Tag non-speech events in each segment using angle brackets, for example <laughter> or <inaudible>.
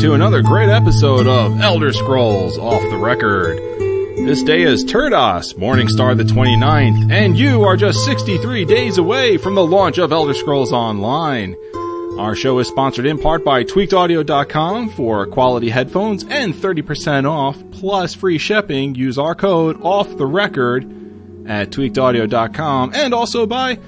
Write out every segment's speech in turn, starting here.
to another great episode of Elder Scrolls Off the Record. This day is Turdas, Morningstar the 29th, and you are just 63 days away from the launch of Elder Scrolls Online. Our show is sponsored in part by tweakedaudio.com for quality headphones and 30% off plus free shipping. Use our code off the record at tweakedaudio.com and also by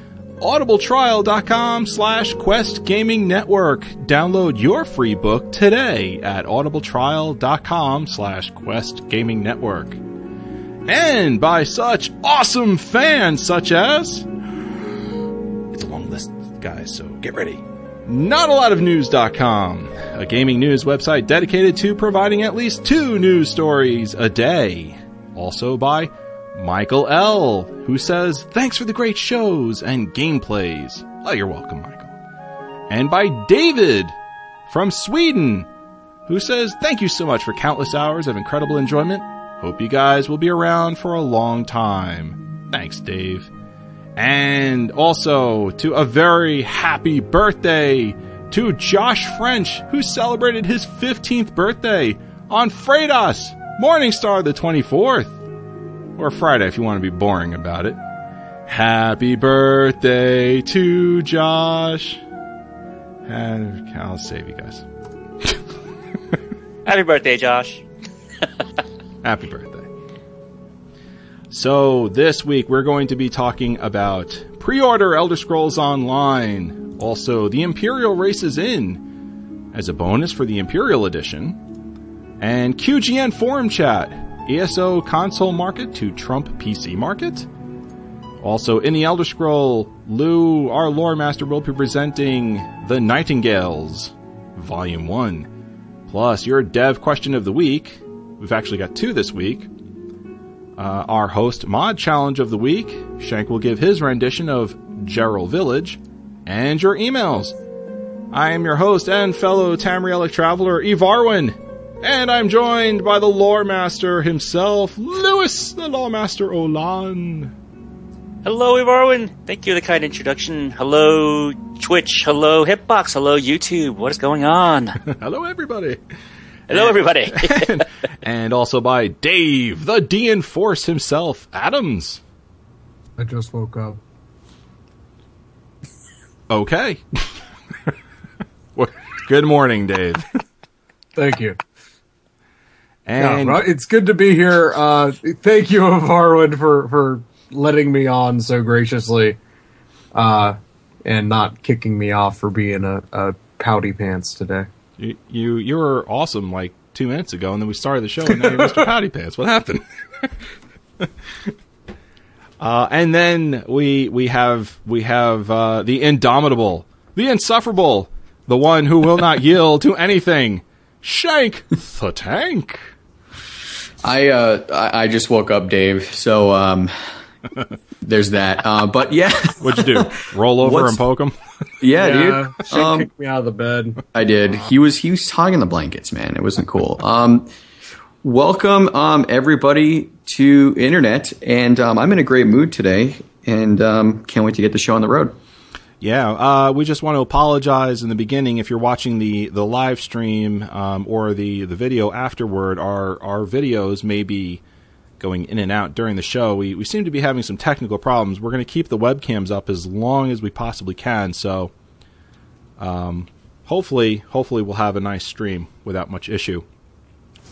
audibletrial.com slash quest gaming network. Download your free book today at audibletrial.com slash quest gaming network. And by such awesome fans such as it's a long list guys so get ready. Not a lot of news.com a gaming news website dedicated to providing at least two news stories a day. Also by Michael L., who says, Thanks for the great shows and gameplays. Oh, you're welcome, Michael. And by David from Sweden, who says, Thank you so much for countless hours of incredible enjoyment. Hope you guys will be around for a long time. Thanks, Dave. And also to a very happy birthday to Josh French, who celebrated his 15th birthday on Fredas, Morningstar the 24th or Friday if you want to be boring about it. Happy birthday to Josh. And I'll save you guys. Happy birthday, Josh. <laughs> Happy birthday. So, this week we're going to be talking about pre order Elder Scrolls Online. Also, the Imperial Race is in as a bonus for the Imperial Edition. And QGN Forum Chat ESO console market to Trump PC market. Also, in the Elder Scroll, Lou, our lore master, will be presenting The Nightingales, Volume 1. Plus, your dev question of the week. We've actually got two this week. Uh, our host mod challenge of the week. Shank will give his rendition of Gerald Village. And your emails. I am your host and fellow Tamrielic traveler, Evarwin. And I'm joined by the lore master himself, Lewis, the lore master Olan. Hello, Evarwin. Thank you for the kind introduction. Hello, Twitch. Hello, Hitbox. Hello, YouTube. What is going on? <laughs> Hello, everybody. Hello, everybody. <laughs> <laughs> and, and also by Dave, the D Force himself, Adams. I just woke up. Okay. Good morning, Dave. Thank you. And no, it's good to be here. Uh, thank you, Varwin, for for letting me on so graciously, uh, and not kicking me off for being a, a pouty pants today. You, you you were awesome like two minutes ago, and then we started the show, and now you're Mr. <laughs> Pouty Pants. What happened? <laughs> uh, and then we we have we have uh, the indomitable, the insufferable, the one who will not yield to anything. Shank the Tank. I uh I just woke up, Dave. So um <laughs> there's that. Uh, but yeah, what'd you do? <laughs> Roll over What's- and poke him? yeah, Yeah, dude. Shane Um, kicked me out of the bed. I did. He was he was hogging the blankets, man. It wasn't cool. Um, welcome um everybody to internet, and um, I'm in a great mood today, and um, can't wait to get the show on the road. Yeah, uh, we just want to apologize in the beginning if you're watching the, the live stream um, or the, the video afterward. Our our videos may be going in and out during the show. We we seem to be having some technical problems. We're going to keep the webcams up as long as we possibly can. So, um, hopefully hopefully we'll have a nice stream without much issue.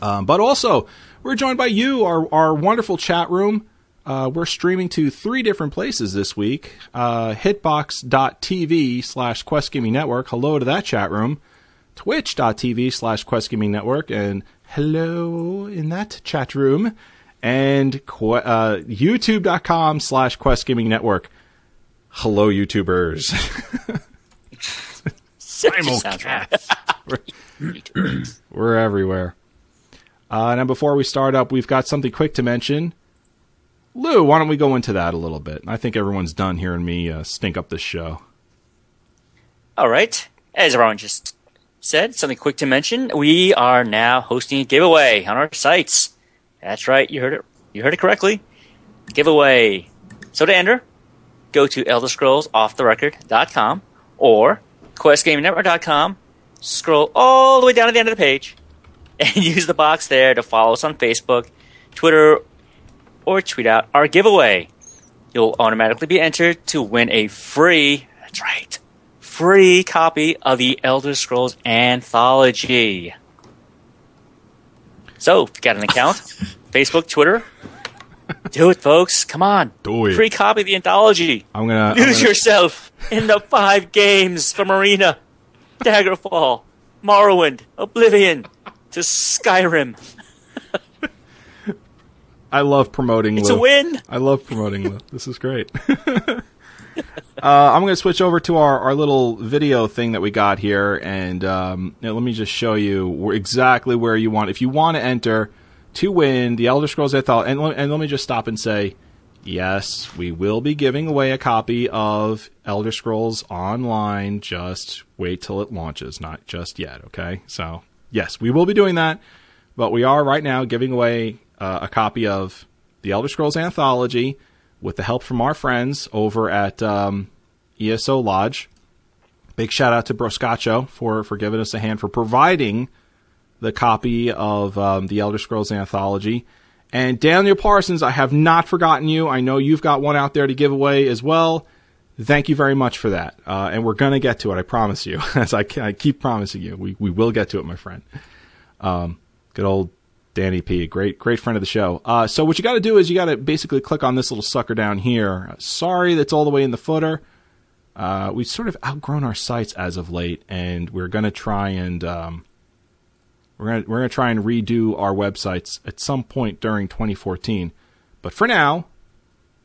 Um, but also, we're joined by you, our our wonderful chat room. Uh, we're streaming to three different places this week. Uh, hitbox.tv slash Quest Gaming Network. Hello to that chat room. Twitch.tv slash Quest Gaming Network. And hello in that chat room. And uh, YouTube.com slash Quest Gaming Network. Hello, YouTubers. Simulcast. we're, <laughs> we're everywhere. Uh, now, before we start up, we've got something quick to mention. Lou, why don't we go into that a little bit? I think everyone's done hearing me uh, stink up this show. All right. As everyone just said, something quick to mention. We are now hosting a giveaway on our sites. That's right. You heard it. You heard it correctly. Giveaway. So to enter, go to ElderScrollsOffTheRecord.com or QuestGamingNetwork.com scroll all the way down to the end of the page <laughs> and use the box there to follow us on Facebook, Twitter, or tweet out our giveaway. You'll automatically be entered to win a free, that's right, free copy of the Elder Scrolls Anthology. So, if you got an account, <laughs> Facebook, Twitter, do it, folks. Come on. Do it. Free copy of the anthology. I'm gonna. I'm Lose gonna- yourself in the five games from Arena, Daggerfall, Morrowind, Oblivion, to Skyrim. I love promoting. It's Lou. a win. I love promoting Lou. This is great. <laughs> uh, I'm going to switch over to our, our little video thing that we got here, and um, you know, let me just show you exactly where you want. If you want to enter to win the Elder Scrolls Anthology, and, and let me just stop and say, yes, we will be giving away a copy of Elder Scrolls Online. Just wait till it launches, not just yet. Okay, so yes, we will be doing that, but we are right now giving away uh, a copy of the Elder Scrolls Anthology with the help from our friends over at um, ESO Lodge. Big shout out to Broscacho for for giving us a hand for providing the copy of um, the Elder Scrolls Anthology. And Daniel Parsons, I have not forgotten you. I know you've got one out there to give away as well. Thank you very much for that. Uh, and we're going to get to it, I promise you. <laughs> As I, I keep promising you, we, we will get to it, my friend. Um, good old Danny P, great great friend of the show. Uh, so what you got to do is you got to basically click on this little sucker down here. Sorry, that's all the way in the footer. Uh, we've sort of outgrown our sites as of late, and we're to try and um, we're to we're going to try and redo our websites at some point during 2014. But for now,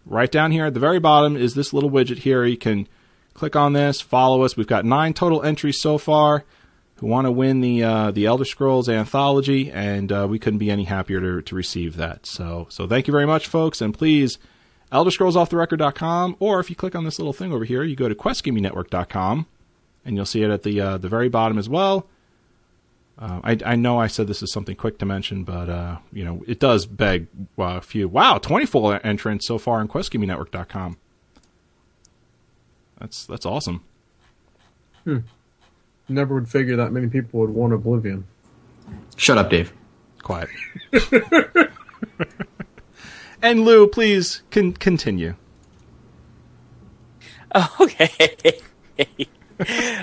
right down here at the very bottom is this little widget here. You can click on this, follow us. We've got nine total entries so far who want to win the uh, the Elder Scrolls anthology, and uh, we couldn't be any happier to, to receive that. So so thank you very much, folks, and please. ElderScrollsOffTheRecord.com, or if you click on this little thing over here, you go to QuestGamingNetwork.com, and you'll see it at the uh, the very bottom as well. Uh, I, I know I said this is something quick to mention, but uh, you know it does beg uh, a few. Wow, 24 entrants so far on QuestGamingNetwork.com. That's that's awesome. Never would figure that many people would want Oblivion. Shut up, Dave. Quiet. <laughs> and Lou, please con- continue. <laughs> Okay.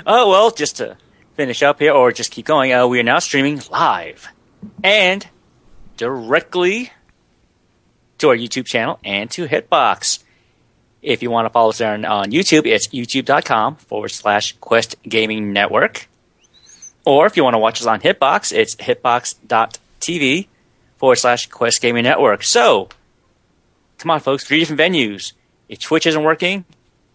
oh, well, just to finish up here, or just keep going, uh, we are now streaming live and directly to our YouTube channel and to Hitbox. If you want to follow us there on, on YouTube, it's youtube.com forward slash Quest Gaming Network. Or if you want to watch us on Hitbox, it's hitbox.tv forward slash Quest Gaming Network. So, come on, folks, three different venues. If Twitch isn't working,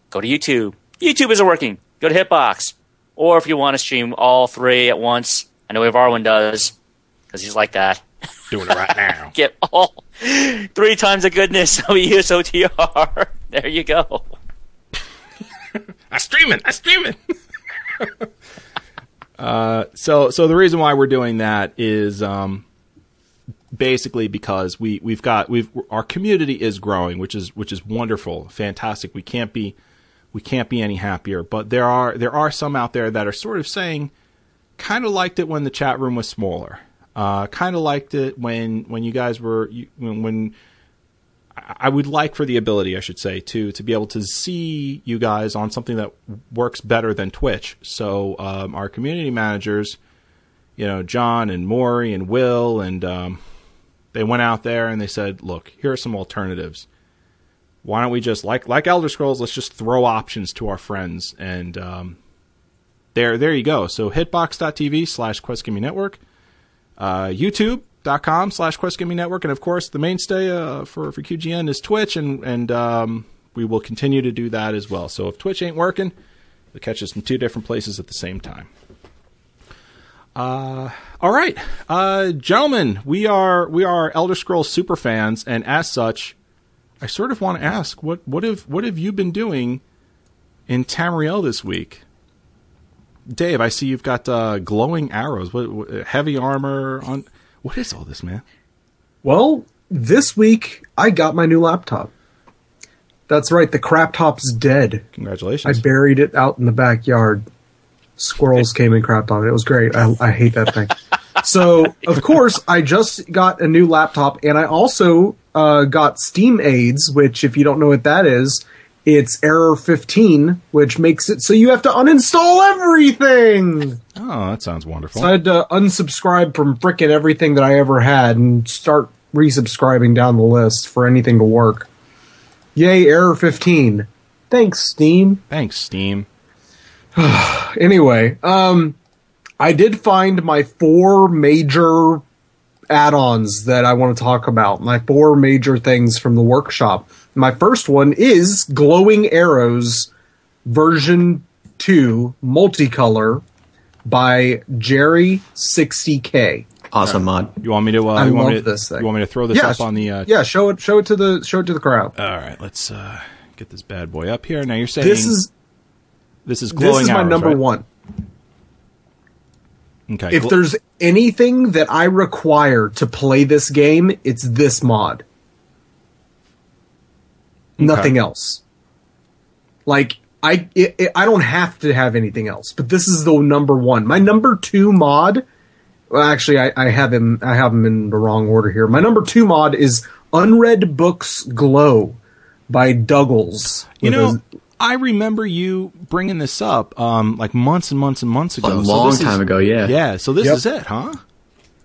go to YouTube. YouTube isn't working. Go to Hitbox. Or if you want to stream all three at once, I know Arwen does, because he's like that. Doing it right now. <laughs> Get all three times the goodness of ESOTR. <laughs> There you go. I stream it. I stream it. <laughs> uh, so so the reason why we're doing that is um, basically because we we've got we've our community is growing, which is which is wonderful, fantastic. We can't be we can't be any happier. But there are there are some out there that are sort of saying, kind of liked it when the chat room was smaller. Uh, kind of liked it when when you guys were you, when when I would like for the ability, I should say, to to be able to see you guys on something that works better than Twitch. So um, our community managers, you know, John and Maury and Will, and um, they went out there and they said, "Look, here are some alternatives. Why don't we just like like Elder Scrolls? Let's just throw options to our friends." And um, there, there you go. So hitbox.tv slash Quest Gaming Network, uh, YouTube.com slash Quest Gaming Network, and of course the mainstay uh, for for QGN is Twitch, and and um, we will continue to do that as well. So if Twitch ain't working, you'll catch us in two different places at the same time. Uh, all right, uh, gentlemen, we are we are Elder Scrolls super fans, and as such, I sort of want to ask what what have what have you been doing in Tamriel this week? Dave, I see you've got uh, glowing arrows. What, what heavy armor on? What is all this, man? Well, this week I got my new laptop. That's right, the crap top's dead. Congratulations! I buried it out in the backyard. Squirrels came and crapped on it. It was great. I, I hate that thing. <laughs> So, of course, I just got a new laptop, and I also uh, got Steam Aids, which, if you don't know what that is, it's Error 15, which makes it so you have to uninstall everything. Oh, that sounds wonderful. So I had to unsubscribe from frickin' everything that I ever had and start resubscribing down the list for anything to work. Yay, Error 15. Thanks, Steam. Thanks, Steam. <sighs> Anyway, um, I did find my four major add-ons that I want to talk about. My four major things from the workshop. My first one is Glowing Arrows version 2 multicolor by Jerry 60K. Awesome mod. You want me to? Uh, I you want me love to, this thing. You want me to throw this Yeah, up on the? Uh, Yeah, show it show it to the show it to the crowd. All right, let's uh, get this bad boy up here. Now you're saying This is this is glowing this is my arrows, number right? 1. Okay. If gl- there's anything that I require to play this game, it's this mod. Nothing else. Like I, it, it- I don't have to have anything else, but this is the number one. My number two mod. Well, actually, I, I have him. I have him in the wrong order here. My number two mod is Unread Books Glow by Douglas. you know, a- I remember you bringing this up um, like months and months and months ago. A So long is- time ago, yeah. Yeah. So this Yep. is it, huh?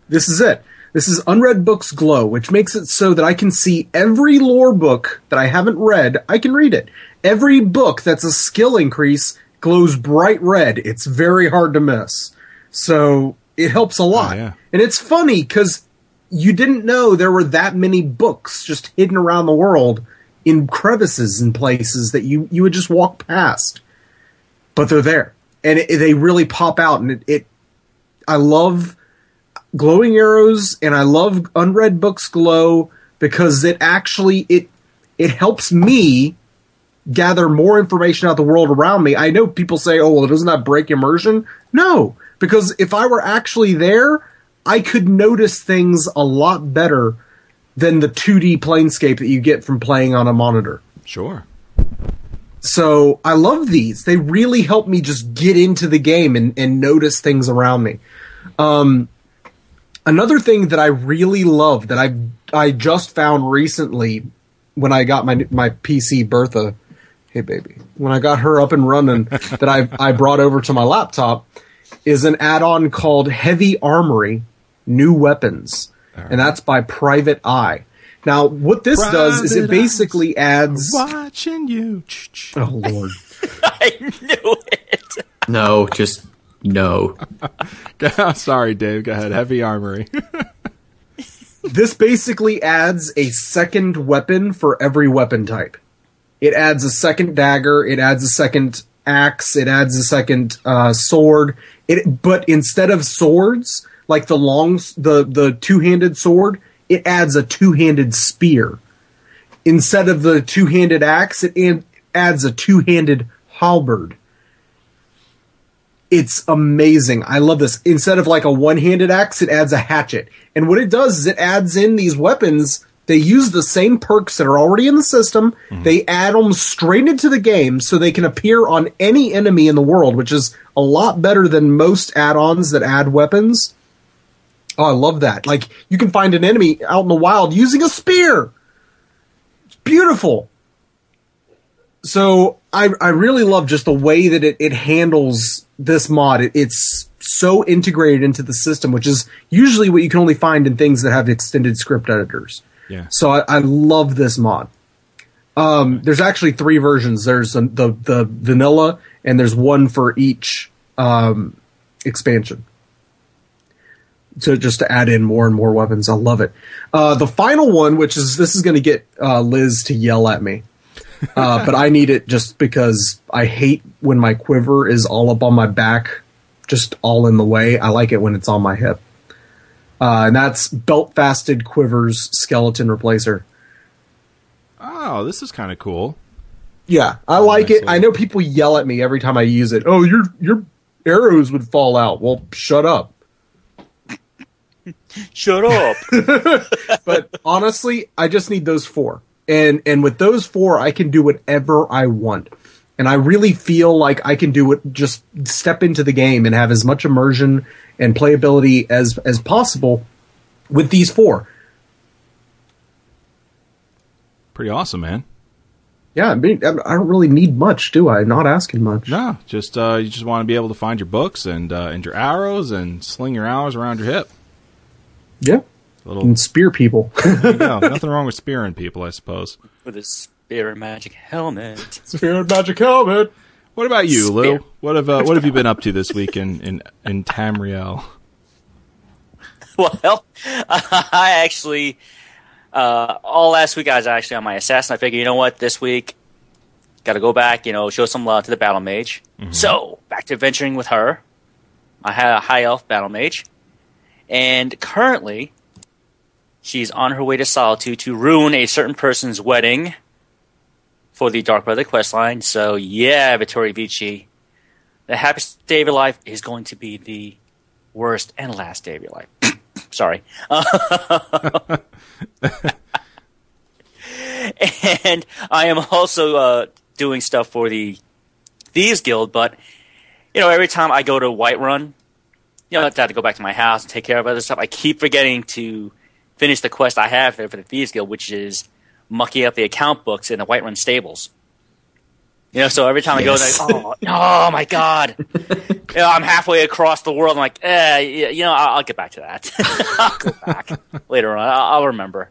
This is it. This is Unread Books Glow, which makes it so that I can see every lore book that I haven't read, I can read it. Every book that's a skill increase glows bright red. It's very hard to miss. So it helps a oh, lot. Oh, yeah. And it's funny because you didn't know there were that many books just hidden around the world in crevices and places that you, you would just walk past. But they're there. And it, they really pop out. And it, it I love glowing arrows and I love unread books glow because it actually it it helps me gather more information out the world around me. I know people say, "Oh, well, doesn't that break immersion?" No, because if I were actually there, I could notice things a lot better than the 2D planescape that you get from playing on a monitor. Sure. So I love these. They really help me just get into the game and, and notice things around me. Um, another thing that I really love that I I just found recently when I got my my PC Bertha, hey baby, when I got her up and running <laughs> that I I brought over to my laptop is an add-on called Heavy Armory New Weapons, and that's by Private Eye. Now, what this does is it Private Eyes. basically adds. Watching you. Oh lord. <laughs> I knew it. No, just no. <laughs> Sorry, Dave. Go ahead. Heavy armory. <laughs> this basically adds a second weapon for every weapon type. It adds a second dagger. It adds a second axe. It adds a second uh, sword. It, but instead of swords, like the long, the the two handed sword, it adds a two handed spear. Instead of the two handed axe, it an- adds a two handed halberd. It's amazing. I love this. Instead of like a one-handed axe, it adds a hatchet. And what it does is it adds in these weapons. They use the same perks that are already in the system. Mm-hmm. They add them straight into the game so they can appear on any enemy in the world, which is a lot better than most add-ons that add weapons. Oh, I love that. Like you can find an enemy out in the wild using a spear. It's beautiful so I I really love just the way that it, it handles this mod. It, it's so integrated into the system, which is usually what you can only find in things that have extended script editors. Yeah. So I, I love this mod. Um, there's actually three versions. There's the, the the vanilla, and there's one for each um, expansion. So just to add in more and more weapons, I love it. Uh, the final one, which is this is going to get uh, Liz to yell at me uh, but I need it just because I hate when my quiver is all up on my back, just all in the way. I like it when it's on my hip. Uh, and that's belt fastened quivers skeleton replacer. oh, this is kind of cool. Yeah, I like nice it. I know people yell at me every time I use it. Oh, your your arrows would fall out. Well, shut up. Shut up. <laughs> But honestly, I just need those four. And and with those four, I can do whatever I want. And I really feel like I can do it. Just step into the game and have as much immersion and playability as as possible with these four. Pretty awesome, man. Yeah, I mean, I don't really need much, do I? Not asking much. No, just uh, you just want to be able to find your books and uh, and your arrows and sling your arrows around your hip. Yeah, Little, and spear people. <laughs> no, <laughs> nothing wrong with spearing people, I suppose. With a spirit magic helmet. Spirit magic helmet. What about you, Lou? What have uh, what have you been up to this week in in, in Tamriel? <laughs> well, I actually, uh, all last week I was actually on my assassin. I figured, you know what, this week, got to go back, you know, show some love to the battle mage. So back to adventuring with her. I had a high elf battle mage, and currently, she's on her way to Solitude to ruin a certain person's wedding for the Dark Brother quest line. So yeah, Vittoria Vici, the happiest day of your life is going to be the worst and last day of your life. <coughs> Sorry. <laughs> and I am also uh, doing stuff for the Thieves Guild, but you know, every time I go to Whiterun, you know, I have to go back to my house and take care of other stuff. I keep forgetting to finish the quest I have there for the Thieves Guild, which is mucking up the account books in the Whiterun stables. You know, so every time Yes. I go, like, oh, oh my god, <laughs> you know, I'm halfway across the world. I'm like, eh, you know, I'll, I'll get back to that. <laughs> I'll go back later on. I'll, I'll remember.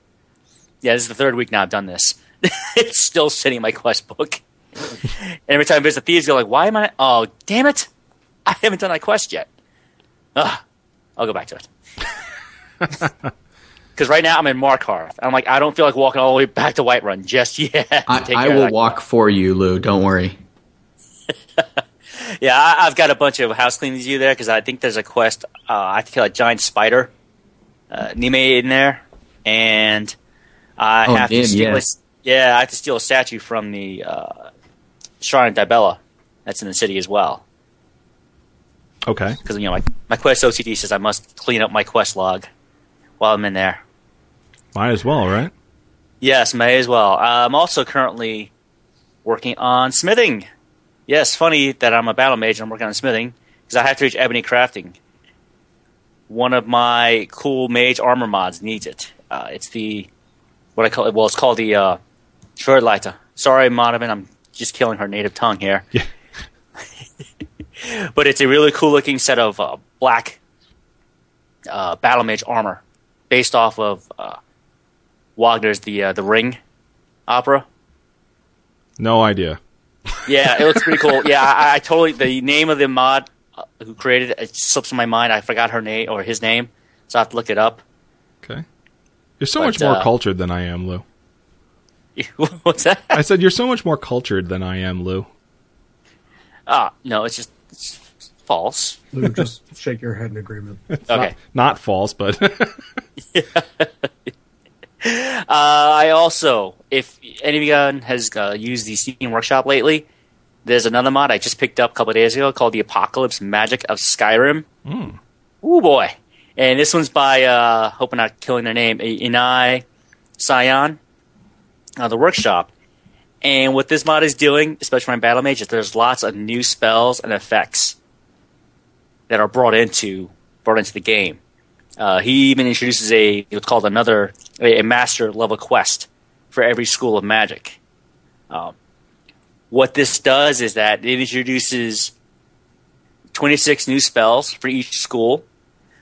Yeah, this is the third week now I've done this. <laughs> it's still sitting in my quest book. and every time I visit the thieves, go like, why am I? Oh, damn it! I haven't done that quest yet. Ugh, I'll go back to it. Because right now I'm in Markarth. I'm like, I don't feel like walking all the way back to Whiterun just <laughs> yet. I, take I will that walk for you, Lou. Don't worry. <laughs> Yeah, I, I've got a bunch of house cleaning to do there because I think there's a quest. Uh, I have to kill a giant spider, uh, Nimhe in there, and I Oh, have to steal. yes. A, yeah, I have to steal a statue from the uh, Shrine of Dibella. That's in the city as well. Okay. Because you know my my quest OCD says I must clean up my quest log while I'm in there. Might as well, right? Yes, may as well. I'm also currently working on smithing. Yes, funny that I'm a battle mage and I'm working on smithing because I have to reach ebony crafting. One of my cool mage armor mods needs it. Uh, it's the what I call it. Well, it's called the uh, Schwerleiter. Sorry, Monovan, I'm just killing her native tongue here. Yeah. <laughs> but it's a really cool looking set of uh, black uh, battle mage armor based off of uh, Wagner's the uh, the Ring opera. No idea. <laughs> Yeah, it looks pretty cool. Yeah, I, I totally the name of the mod uh, who created it, it slips in my mind. I forgot her name or his name, so I have to look it up. Okay. You're so But, much more uh, cultured than I am, Lou. <laughs> What's that? I said you're so much more cultured than I am, Lou. Ah, no, it's just it's false. Lou, just <laughs> shake your head in agreement. Okay. Not false, but <laughs> <laughs> Uh, I also, if anyone has uh, used the Steam Workshop lately, there's another mod I just picked up a couple of days ago called the Apocalypse Magic of Skyrim. Mm. Ooh boy! And this one's by, uh, hope I'm not killing their name, Enai Siaion, uh, the Workshop. And what this mod is doing, especially for my Battle Mage, is there's lots of new spells and effects that are brought into brought into the game. Uh, he even introduces a what's called another a, master level quest for every school of magic. Um, what this does is that it introduces 26 new spells for each school.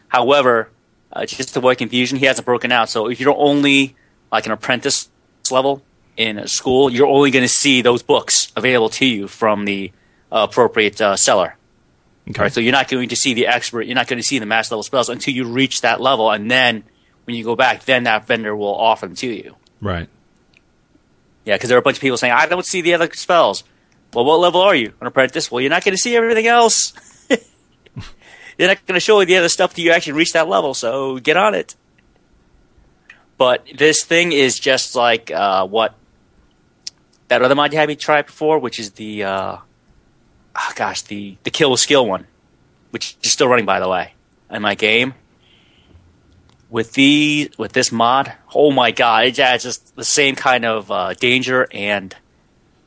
However, uh, just to avoid confusion, he hasn't broken out. So if you're only like an apprentice level in a school, you're only going to see those books available to you from the uh, appropriate seller. Okay. Right, so you're not going to see the expert, you're not going to see the master level spells until you reach that level, and then when you go back, then that vendor will offer them to you. right. Yeah, because there are a bunch of people saying, I don't see the other spells. Well, what level are you? An apprentice? Well, you're not going to see everything else. <laughs> you're not going to show you the other stuff till you actually reach that level, so get on it. But this thing is just like uh, what that other mod you had me try before, which is the, uh, oh gosh, the, the kill with skill one, which is still running, by the way, in my game with the with this mod, oh my god, it adds just the same kind of uh, danger and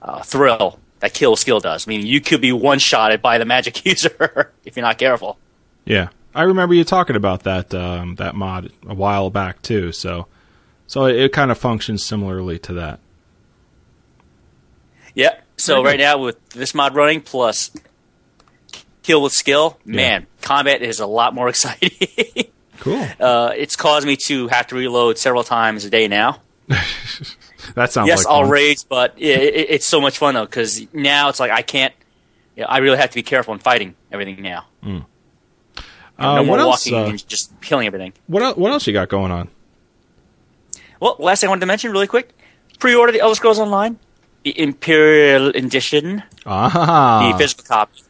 uh, thrill that kill skill does. I mean, you could be one shotted by the magic <laughs> user if you're not careful. Yeah, I remember you talking about that um, that mod a while back too. So, so it, it kind of functions similarly to that. Yeah. So right now with this mod running plus kill with skill, man, combat is a lot more <laughs> exciting. Cool. uh, it's caused me to have to reload several times a day now. <laughs> That sounds yes, like I'll fun. rage, but it, it, it's so much fun though because now it's like I can't. You know, I really have to be careful in fighting everything now. Uh, no more what else? walking Uh, and just killing everything. what el- what else you got going on? Well, last thing I wanted to mention really quick: pre-order the Elder Scrolls Online, the Imperial Edition, Ah, the physical copy.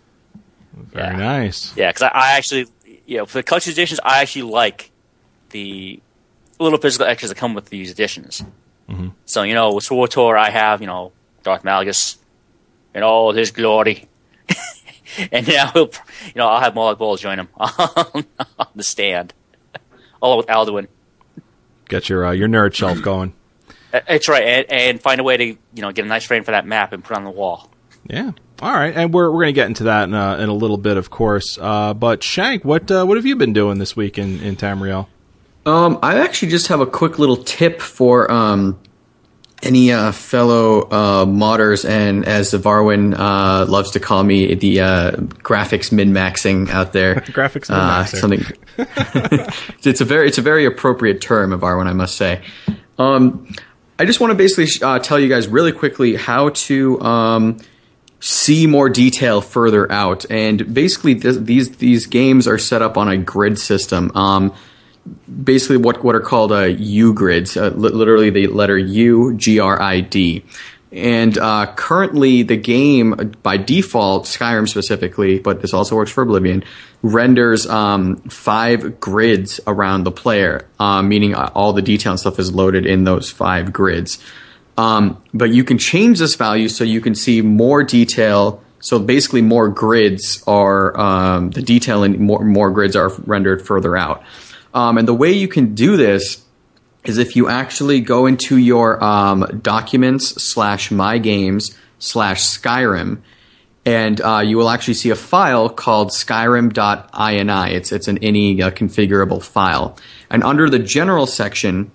very yeah. nice. Yeah, because I, I actually, you know, for the collection editions, I actually like the little physical extras that come with these editions. Mm-hmm. So you know, with SWTOR, I have you know Darth Malgus in all his glory, <laughs> and now he'll, you know, I'll have Molag Bal join him <laughs> on the stand, along with Alduin. Get your uh, your nerd shelf going. Uh, It's right, and, and find a way to you know get a nice frame for that map and put it on the wall. Yeah. All right, and we're we're gonna get into that in a, in a little bit, of course. Uh, but Shank, what uh, what have you been doing this week in in Tamriel? Um, I actually just have a quick little tip for um, any uh, fellow uh, modders, and as Varwin uh, loves to call me, the uh, graphics min maxing out there. <laughs> Graphics uh, min-maxer. something. <laughs> <laughs> it's a very it's a very appropriate term of Varwin, I must say. Um, I just want to basically uh, tell you guys really quickly how to um, see more detail further out. And basically, this, these these games are set up on a grid system. Um, basically, what what are called uh, U grids, uh, li- literally the letter U G R I D. And uh, currently, the game by default, Skyrim specifically, but this also works for Oblivion, renders um, five grids around the player, uh, meaning all the detail and stuff is loaded in those five grids. Um, but you can change this value so you can see more detail. So basically, more grids are um, the detail and more more grids are rendered further out. Um, and the way you can do this is if you actually go into your um, documents slash my games slash Skyrim, and uh, you will actually see a file called skyrim.ini. It's it's an any uh, configurable file, and under the general section,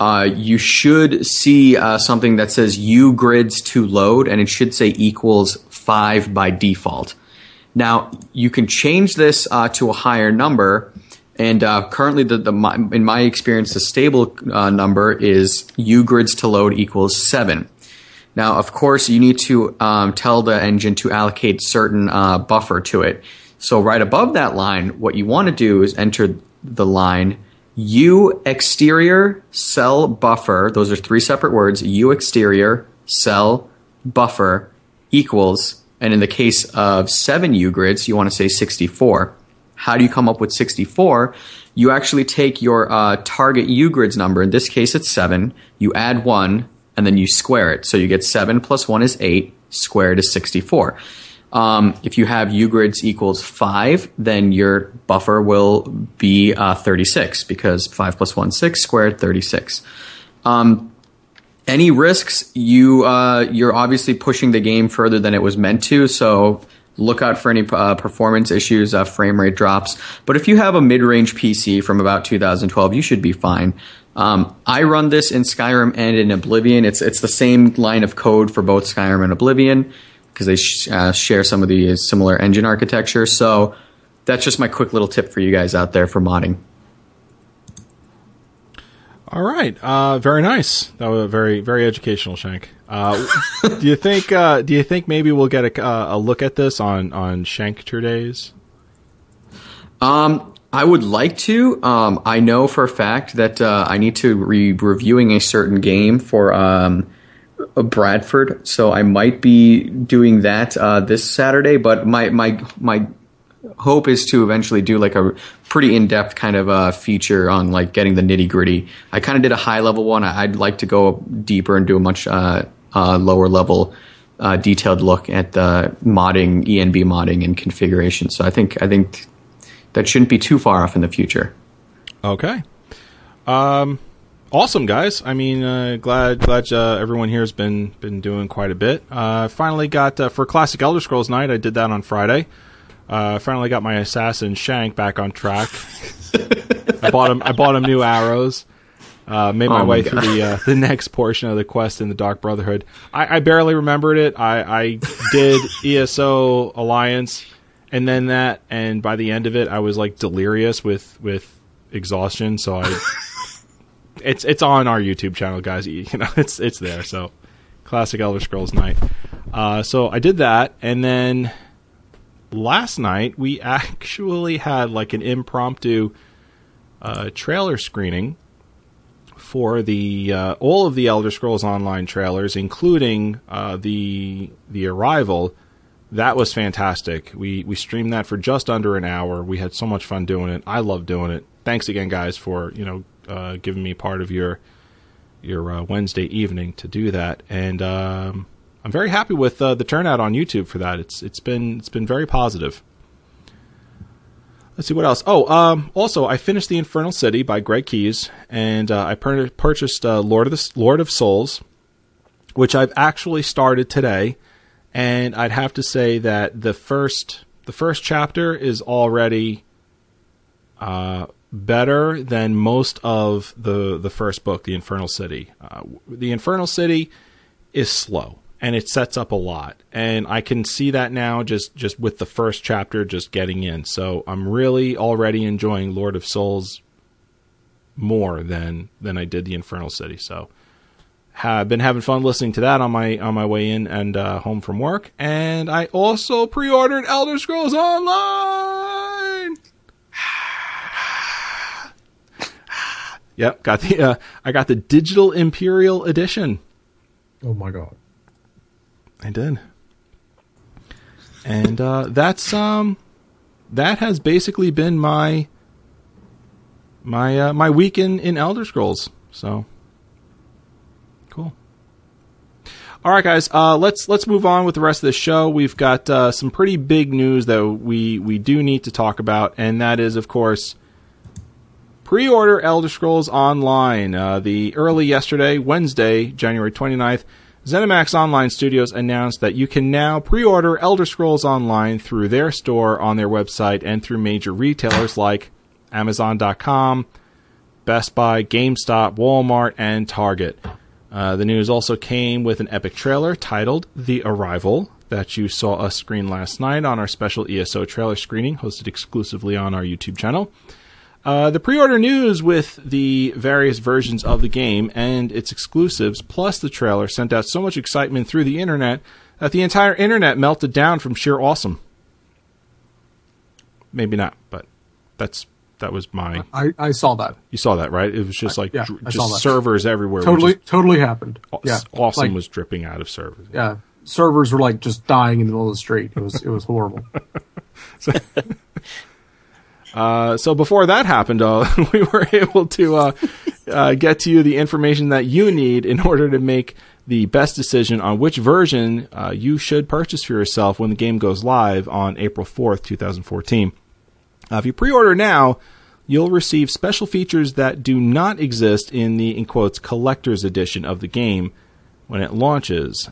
uh, you should see uh, something that says U grids to load, and it should say equals five by default. Now you can change this uh, to a higher number, and uh, currently, the, the my, in my experience, the stable uh, number is U grids to load equals seven. Now, of course, you need to um, tell the engine to allocate certain uh, buffer to it. So right above that line, what you want to do is enter the line U exterior cell buffer. Those are three separate words. U exterior cell buffer equals, and in the case of seven U grids, you want to say 64. How do you come up with 64? You actually take your uh, target U grids number. In this case, it's seven. You add one, and then you square it. So you get 7 plus 1 is 8, squared is 64. Um, if you have U grids equals 5, then your buffer will be uh, 36 because 5 plus 1 6, squared 36. Um, any risks, you, uh, you're obviously pushing the game further than it was meant to, so look out for any uh, performance issues, uh, frame rate drops. But if you have a mid range PC from about 2012, you should be fine. Um, I run this in Skyrim and in Oblivion. It's it's the same line of code for both Skyrim and Oblivion because they sh- uh, share some of the similar engine architecture. So that's just my quick little tip for you guys out there for modding. All right, uh, very nice. That was very very educational, Shank. Uh, <laughs> do you think uh, do you think maybe we'll get a, uh, a look at this on on Shankter days? Um, I would like to. Um, I know for a fact that uh, I need to be reviewing a certain game for um, uh, Bradford, so I might be doing that this Saturday. But my my my hope is to eventually do like a pretty in depth kind of uh, feature on like getting the nitty gritty. I kind of did a high level one. I'd like to go deeper and do a much uh, uh, lower level. Uh, detailed look at the modding, ENB modding, and configuration. So I think I think that shouldn't be too far off in the future. Okay. Um, Awesome, guys. I mean, uh, glad glad uh, everyone here has been been doing quite a bit. Uh, finally got uh, for classic Elder Scrolls night. I did that on Friday. Uh, finally got my assassin Shank back on track. I bought him. I bought him new arrows. Uh, made my Oh way God. through the uh, the next portion of the quest in the Dark Brotherhood. I, I barely remembered it. I, I did <laughs> ESO Alliance, and then that, and by the end of it, I was like delirious with with exhaustion. So I, <laughs> it's it's on our YouTube channel, guys. You know, <laughs> it's it's there. So, classic Elder Scrolls night. Uh, so I did that, and then last night we <laughs> actually had like an impromptu uh, trailer screening for the uh, all of the Elder Scrolls Online trailers, including uh, the the Arrival. That was fantastic. We we streamed that for just under an hour. We had so much fun doing it. I love doing it. Thanks again, guys, for you know uh, giving me part of your your uh, Wednesday evening to do that. And um, I'm very happy with uh, the turnout on YouTube for that. It's it's been it's been very positive. Let's see what else. Oh, um, also I finished the Infernal City by Greg Keyes, and uh, I pur- purchased uh, Lord of the Lord of Souls, which I've actually started today. And I'd have to say that the first the first chapter is already uh, better than most of the the first book, the Infernal City. Uh, the Infernal City is slow and it sets up a lot. And i can see that now just just with the first chapter just getting in. So i'm really already enjoying lord of souls more than than i did the infernal city. So have been having fun listening to that on my on my way in and uh, home from work. And i also pre-ordered elder scrolls online! <sighs> Yep got the uh, i got the digital imperial edition. Oh my god. I did. And uh, that's um that has basically been my my uh, my week in, in Elder Scrolls. So cool. All right, guys. Uh, let's let's move on with the rest of the show. We've got uh, some pretty big news that we we do need to talk about, and that is, of course, pre-order Elder Scrolls Online. Uh, the early yesterday, Wednesday, January 29th, ZeniMax Online Studios announced that you can now pre-order Elder Scrolls Online through their store on their website and through major retailers like Amazon.com, Best Buy, GameStop, Walmart, and Target. Uh, the news also came with an epic trailer titled The Arrival that you saw us screen last night on our special ESO trailer screening hosted exclusively on our YouTube channel. Uh, the pre-order news with the various versions of the game and its exclusives, plus the trailer, sent out so much excitement through the internet that the entire internet melted down from sheer awesome. Maybe not, but that's that was my. I, I saw that. You saw that, right? It was just like yeah, dr- just servers everywhere. Totally, just totally happened. Yeah, awesome like, was dripping out of servers. yeah. Servers were like just dying in the middle of the street. It was it was horrible. <laughs> <laughs> Uh, so before that happened, uh, <laughs> we were able to uh, uh, get to you the information that you need in order to make the best decision on which version uh, you should purchase for yourself when the game goes live on April 4th, 2014. Uh, if you pre-order now, you'll receive special features that do not exist in the, in quotes, collector's edition of the game when it launches,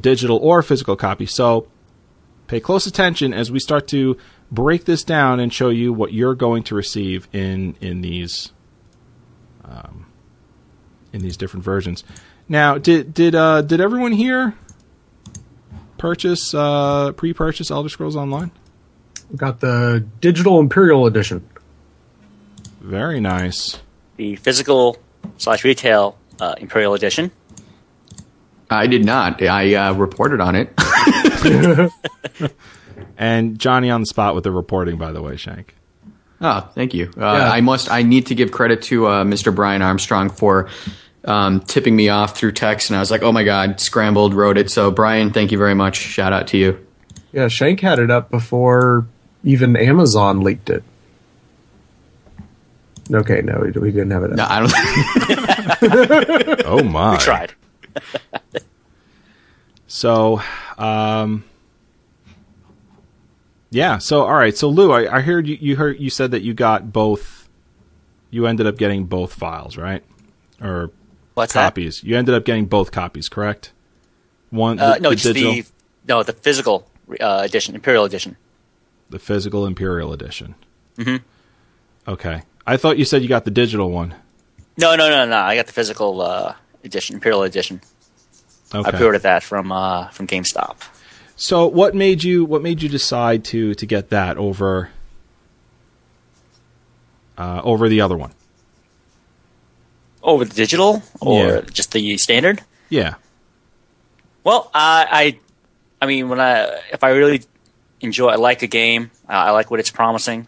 digital or physical copy. So pay close attention as we start to break this down and show you what you're going to receive in in these um, in these different versions. Now, did did uh, did everyone here purchase uh, pre-purchase Elder Scrolls Online? Got the digital Imperial edition. Very nice. The physical slash retail uh, Imperial Edition. I did not. I uh, reported on it. <laughs> <laughs> And Johnny on the spot with the reporting, by the way, Shank. Oh, thank you. Uh, Yeah. I must. I need to give credit to uh, Mr. Brian Armstrong for um, tipping me off through text, and I was like, "Oh my god!" Scrambled, wrote it. So, Brian, thank you very much. Shout out to you. Yeah, Shank had it up before even Amazon leaked it. Okay, no, we, we didn't have it. Up. No, I don't. Think <laughs> <laughs> Oh my! We tried. So, um, yeah. So, all right. So, Lou, I, I heard you, you heard you said that you got both. You ended up getting both files, right? or What's copies. You ended up getting both copies, correct? One. Uh, the, no, the just digital, the no the physical uh, edition, Imperial edition. the physical Imperial edition. Mhm. Okay, I thought you said you got the digital one. No, no, no, no. I got the physical uh, edition, Imperial edition. I Okay. pre-ordered that from uh, from GameStop. So what made you what made you decide to to get that over uh, over the other one? Over the digital or Yeah. just the standard? Yeah. Well, I, I, I mean, when I if I really enjoy, I like a game, uh, I like what it's promising.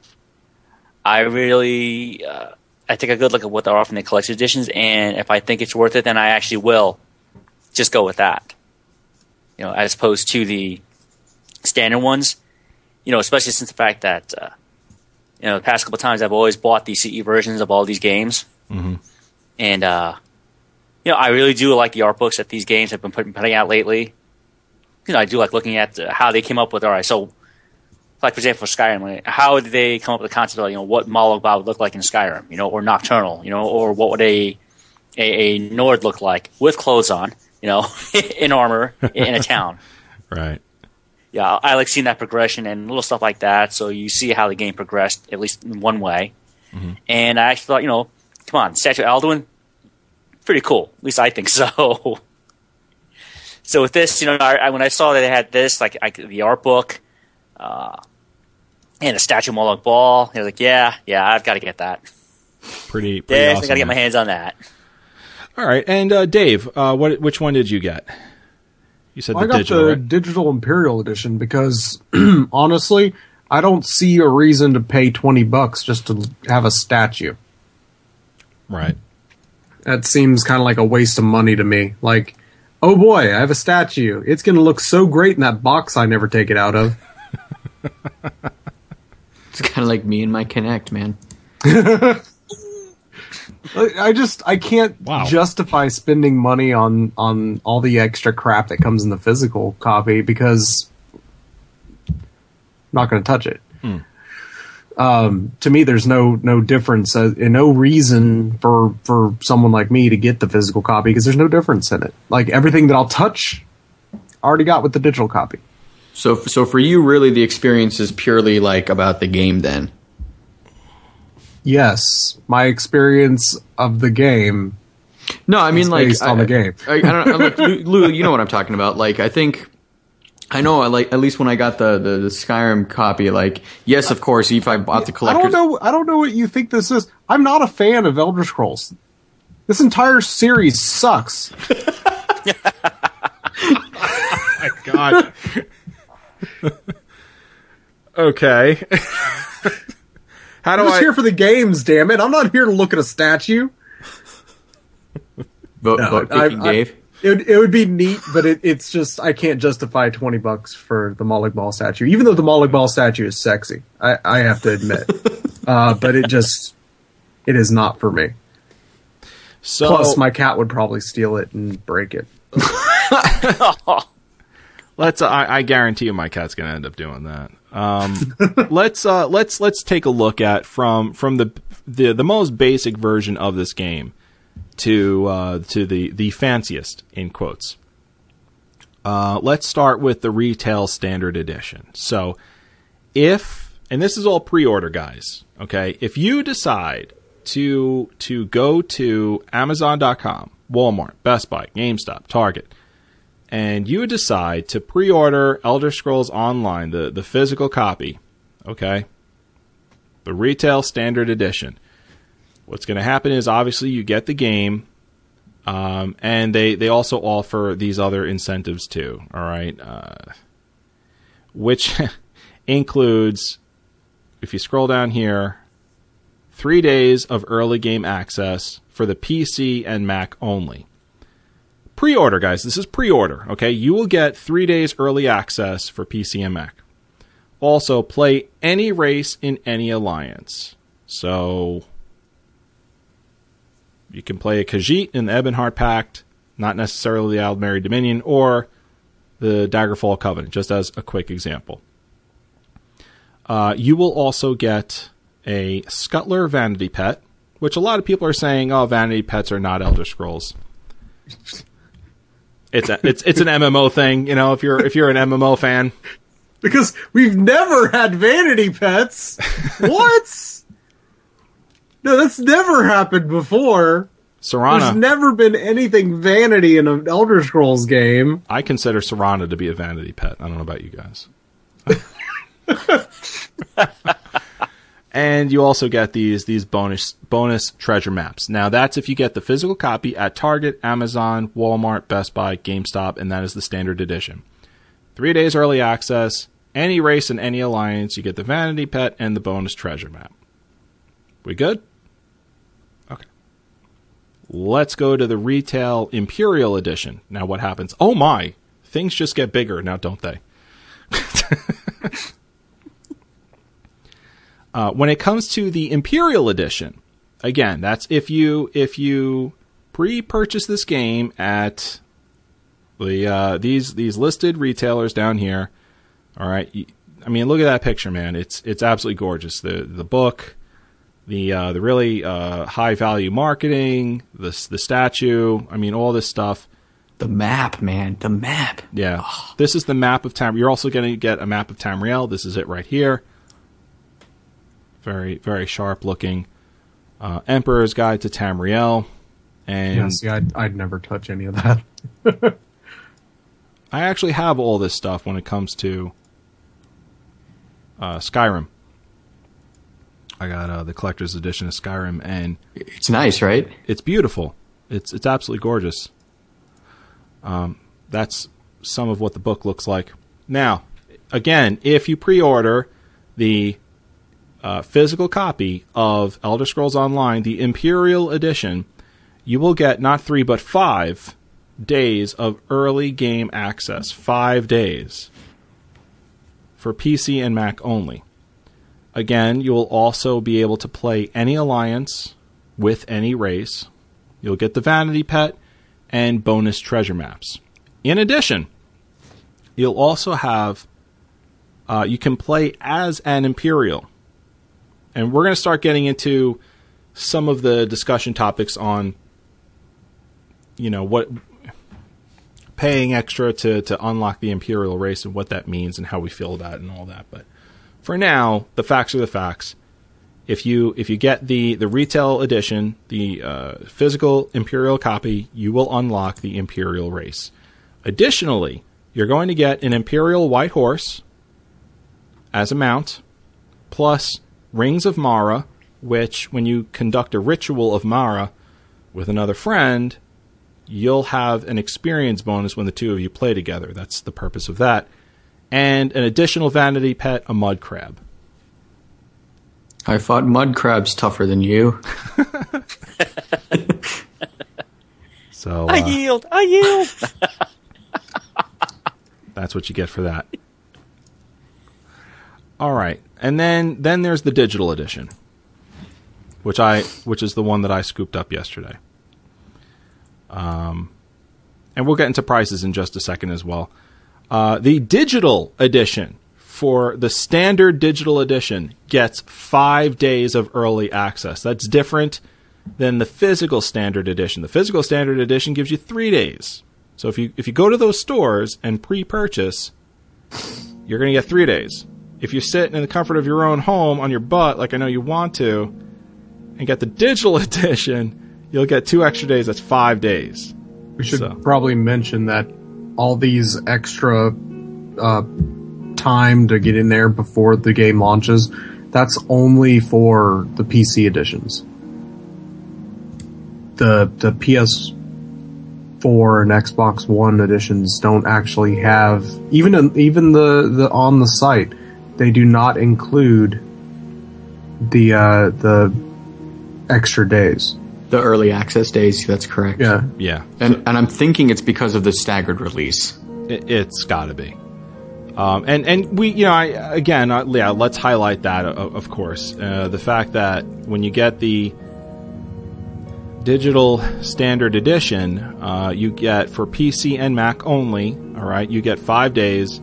I really, uh, I take a good look at what they're offering the collection editions, and if I think it's worth it, then I actually will just go with that. You know, as opposed to the standard ones. You know, especially since the fact that uh, you know the past couple times I've always bought the CE versions of all these games, Mhm. and uh, you know, I really do like the art books that these games have been putting, putting out lately. You know, I do like looking at uh, how they came up with. All right, so like for example, for Skyrim, like, how did they come up with the concept of you know what Molag would look like in Skyrim, you know, or Nocturnal, you know, or what would a a, a Nord look like with clothes on, you know, <laughs> in armor in a town. <laughs> Right. Yeah, I like seeing that progression and little stuff like that. So you see how the game progressed, at least in one way. And I actually thought, you know, come on, Statue of Alduin, pretty cool. At least I think so. <laughs> so with this, you know, I, I, when I saw that they had this, like I, the art book, uh, and a statue of Molag Bal, I was like, yeah, yeah, I've got to get that. Pretty. pretty awesome, I got to get my hands on that. All right, and uh, Dave, uh, what which one did you get? You said I the got digital, the right? digital Imperial edition because <clears throat> honestly, I don't see a reason to pay twenty bucks just to have a statue. Right. That seems kind of like a waste of money to me. Like, oh boy, I have a statue. It's going to look so great in that box I never take it out of. <laughs> It's kind of like me and my Kinect, man. <laughs> I I just I can't Wow. justify spending money on on all the extra crap that comes in the physical copy because I'm not going to touch it. Um, to me, there's no no difference uh, and no reason for for someone like me to get the physical copy because there's no difference in it. Like everything that I'll touch, I already got with the digital copy. So, so for you, really, the experience is purely like about the game. Then, Yes, my experience of the game no, I mean It's like based on the game. I, I don't I, like, Lou, Lou, you know what I'm talking about. Like, I think I know. I like at least when I got the, the the Skyrim copy. Like, yes, of course, if I bought the collector, I don't know. I don't know what you think this is. I'm not a fan of Elder Scrolls. This entire series sucks. <laughs> oh my God. <laughs> okay. <laughs> How do I'm just I? here for the games. Damn it! I'm not here to look at a statue. <laughs> vote, No, vote I- picking I- Dave. It, would- it would be neat, but it, it's just I can't justify twenty bucks for the Molag Bal statue, even though the Molag Bal statue is sexy. I, I have to admit, <laughs> uh, but it just it is not for me. so Plus, my cat would probably steal it and break it. <laughs> let's. I, I guarantee you, my cat's going to end up doing that. Um, <laughs> let's uh, let's let's take a look at from from the the the most basic version of this game to uh, to the the fanciest in quotes. Uh, let's start with the retail standard edition. So, if and this is all pre-order, guys. Okay, if you decide to to go to Amazon.com, Walmart, Best Buy, GameStop, Target, and you decide to pre-order Elder Scrolls Online, the the physical copy, okay, the retail standard edition. What's going to happen is obviously you get the game, um, and they they also offer these other incentives too. All right, uh, which <laughs> includes if you scroll down here, three days of early game access for the PC and Mac only pre-order guys. This is pre-order okay? You will get three days early access for pc and mac. Also play any race in any alliance. So you can play a khajiit in the ebonheart pact not necessarily the aldmeri dominion or the daggerfall covenant just as a quick example. Uh, you will also get a scuttler vanity pet which a lot of people are saying, oh, Vanity Pets are not Elder Scrolls. It's a, it's it's an MMO thing, you know. If you're if you're an MMO fan, <laughs> Because we've never had vanity pets. what? <laughs> No, that's never happened before. There's Serana, never been anything vanity in an Elder Scrolls game. I consider Serana to be a vanity pet. I don't know about you guys. <laughs> and you also get these these bonus bonus treasure maps. Now that's if you get the physical copy at Target, Amazon, Walmart, Best Buy, GameStop, and that is the standard edition. Three days early access. Any race and any alliance, you get the vanity pet and the bonus treasure map. We good? Okay. Let's go to the retail Imperial edition. Now what happens? Oh my, things just get bigger now, don't they? <laughs> uh, when it comes to the Imperial edition, again, that's if you if you pre-purchase this game at the uh, these these listed retailers down here. All right, I mean, look at that picture, man. It's it's absolutely gorgeous. The the book, the uh, the really uh, high value marketing, the the statue. I mean, all this stuff. The map, man. The map. Yeah, this is the map of Tam. You're also going to get a map of Tamriel. This is it right here. Very very sharp looking. Uh, Emperor's Guide to Tamriel, and Yeah, see, I'd, I'd never touch any of that. <laughs> I actually have all this stuff when it comes to uh, Skyrim. I got uh, the collector's edition of Skyrim, and It's nice, right? it's beautiful. It's it's absolutely gorgeous. Um, that's some of what the book looks like. Now, again, if you pre-order the uh, physical copy of Elder Scrolls Online, the Imperial Edition, you will get not three but five days of early game access. Five days for PC and Mac only. Again, you will also be able to play any alliance with any race. You'll get the vanity pet and bonus treasure maps. In addition, you'll also have uh, you can play as an imperial, and we're going to start getting into some of the discussion topics on you know what paying extra to to unlock the imperial race and what that means and how we feel about it and all that. But for now, the facts are the facts. If you if you get the the retail edition, the uh, physical imperial copy, you will unlock the imperial race. Additionally, you're going to get an imperial white horse as a mount, plus rings of Mara, which when you conduct a ritual of Mara with another friend, you'll have an experience bonus when the two of you play together. That's the purpose of that. And an additional vanity pet, a mud crab. I fought mud crabs tougher than you. <laughs> So I uh, yield. I yield. <laughs> that's what you get for that. All right, and then then there's the digital edition, which I which is the one that I scooped up yesterday. Um, and we'll get into prices in just a second as well. Uh, the digital edition for the standard digital edition gets five days of early access. That's different than the physical standard edition. The physical standard edition gives you three days. So if you if you go to those stores and pre-purchase, you're going to get three days. If you sit in the comfort of your own home on your butt, like I know you want to, and get the digital <laughs> edition, you'll get two extra days. That's five days. We should So. probably mention that all these extra uh, time to get in there before the game launches, that's only for the PC editions. The the PS4 and Xbox One editions don't actually have even even the, the on the site they do not include the uh, the extra days. The early access days, that's correct. Yeah. Yeah, And, and I'm thinking it's because of the staggered release. it, it's got to be. Um, and and we, you know, I, again, uh, yeah, let's highlight that, of, of course, uh, the fact that when you get the digital standard edition, uh, you get for PC and Mac only. All right, you get five days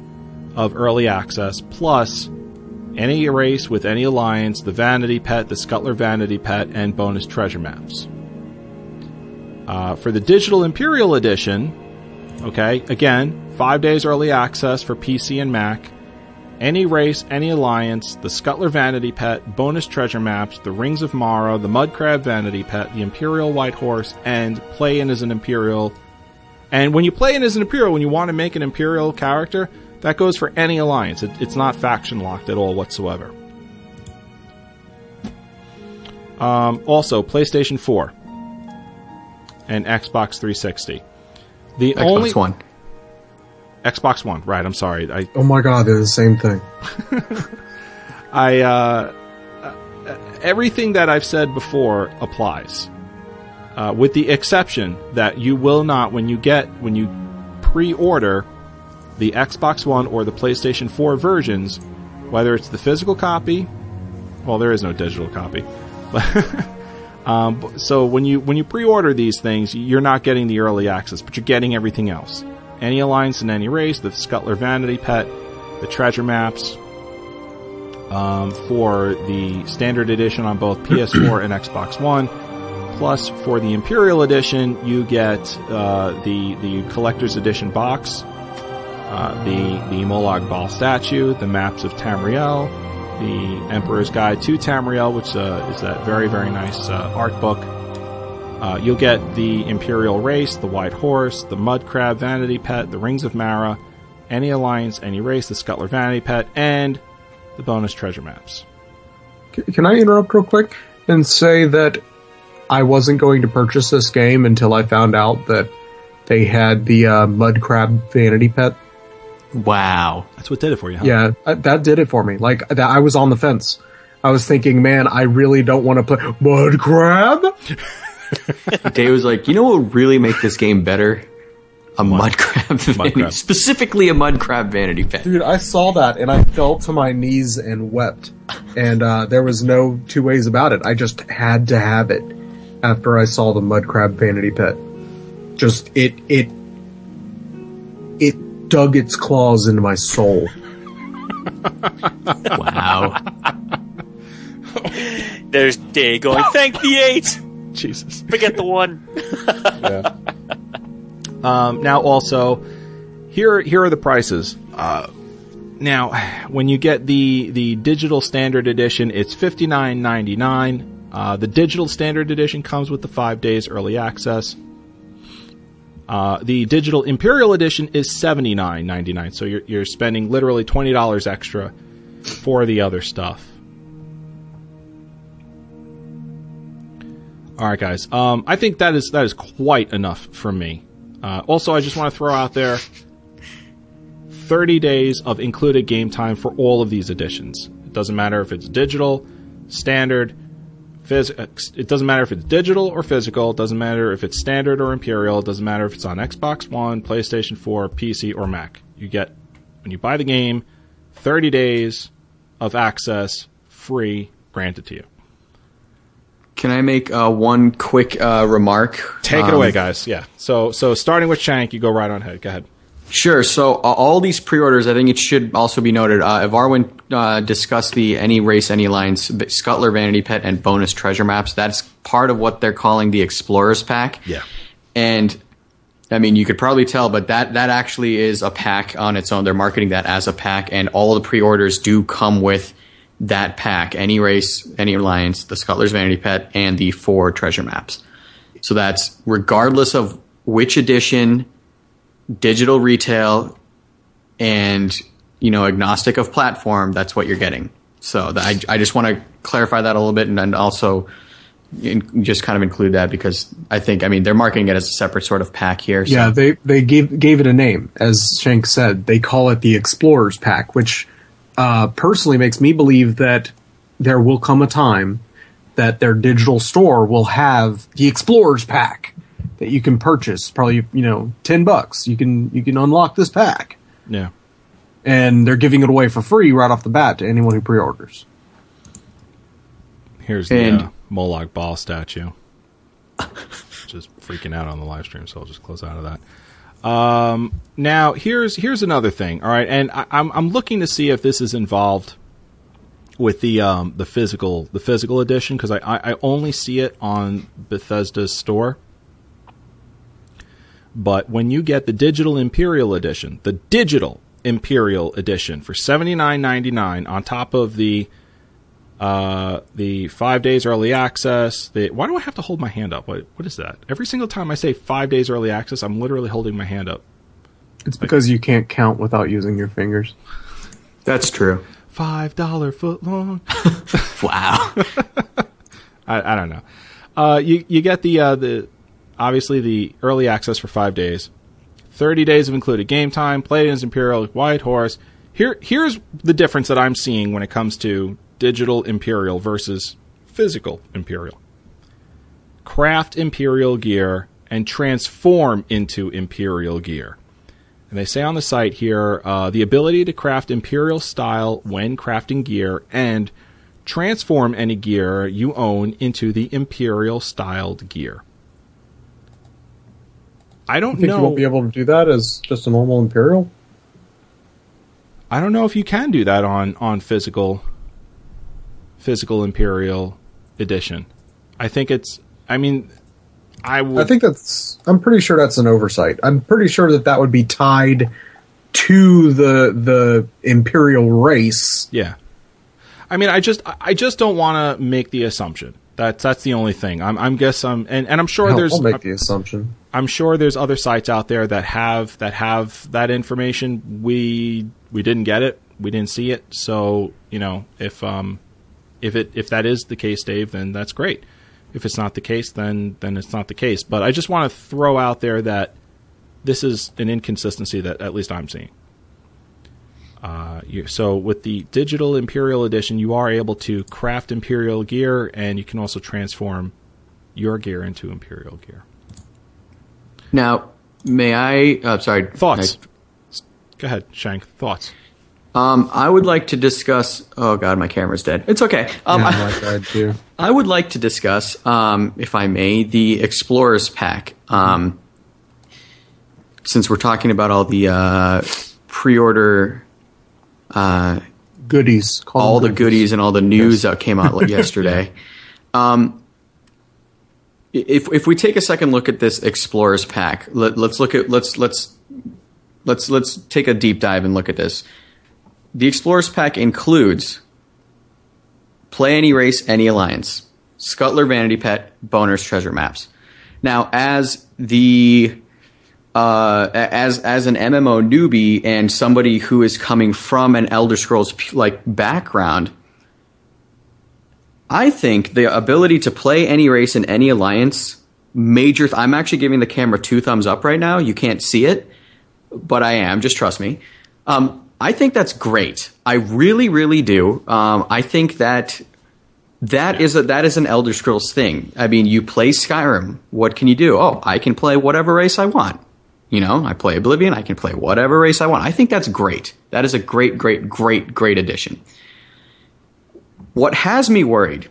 of early access plus any race with any alliance, the Vanity Pet, the Scuttler Vanity Pet, and bonus treasure maps. Uh, for the Digital Imperial Edition, okay, again, five days early access for PC and Mac. Any race, any alliance, the Scuttler Vanity Pet, bonus treasure maps, the Rings of Mara, the Mud Crab Vanity Pet, the Imperial White Horse, and play in as an Imperial. And when you play in as an Imperial, when you want to make an Imperial character, that goes for any alliance. It, it's not faction locked at all whatsoever. Um, also, PlayStation 4 and Xbox 360. The Xbox only One. Xbox One, right? I'm sorry. I Oh my god, they're the same thing. <laughs> I uh, uh, everything that I've said before applies, uh, with the exception that you will not when you get when you pre-order the Xbox One or the PlayStation 4 versions, whether it's the physical copy, well, there is no digital copy. <laughs> Um, so when you when you pre-order these things, you're not getting the early access, but you're getting everything else. Any alliance in any race, the Scuttler Vanity Pet, the treasure maps, um, for the standard edition on both PS4 and Xbox One. Plus, for the Imperial Edition, you get uh, the the collector's edition box, uh, the the Molag Bal statue, the maps of Tamriel, the Emperor's Guide to Tamriel, which uh, is that very very nice uh, art book. Uh, you'll get the Imperial Race, the White Horse, the Mud Crab Vanity Pet, the Rings of Mara, any alliance, any race, the Scuttler Vanity Pet, and the bonus treasure maps. Can I interrupt real quick and say that I wasn't going to purchase this game until I found out that they had the uh, Mud Crab Vanity Pet. Wow. That's what did it for you, huh? Yeah, uh, that did it for me. Like that, I was on the fence. I was thinking, man, I really don't want to play Mud Crab. <laughs> Dave was like, you know what would really make this game better? A mud crab vanity. crab. <laughs> Specifically a mud crab vanity pet. Dude, I saw that and I fell to my knees and wept. And uh, there was no two ways about it. I just had to have it after I saw the Mud Crab Vanity Pet. Just it it it dug its claws into my soul. <laughs> Wow. <laughs> There's Day going, thank the eight! Jesus. Forget the one. <laughs> Um, now, also, here here are the prices. Uh, now, when you get the the digital standard edition, it's fifty nine ninety nine. Uh, the digital standard edition comes with the five days early access. Uh, the digital imperial edition is seventy nine ninety nine. So you're you're spending literally twenty dollars extra for the other stuff. All right, guys. Um, I think that is that is quite enough from me. Uh, also, I just want to throw out there 30 days of included game time for all of these editions. It doesn't matter if it's digital, standard, phys- uh, it doesn't matter if it's digital or physical, it doesn't matter if it's standard or imperial, it doesn't matter if it's on Xbox One, PlayStation 4, PC, or Mac. You get, when you buy the game, 30 days of access free granted to you. Can I make uh, one quick uh, remark? Take it Um, away, guys. Yeah. So, so starting with Shank, you go right on ahead. Go ahead. Sure. So uh, all these pre-orders, I think it should also be noted. Uh, Ivarwin uh, discussed the any race, any lines, Scuttler Vanity Pet, and bonus treasure maps. That's part of what they're calling the Explorers Pack. Yeah. And I mean, you could probably tell, but that that actually is a pack on its own. They're marketing that as a pack, and all the pre-orders do come with that pack: any race, any alliance, the Scuttler's Vanity Pet, and the four treasure maps. So that's regardless of which edition, digital retail, and you know, agnostic of platform. That's what you're getting. So that, I I just want to clarify that a little bit, and then also in, just kind of include that because I think I mean they're marketing it as a separate sort of pack here. So. Yeah, they they gave gave it a name, as Shank said. They call it the Explorers Pack, which uh, personally makes me believe that there will come a time that their digital store will have the Explorers Pack that you can purchase. Probably you know ten bucks. You can you can unlock this pack, Yeah. and they're giving it away for free right off the bat to anyone who pre-orders. Here's the uh, Molag Bal statue. <laughs> just freaking out on the live stream, so I'll just close out of that. Um, now here's here's another thing. All right, and I, I'm I'm looking to see if this is involved with the um, the physical the physical edition because I, I I only see it on Bethesda's store. But when you get the digital Imperial edition, the digital Imperial edition for seventy nine ninety nine on top of the uh, the five days early access. The why do I have to hold my hand up? What what is that? Every single time I say five days early access, I'm literally holding my hand up. It's because you can't count without using your fingers. That's true. Five dollar foot long. <laughs> <laughs> Wow. I, I don't know. Uh, you you get the uh, the obviously the early access for five days, thirty days of included game time. Played as Imperial White Horse. Here here's the difference that I'm seeing when it comes to digital Imperial versus physical Imperial. Craft Imperial gear and transform into Imperial gear. And they say on the site here uh, the ability to craft Imperial style when crafting gear and transform any gear you own into the Imperial styled gear. I don't I think know. you won't be able to do that as just a normal Imperial. I don't know if you can do that on on physical physical Imperial edition. I think it's. I mean, I would. I think that's. I'm pretty sure that's an oversight. I'm pretty sure that that would be tied to the the Imperial race. Yeah. I mean, I just I just don't want to make the assumption. That's that's the only thing. I'm I'm guess I'm and, and I'm sure there's I'll make the assumption. I'm sure there's other sites out there that have that have that information. We we didn't get it. We didn't see it. So, you know, if um if it if that is the case, Dave, then that's great. If it's not the case, then then it's not the case. But I just want to throw out there that this is an inconsistency that at least I'm seeing. Uh, you, so with the digital Imperial edition, you are able to craft Imperial gear, and you can also transform your gear into Imperial gear. now, may I? Uh, sorry. Thoughts? I- Go ahead, Shank. Thoughts? Um, I would like to discuss. Oh God, my camera's dead. It's okay. Um, Yeah, I, like that too. <laughs> I would like to discuss, um, if I may, the Explorers Pack. Um, since we're talking about all the uh, pre-order, uh, Goodies. All the goodies and all the news that came out <laughs> yesterday. Um, if if we take a second look at this Explorers Pack, let, let's look at let's let's let's let's take a deep dive and look at this. The Explorers Pack includes Play Any Race, Any Alliance, Scuttler Vanity Pet, Boners Treasure Maps. Now, as the uh, as as an MMO newbie and somebody who is coming from an Elder Scrolls like background, I think the ability to play any race in any alliance major. Th- I'm actually giving the camera two thumbs up right now. You can't see it, but I am. Just trust me. Um, I think that's great. I really, really do. Um, I think that that is a, that is an Elder Scrolls thing. I mean, you play Skyrim. What can you do? Oh, I can play whatever race I want. You know, I play Oblivion. I can play whatever race I want. I think that's great. That is a great, great, great, great addition. What has me worried,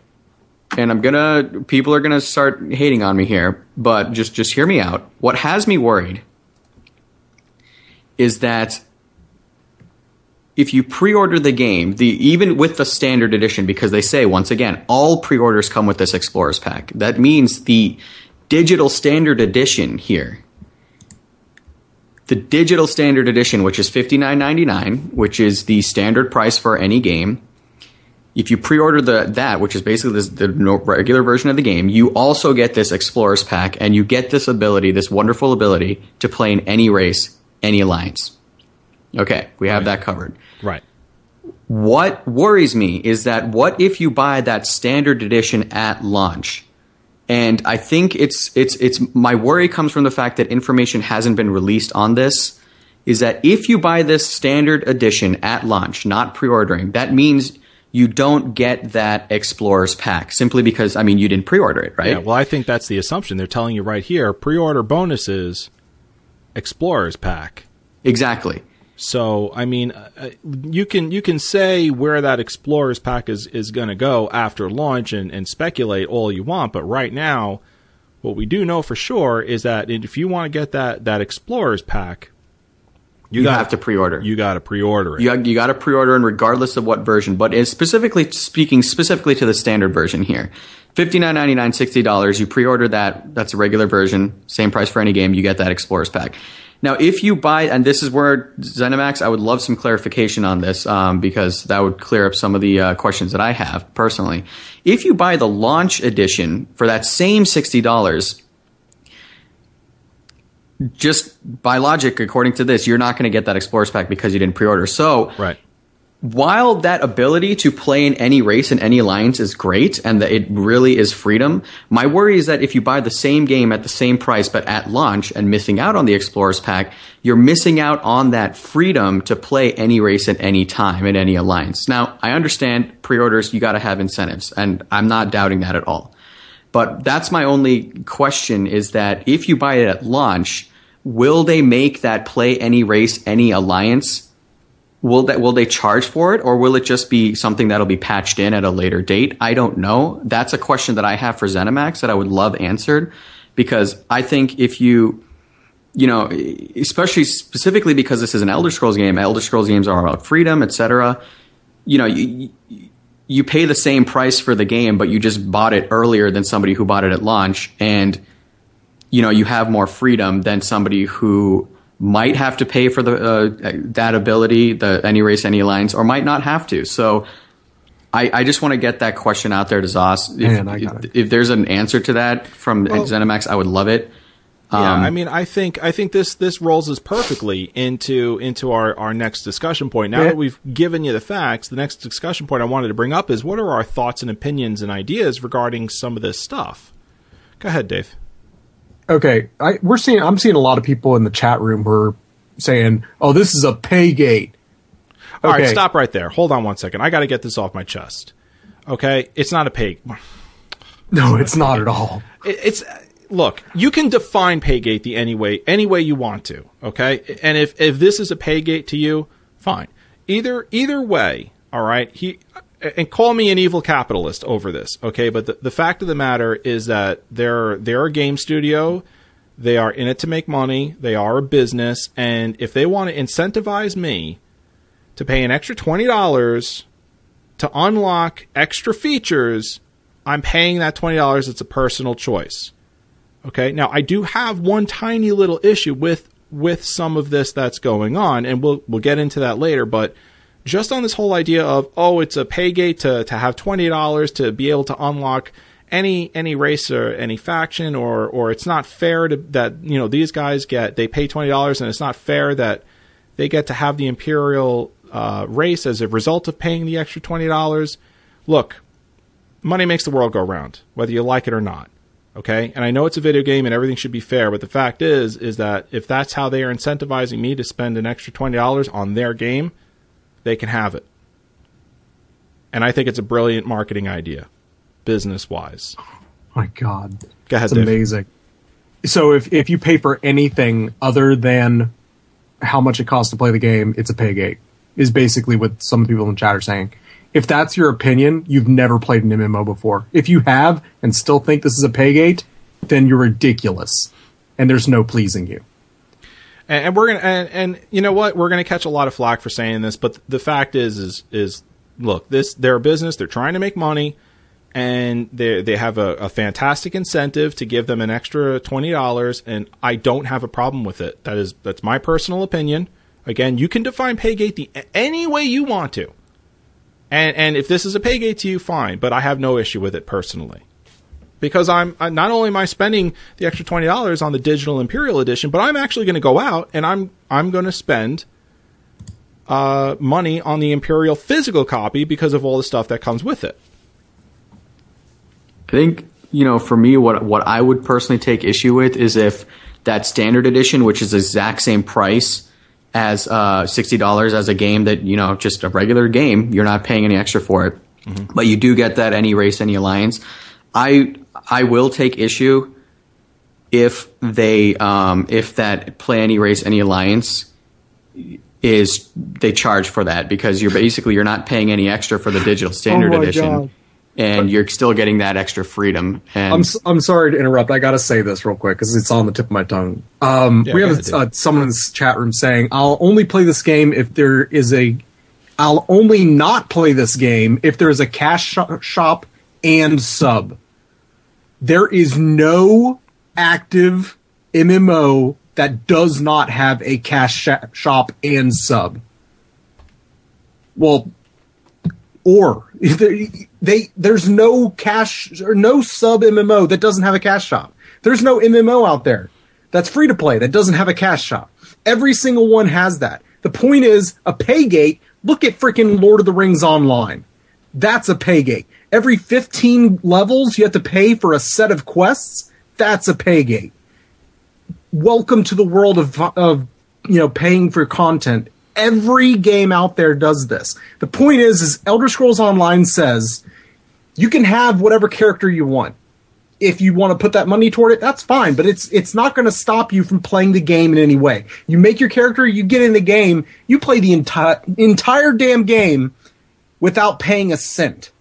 and I'm gonna, people are gonna start hating on me here, but just, just hear me out. What has me worried is that if you pre-order the game, the even with the standard edition, because they say once again, all pre-orders come with this Explorers pack. That means the digital standard edition here, the digital standard edition, which is fifty nine ninety nine, which is the standard price for any game. If you pre-order the that, which is basically this, the regular version of the game, you also get this Explorers pack, and you get this ability, this wonderful ability to play in any race, any alliance. Okay, we have that covered. Right. What worries me is that what if you buy that standard edition at launch? And I think it's it's it's my worry comes from the fact that information hasn't been released on this. Is that if you buy this standard edition at launch, not pre-ordering, that means you don't get that Explorers pack simply because I mean you didn't pre-order it, right? Yeah, well, I think that's the assumption. They're telling you right here pre-order bonuses, Explorers pack. Exactly. So, I mean, uh, you can you can say where that Explorers pack is, is going to go after launch and, and speculate all you want, but right now, what we do know for sure is that if you want to get that, that Explorers pack, you, gotta- have to pre-order. You got to pre-order it. You, you got to pre-order, and regardless of what version, but is specifically speaking specifically to the standard version here, fifty nine ninety nine, sixty dollars. You pre-order that. That's a regular version, same price for any game. You get that Explorers pack. Now, if you buy, and this is where ZeniMax, I would love some clarification on this um, because that would clear up some of the uh, questions that I have personally. If you buy the launch edition for that same sixty dollars, just by logic, according to this, you're not going to get that Explorers pack because you didn't pre-order. So, right. While that ability to play in any race and any alliance is great and that it really is freedom, my worry is that if you buy the same game at the same price but at launch and missing out on the Explorers pack, you're missing out on that freedom to play any race at any time in any alliance. Now, I understand pre-orders, you got to have incentives, and I'm not doubting that at all. But that's my only question is that if you buy it at launch, will they make that play any race, any alliance? Will that will they charge for it or will it just be something that'll be patched in at a later date? I don't know. That's a question that I have for ZeniMax that I would love answered because I think if you you know, especially specifically because this is an Elder Scrolls game, Elder Scrolls games are about freedom, etc. You know, you, you pay the same price for the game, but you just bought it earlier than somebody who bought it at launch, and you know you have more freedom than somebody who might have to pay for the uh, that ability, the any race, any alliance, or might not have to. So. I, I just want to get that question out there to Zos. If, Man, if, if there's an answer to that from Well- ZeniMax, I would love it. Yeah, Um, I mean, I think I think this this rolls us perfectly into into our our next discussion point. Now Yeah. that we've given you the facts, the next discussion point I wanted to bring up is what are our thoughts and opinions and ideas regarding some of this stuff. Go ahead, Dave. Okay, I, we're seeing. I'm seeing a lot of people in the chat room who are saying, "Oh, this is a pay gate." All right, stop right there. Hold on one second. I got to get this off my chest. Okay, it's not a pay. No, it's not at all. It- It's look. You can define paygate the any way any way you want to. Okay, and if if this is a paygate to you, fine. Either either way. All right. He and call me an evil capitalist over this. Okay, but the, the fact of the matter is that they're they're a game studio. They are in it to make money. They are a business, and if they want to incentivize me to pay an extra twenty dollars to unlock extra features, I'm paying that $20. It's a personal choice. Okay? Now, I do have one tiny little issue with with some of this that's going on and we'll we'll get into that later, but just on this whole idea of oh, it's a pay gate to to have $20 to be able to unlock any any race or any faction or or it's not fair to that you know these guys get they pay $20 and it's not fair that they get to have the imperial uh, race as a result of paying the extra twenty dollars. Look, money makes the world go round, whether you like it or not. Okay, and I know it's a video game and everything should be fair, but the fact is, is that if that's how they are incentivizing me to spend an extra twenty dollars on their game, they can have it. And I think it's a brilliant marketing idea, business wise. My God, Go ahead, it's Dave. amazing. So if if you pay for anything other than how much it costs to play the game, it's a pay gate. Is basically what some of the people in chat are saying. If that's your opinion, you've never played an MMO before. If you have and still think this is a pay gate, then you're ridiculous, and there's no pleasing you. And, and we're gonna and, and you know what? We're gonna catch a lot of flack for saying this but the fact is is is look this they're a business they're trying to make money and they they have a, a fantastic incentive to give them an extra twenty dollars and I don't have a problem with it. That is that's my personal opinion. Again you can define paygate the any way you want to. And and if this is a paygate to you fine but I have no issue with it personally because I'm I, not only am I spending the extra twenty dollars on the digital Imperial edition, but I'm actually going to go out and I'm I'm going to spend uh, money on the Imperial physical copy because of all the stuff that comes with it. I think you know, for me, what what I would personally take issue with is if that standard edition, which is the exact same price as uh, sixty dollars as a game that you know just a regular game, you're not paying any extra for it, but you do get that any race, any alliance. I I will take issue if they um, if that play any race, any alliance is they charge for that because you're basically you're not paying any extra for the digital standard Oh edition God. and you're still getting that extra freedom. And I'm s- I'm sorry to interrupt. I got to say this real quick because it's on the tip of my tongue. Um, Yeah, we have ahead, dude. uh, someone in this chat room saying, "I'll only play this game if there is a. I'll only not play this game if there is a cash sho- shop and sub. There is no active MMO that does not have a cash sh- shop and sub. Well, or <laughs> they, they there's no cash or no sub MMO that doesn't have a cash shop. There's no MMO out there that's free to play that doesn't have a cash shop. Every single one has that. The point is a pay gate. Look at freaking Lord of the Rings online. That's a pay gate. Every 15 levels you have to pay for a set of quests. That's a pay gate. Welcome to the world of of you know paying for content. Every game out there does this. The point is, is Elder Scrolls Online says you can have whatever character you want. If you want to put that money toward it, that's fine. But it's it's not going to stop you from playing the game in any way. You make your character, you get in the game, you play the entire entire damn game without paying a cent.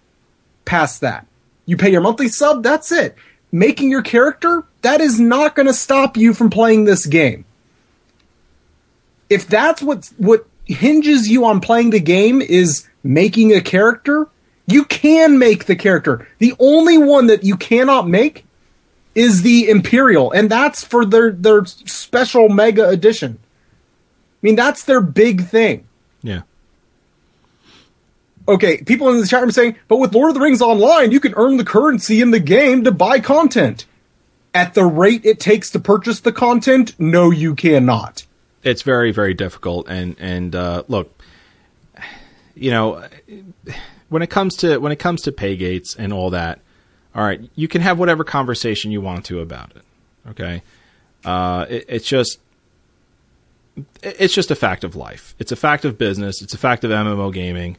Past that, you pay your monthly sub. That's it. Making your character that is not going to stop you from playing this game if that's what what hinges you on playing the game is making a character, you can make the character. The only one that you cannot make is the Imperial, and that's for their their special mega edition. I mean, that's their big thing. Yeah. Okay, people in the chat room saying, but with Lord of the Rings Online, you can earn the currency in the game to buy content. At the rate it takes to purchase the content, no, you cannot. it's very very difficult and and uh, look you know when it comes to when it comes to pay gates and all that all right you can have whatever conversation you want to about it okay uh, it, it's just it's just a fact of life it's a fact of business it's a fact of mmo gaming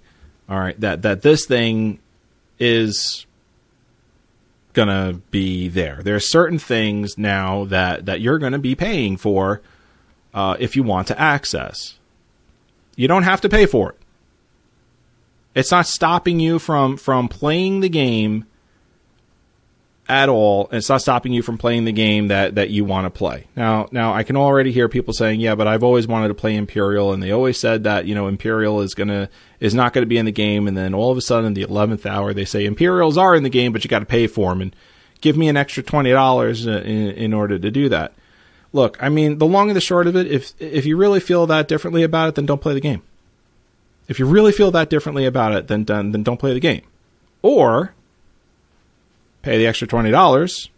all right that that this thing is gonna be there there are certain things now that that you're gonna be paying for uh, if you want to access. You don't have to pay for it. It's not stopping you from from playing the game at all. And it's not stopping you from playing the game that that you want to play. Now, now I can already hear people saying, "Yeah, but I've always wanted to play Imperial," and they always said that you know Imperial is gonna is not going to be in the game, and then all of a sudden, the eleventh hour, they say Imperials are in the game, but you got to pay for them, and give me an extra twenty dollars uh, in, in order to do that. Look, I mean, the long and the short of it, if if you really feel that differently about it, then don't play the game. If you really feel that differently about it, then then, then don't play the game, or pay the extra twenty dollars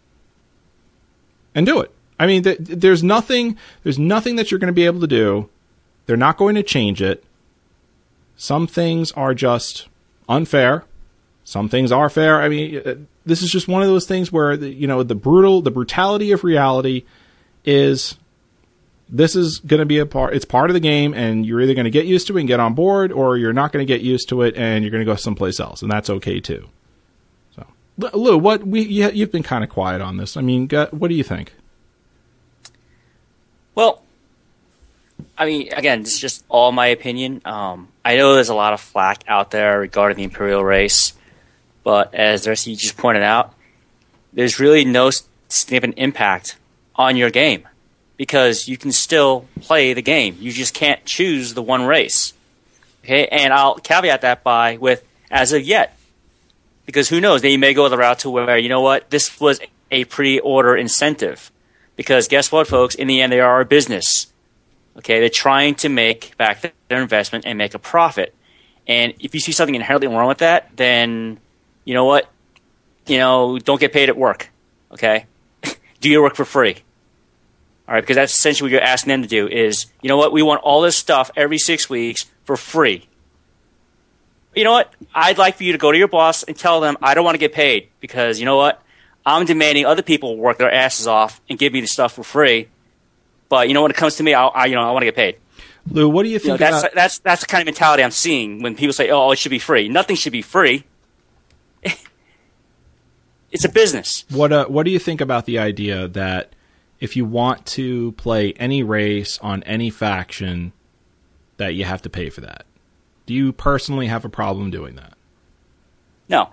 and do it. I mean, th- there's nothing there's nothing that you're going to be able to do. They're not going to change it. Some things are just unfair. Some things are fair. I mean, uh, this is just one of those things where the, you know the brutal the brutality of reality is this is going to be a part it's part of the game and you're either going to get used to it and get on board or you're not going to get used to it and you're going to go someplace else and that's okay too lou what we you, you've been kind of quiet on this i mean what do you think Well, I mean, again, this is just all my opinion. Um, I know there's a lot of flack out there regarding the Imperial race, but as the rest of you just pointed out, there's really no significant impact on your game because you can still play the game. You just can't choose the one race. Okay, and I'll caveat that by with as of yet, because who knows? They may go the route to where you know what this was a pre-order incentive, because guess what, folks? In the end, they are a business. Okay, they're trying to make back their investment and make a profit. And if you see something inherently wrong with that, then you know what? You know, don't get paid at work. Okay, <laughs> do your work for free. All right, because that's essentially what you're asking them to do. Is you know what? We want all this stuff every six weeks for free. You know what? I'd like for you to go to your boss and tell them I don't want to get paid because you know what? I'm demanding other people work their asses off and give me the stuff for free. But you know, when it comes to me, I, I you know I want to get paid. lou what do you You know, think that's about that's that's the kind of mentality I'm seeing when people say, "Oh, it should be free." Nothing should be free. <laughs> it's a business. what uh, what do you think about the idea that if you want to play any race on any faction that you have to pay for that do you personally have a problem doing that No,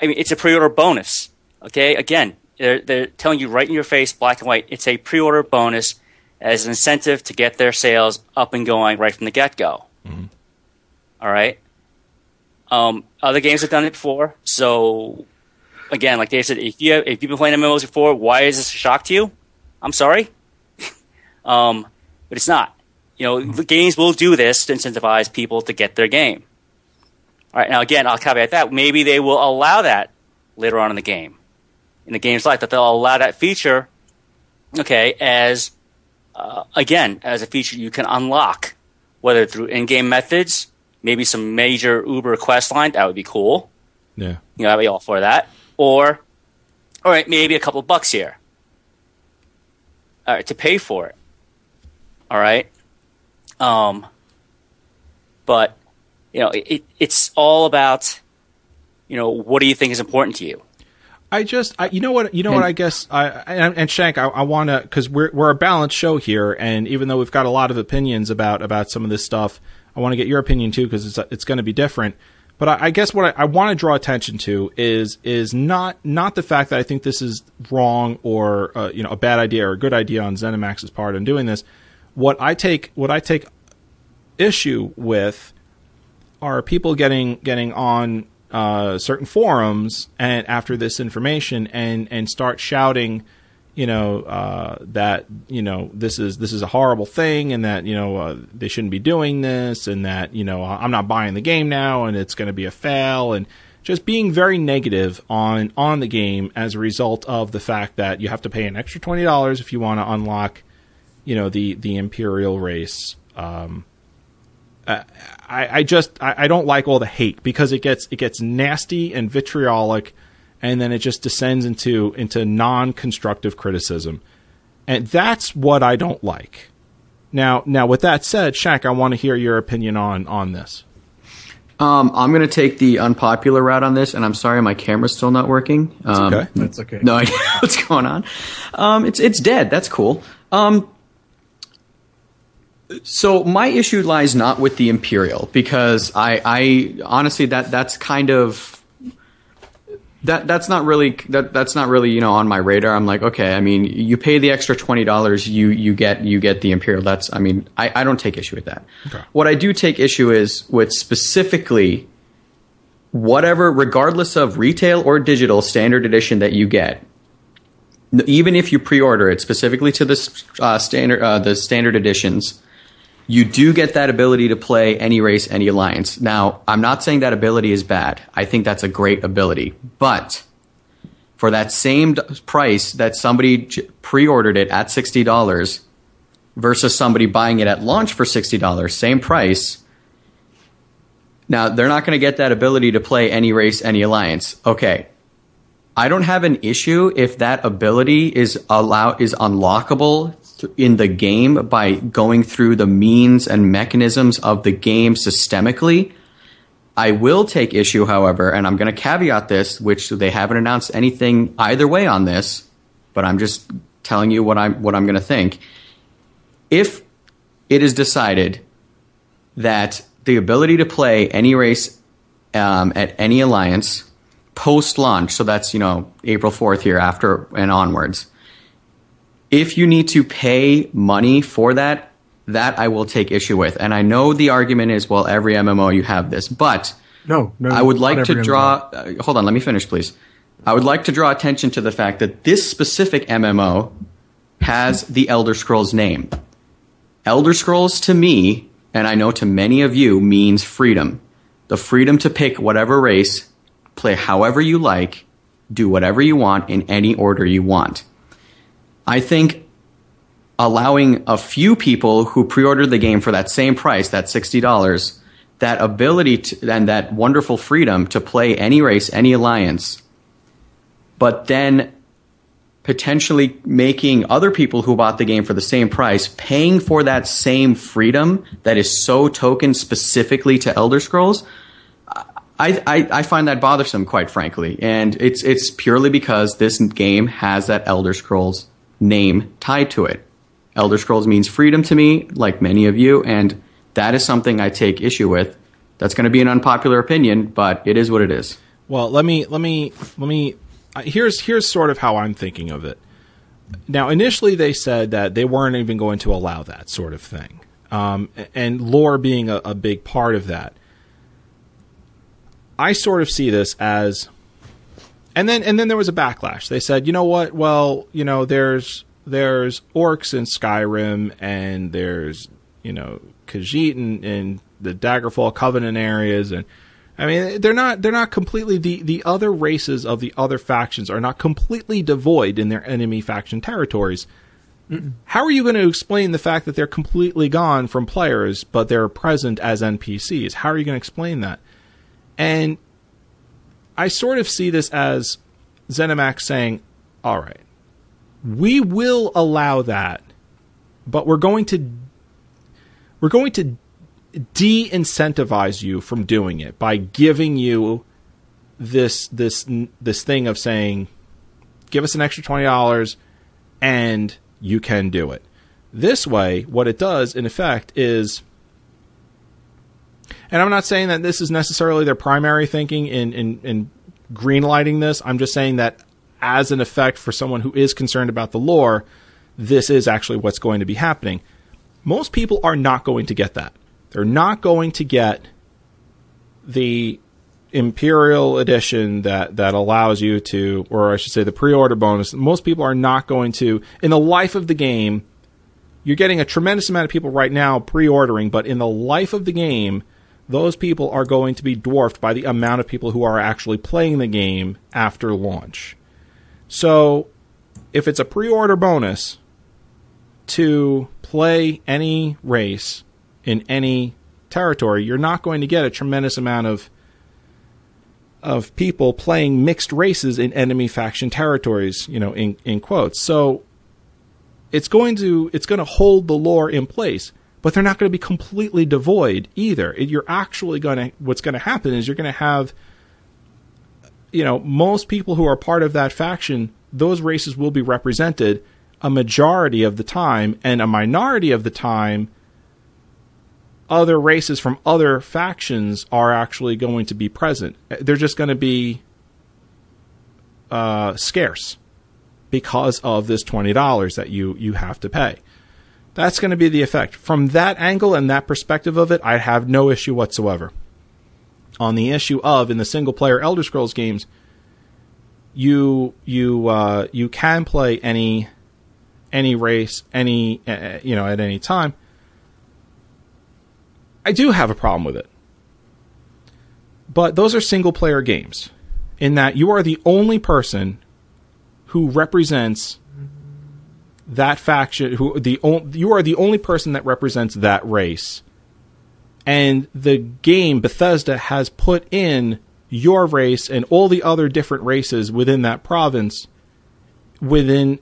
I mean, it's a pre-order bonus. Okay, again, they're they're telling you right in your face, black and white. It's a pre-order bonus as an incentive to get their sales up and going right from the get-go. All right. Um, other games have done it before, so again, like Dave said, if you have, if you've been playing MMOs before, why is this a shock to you? I'm sorry, <laughs> um, but it's not. You know, the games will do this to incentivize people to get their game. All right, now again, I'll caveat that maybe they will allow that later on in the game, in the game's life, that they'll allow that feature, okay, as uh, again as a feature you can unlock, whether through in-game methods, maybe some major Uber quest line, that would be cool. Yeah. You know, I'd be all for that. Or, all right, maybe a couple bucks here. All right, to pay for it. All right. Um, but you know, it, it's all about, you know, what do you think is important to you? I just, I, you know what, you know what, I guess, I, and, and Shank, I, I want to, because we're we're a balanced show here, and even though we've got a lot of opinions about about some of this stuff, I want to get your opinion too, because it's it's going to be different. But I, I guess what I, I want to draw attention to is is not not the fact that I think this is wrong or uh, you know a bad idea or a good idea on ZeniMax's part in doing this. What I take what I take issue with are people getting getting on uh, certain forums and after this information and and start shouting, you know, uh, that you know this is this is a horrible thing and that you know uh, they shouldn't be doing this and that you know I'm not buying the game now and it's going to be a fail and just being very negative on on the game as a result of the fact that you have to pay an extra twenty dollars if you want to unlock, you know, the the imperial race. Um, I, I just I, I don't like all the hate because it gets it gets nasty and vitriolic, and then it just descends into into non constructive criticism, and that's what I don't like. Now now with that said, Shaq, I want to hear your opinion on on this. Um, I'm going to take the unpopular route on this, and I'm sorry my camera's still not working. Um, okay. That's okay. <laughs> No idea what's going on. Um, it's it's dead. That's cool. Um, so my issue lies not with the Imperial because I, I honestly that that's kind of that that's not really that that's not really you know on my radar. I'm like, okay, I mean, you pay the extra twenty dollars, you you get you get the Imperial. That's I mean, I, I don't take issue with that. Okay. What I do take issue is with specifically whatever, regardless of retail or digital standard edition that you get, even if you pre-order it specifically to the uh, standard uh, the standard editions, you do get that ability to play any race, any alliance. Now, I'm not saying that ability is bad. I think that's a great ability, but for that same price that somebody pre-ordered it at sixty dollars versus somebody buying it at launch for sixty dollars, same price. Now they're not going to get that ability to play any race, any alliance. Okay, I don't have an issue if that ability is allow is unlockable in the game by going through the means and mechanisms of the game systemically. I will take issue, however, and I'm going to caveat this, which they haven't announced anything either way on this, but I'm just telling you what I'm what I'm going to think. If it is decided that the ability to play any race um, at any alliance post launch, so that's you know April fourth here after and onwards. If you need to pay money for that, that I will take issue with. And I know the argument is, well, every MMO you have this, but No, no. I would like to draw. Uh, hold on, let me finish, please. I would like to draw attention to the fact that this specific MMO has the Elder Scrolls name. Elder Scrolls to me, and I know to many of you, means freedom. The freedom to pick whatever race, play however you like, do whatever you want in any order you want. I think allowing a few people who pre-ordered the game for that same price, that $60, that ability to, and that wonderful freedom to play any race, any alliance, but then potentially making other people who bought the game for the same price paying for that same freedom that is so token specifically to Elder Scrolls. I, I, I find that bothersome, quite frankly, and it's it's purely because this game has that Elder Scrolls name tied to it. Elder Scrolls means freedom to me, like many of you, and that is something I take issue with. That's going to be an unpopular opinion, but it is what it is. Well, let me let me let me. Here's here's sort of how I'm thinking of it. Now, initially they said that they weren't even going to allow that sort of thing, um, and lore being a, a big part of that. I sort of see this as, and then and then there was a backlash. They said, you know what? Well, you know, there's there's orcs in Skyrim, and there's you know Khajiit in, in the Daggerfall Covenant areas, and I mean they're not they're not completely the the other races of the other factions are not completely devoid in their enemy faction territories. Mm-mm. How are you going to explain the fact that they're completely gone from players, but they're present as NPCs? How are you going to explain that? And I sort of see this as ZeniMax saying, all right, we will allow that, but we're going to we're going to de-incentivize you from doing it by giving you this this this thing of saying give us an extra $20 and you can do it. This way what it does in effect is and I'm not saying that this is necessarily their primary thinking in in in greenlighting this. I'm just saying that as an effect for someone who is concerned about the lore, this is actually what's going to be happening. Most people are not going to get that. They're not going to get the Imperial edition that, that allows you to, or I should say the pre order bonus. Most people are not going to, in the life of the game, you're getting a tremendous amount of people right now pre ordering, but in the life of the game, those people are going to be dwarfed by the amount of people who are actually playing the game after launch. So, if it's a pre order bonus to play any race, in any territory, you're not going to get a tremendous amount of of people playing mixed races in enemy faction territories, you know, in in quotes. So it's going to it's going to hold the lore in place, but they're not going to be completely devoid either. You're actually going to what's going to happen is you're going to have you know, most people who are part of that faction, those races will be represented a majority of the time and a minority of the time other races from other factions are actually going to be present. They're just going to be uh, scarce because of this twenty dollars that you you have to pay. That's going to be the effect. From that angle and that perspective of it, I have no issue whatsoever. On the issue of in the single player Elder Scrolls games, you you uh, you can play any any race any uh, you know at any time I do have a problem with it. But those are single player games in that you are the only person who represents that faction who the you are the only person that represents that race. And the game Bethesda has put in your race and all the other different races within that province within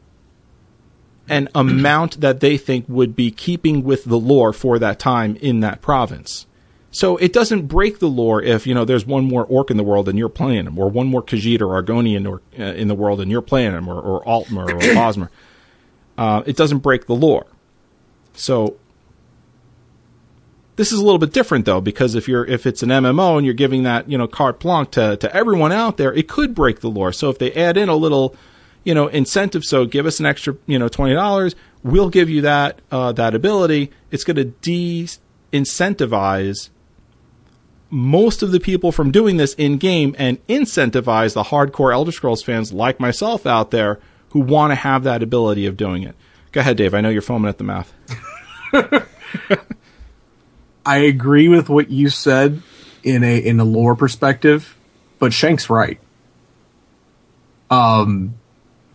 an <clears throat> amount that they think would be keeping with the lore for that time in that province. So it doesn't break the lore if you know there's one more orc in the world and you're playing them, or one more Khajiit or Argonian or, uh, in the world and you're playing them, or, or Altmer or <clears throat> Bosmer. Uh, it doesn't break the lore. So this is a little bit different though, because if you're if it's an MMO and you're giving that you know carte blanche to to everyone out there, it could break the lore. So if they add in a little you know, incentive. So give us an extra, you know, twenty dollars. We'll give you that uh, that ability. It's going to de-incentivize most of the people from doing this in game and incentivize the hardcore Elder Scrolls fans like myself out there who want to have that ability of doing it. Go ahead, Dave. I know you're foaming at the mouth. <laughs> I agree with what you said in a in a lore perspective, but Shank's right. Um,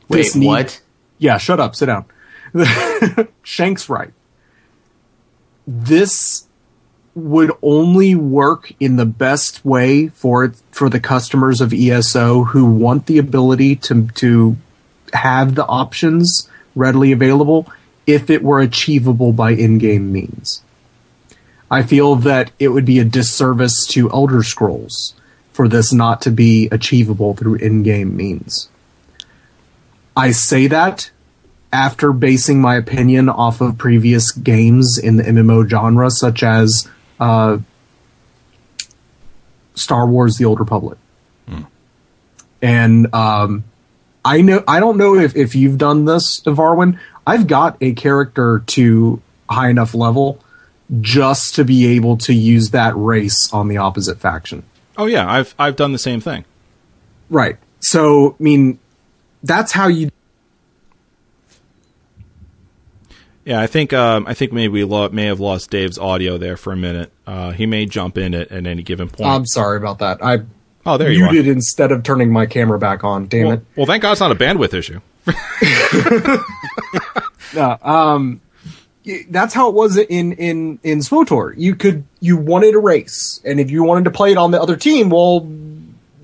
Wait, need, what? Yeah, shut up, sit down. <laughs> Shank's right. This would only work in the best way for for the customers of ESO who want the ability to to have the options readily available if it were achievable by in-game means. I feel that it would be a disservice to Elder Scrolls for this not to be achievable through in-game means. I say that after basing my opinion off of previous games in the MMO genre, such as uh, Star Wars: The Old Republic. Mm. and um, I know I don't know if if you've done this, Varwin. I've got a character to high enough level just to be able to use that race on the opposite faction. Oh yeah, I've I've done the same thing. Right. So I mean, that's how you Yeah, I think um, I think maybe we lo- may have lost Dave's audio there for a minute. Uh, he may jump in at, at any given point. I'm sorry about that. I oh, there you are. muted instead of turning my camera back on. Damn Well, it. well, thank God it's not a bandwidth issue. <laughs> No, um, that's how it was in in in SWTOR. You could you wanted a race, and if you wanted to play it on the other team, well,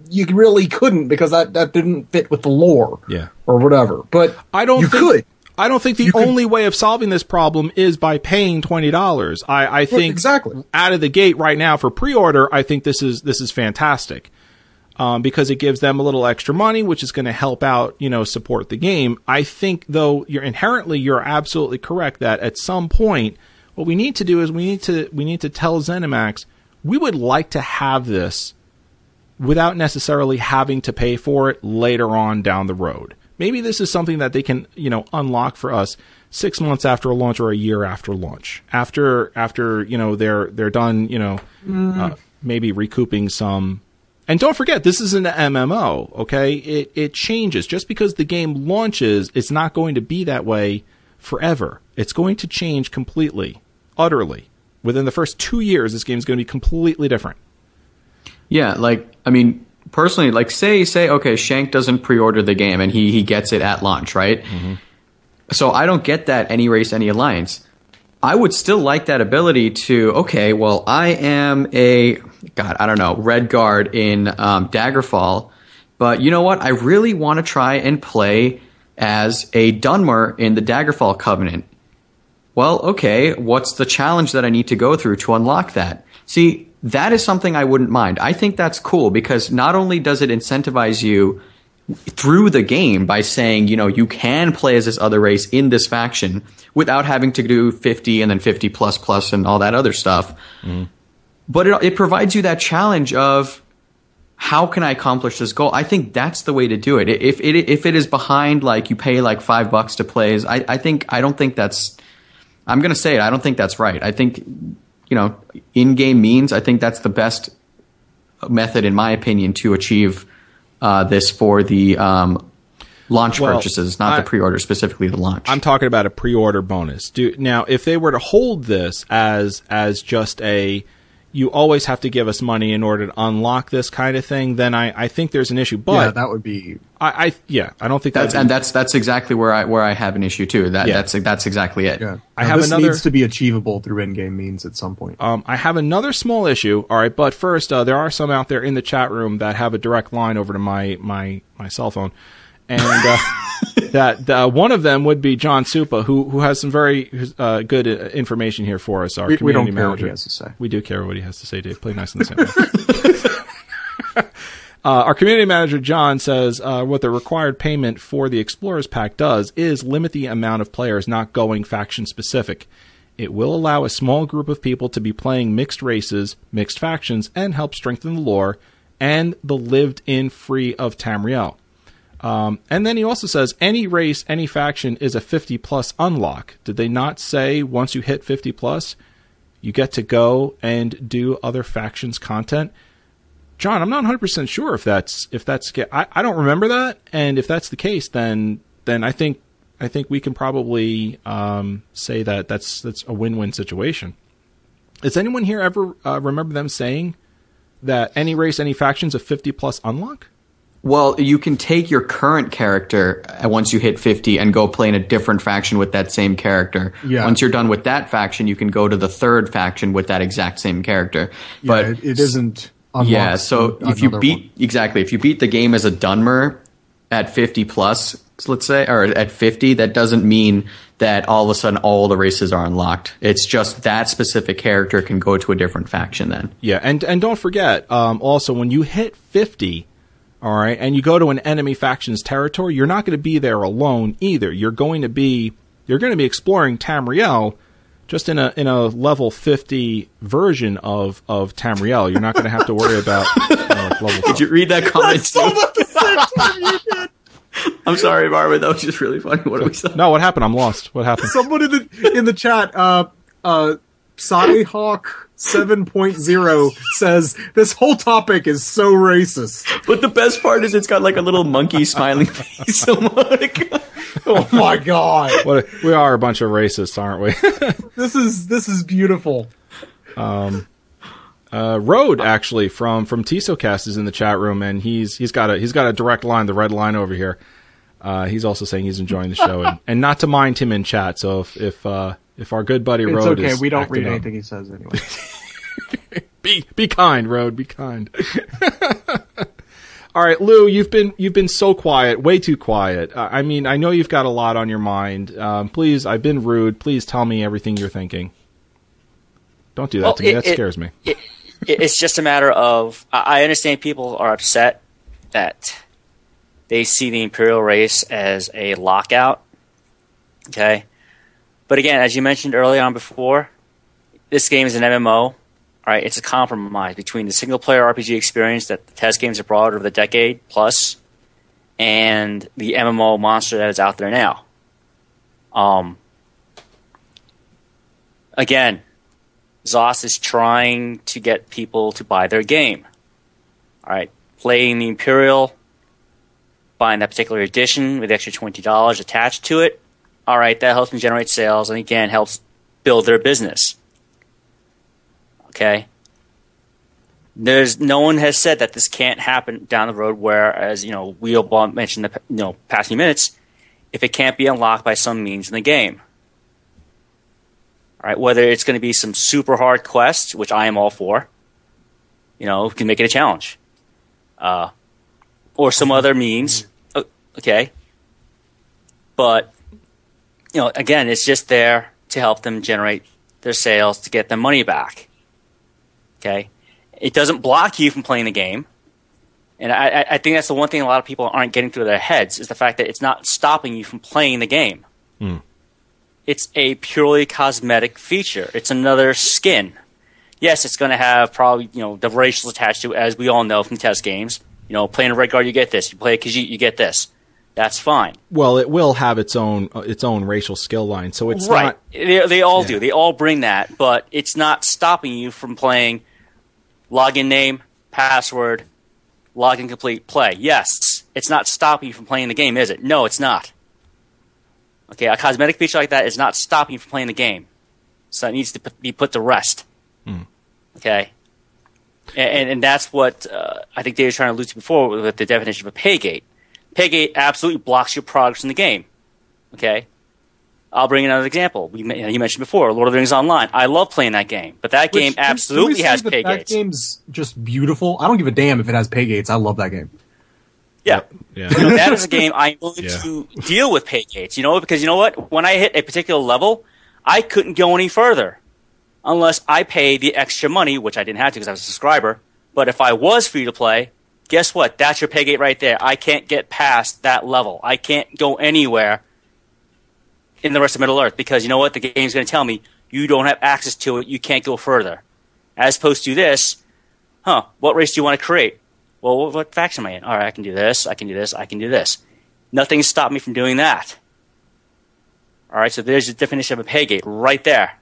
you really couldn't because that that didn't fit with the lore. Yeah. or whatever. But I don't. You think, could. I don't think the You could- only way of solving this problem is by paying twenty dollars. I, I think exactly. out of the gate right now for pre-order, I think this is this is fantastic um, because it gives them a little extra money, which is going to help out, you know, support the game. I think though you're inherently you're absolutely correct that at some point what we need to do is we need to we need to tell ZeniMax we would like to have this without necessarily having to pay for it later on down the road. Maybe this is something that they can, you know, unlock for us six months after a launch or a year after launch. After after you know they're they're done, you know, uh, maybe recouping some. And don't forget, this is an MMO. Okay, it it changes just because the game launches. It's not going to be that way forever. It's going to change completely, utterly. Within the first two years, this game is going to be completely different. Yeah, like I mean, personally, like say say okay, Shank doesn't pre-order the game and he he gets it at launch, right? Mm-hmm. So I don't get that any race any alliance. I would still like that ability to okay, well I am a God I don't know Redguard in um, Daggerfall, but you know what? I really want to try and play as a Dunmer in the Daggerfall Covenant. Well, okay, what's the challenge that I need to go through to unlock that? See, that is something I wouldn't mind. I think that's cool because not only does it incentivize you through the game by saying, you know, you can play as this other race in this faction without having to do 50 and then 50 plus plus and all that other stuff. Mm-hmm. But it, it provides you that challenge of how can I accomplish this goal? I think that's the way to do it. If it if it is behind like you pay like five bucks to play, is I, I think I don't think that's I'm gonna say it. I don't think that's right. I think you know in game means. I think that's the best method, in my opinion, to achieve uh, this for the um, launch Well, purchases, not I- the pre-order, specifically the launch. I'm talking about a pre-order bonus. Do now if they were to hold this as as just a you always have to give us money in order to unlock this kind of thing, then I, I think there's an issue. yeah, But that would be I, I yeah, I don't think that's that'd and that's that's exactly where I where I have an issue too. That Yeah. that's that's exactly it. yeah. I Now, have this another- needs to be achievable through in-game means at some point. Um, I have another small issue. All right, but first, uh, there are some out there in the chat room that have a direct line over to my my my cell phone, and uh, <laughs> that uh, one of them would be John Supa, who who has some very uh, good uh, information here for us. Our We- we don't community care what manager. he has to say. We do care what he has to say, Dave. Play nice and simple. <laughs> Uh, our community manager John says uh, what the required payment for the Explorers Pack does is limit the amount of players not going faction specific. It will allow a small group of people to be playing mixed races, mixed factions, and help strengthen the lore and the lived in free of Tamriel. Um, and then he also says any race, any faction is a 50 plus unlock. Did they not say once you hit 50 plus, you get to go and do other factions content? John, I'm not 100 percent sure if that's if that's I, I don't remember that, and if that's the case, then then I think I think we can probably um, say that that's that's a win-win situation. Does anyone here ever uh, remember them saying that any race, any factions a 50 plus unlock? Well, you can take your current character uh, once you hit 50 and go play in a different faction with that same character. Yeah. Once you're done with that faction, you can go to the third faction with that exact same character. Yeah, but it, it isn't. unlocked yeah, so if you beat one. exactly, if you beat the game as a Dunmer at 50 plus, let's say, or at 50, that doesn't mean that all of a sudden all the races are unlocked. It's just that specific character can go to a different faction then. Yeah, and and don't forget, um, also when you hit fifty, all right, and you go to an enemy faction's territory, you're not going to be there alone either. You're going to be you're going to be exploring Tamriel, just in a in a level fifty version of of Tamriel. You're not going to have to worry about you know, like level Did five. you read that comment So too? at the same time you did. <laughs> I'm sorry, Barbara. That was just really funny. What do we say? No, what happened? I'm lost. What happened? Someone in the in the chat, uh, uh, Psyhawk 7.0 says this whole topic is so racist. But the best part is it's got like a little monkey smiling <laughs> face. So <laughs> Monica. Oh my god, What we are a bunch of racists, aren't we? <laughs> this is this is beautiful. Uh, Road actually from from TisoCast is in the chat room, and he's he's got a he's got a direct line, the red line over here. Uh, he's also saying he's enjoying the show, and, <laughs> and not to mind him in chat. So if if uh, if our good buddy It's Road okay. is We don't read up- anything he says anyway. <laughs> Be be kind, Road. Be kind. <laughs> All right, Lou, you've been you've been so quiet, way too quiet. Uh, I mean, I know you've got a lot on your mind. Um, please, I've been rude. Please tell me everything you're thinking. Don't do that Well, to me. it- that it- scares me. it, it's just a matter of I I understand people are upset that they see the imperial race as a lockout. Okay, but again, as you mentioned early on before, this game is an MMO. All right, it's a compromise between the single player RPG experience that the TES games have brought over the decade plus, and the MMO monster that is out there now. Um, again, Zos is trying to get people to buy their game. All right, playing the Imperial, buying that particular edition with the extra twenty dollars attached to it. All right, that helps them generate sales, and again helps build their business. Okay. There's no one has said that this can't happen down the road. Whereas you know Wheelball mentioned the you know past few minutes, if it can't be unlocked by some means in the game. All right, whether it's going to be some super hard quest, which I am all for, you know, can make it a challenge, uh, or some other means. Mm-hmm. Okay, but you know, again, it's just there to help them generate their sales to get their money back. Okay, it doesn't block you from playing the game, and I, I- think that's the one thing a lot of people aren't getting through their heads is the fact that it's not stopping you from playing the game hmm. it's a purely cosmetic feature. It's another skin. Yes, it's going to have probably you know the racials attached to it, as we all know from TES games. You know, playing a Redguard, you get this. You play a Khajiit, you get this. That's fine. Well, it will have its own uh, its own racial skill line, so it's right. not. They, they all Yeah. do. They all bring that, but it's not stopping you from playing login name, password, login complete, play. Yes, it's not stopping you from playing the game, is it? No, it's not. Okay, a cosmetic feature like that is not stopping you from playing the game. So it needs to p- be put to rest. Okay? And, and, and that's what uh, I think Dave was trying to allude to before with the definition of a pay gate. Pay gate absolutely blocks your progress in the game. Okay? I'll bring another example. We, men- you mentioned before, Lord of the Rings Online. I love playing that game, but that game Which, can- can absolutely has that pay that gates. game's just beautiful. I don't give a damn if it has pay gates. I love that game. Yeah. Yeah. You know, that is a game I'm willing Yeah. to deal with pay gates, you know, because you know what? When I hit a particular level, I couldn't go any further unless I pay the extra money, which I didn't have to because I was a subscriber. But if I was free to play, guess what? That's your pay gate right there. I can't get past that level. I can't go anywhere in the rest of Middle Earth because you know what? The game's going to tell me you don't have access to it. You can't go further. As opposed to this, huh? What race do you want to create? Well, what, what faction am I in? All right, I can do this. I can do this. I can do this. Nothing stopped me from doing that. All right, so there's the definition of a pay gate right there.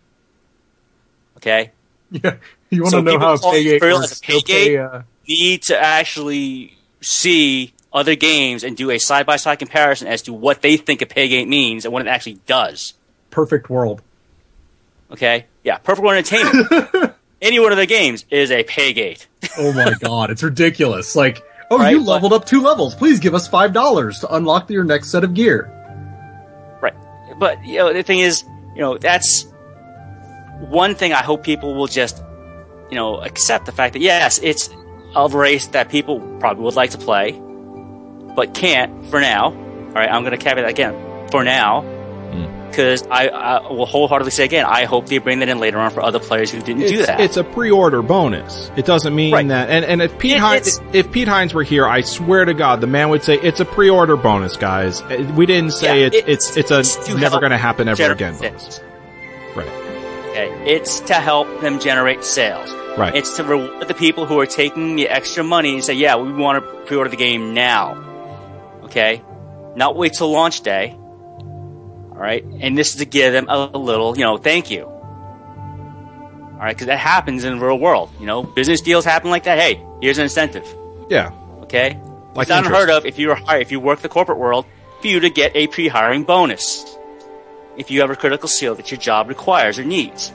Okay, Yeah, you want So to know how a call pay gate works? a pay uh, need to actually see other games and do a side by side comparison as to what they think a pay gate means and what it actually does. perfect world. Okay, yeah, Perfect World Entertainment. <laughs> Any one of the games is a pay gate. Oh my <laughs> god, it's ridiculous. Like, oh, Right, you leveled up two levels. Please give us five dollars to unlock your next set of gear. Right. But you know, the thing is, you know, that's one thing I hope people will just, you know, accept the fact that yes, it's a race that people probably would like to play, but can't for now. All right, I'm going to caveat that again for now. Hmm. Because I, I will wholeheartedly say again, I hope they bring that in later on for other players who didn't do that. it's a pre-order bonus. It doesn't mean Right. that. And, and if Pete It- Hines, if Pete Hines were here, I swear to God, the man would say it's a pre-order bonus, guys. We didn't say Yeah, it's it's it's it's a never going to happen ever again bonus. Right. Okay, it's to help them generate sales. Right. It's to reward the people who are taking the extra money and say, yeah, we want to pre-order the game now. Okay? Not wait till launch day. All right? And this is to give them a little, you know, thank you. All right? Because that happens in the real world. You know, business deals happen like that. Hey, here's an incentive. Yeah. Okay? Like it's interest. unheard of if you're hi- if you work the corporate world for you to get a pre-hiring bonus if you have a critical skill that your job requires or needs.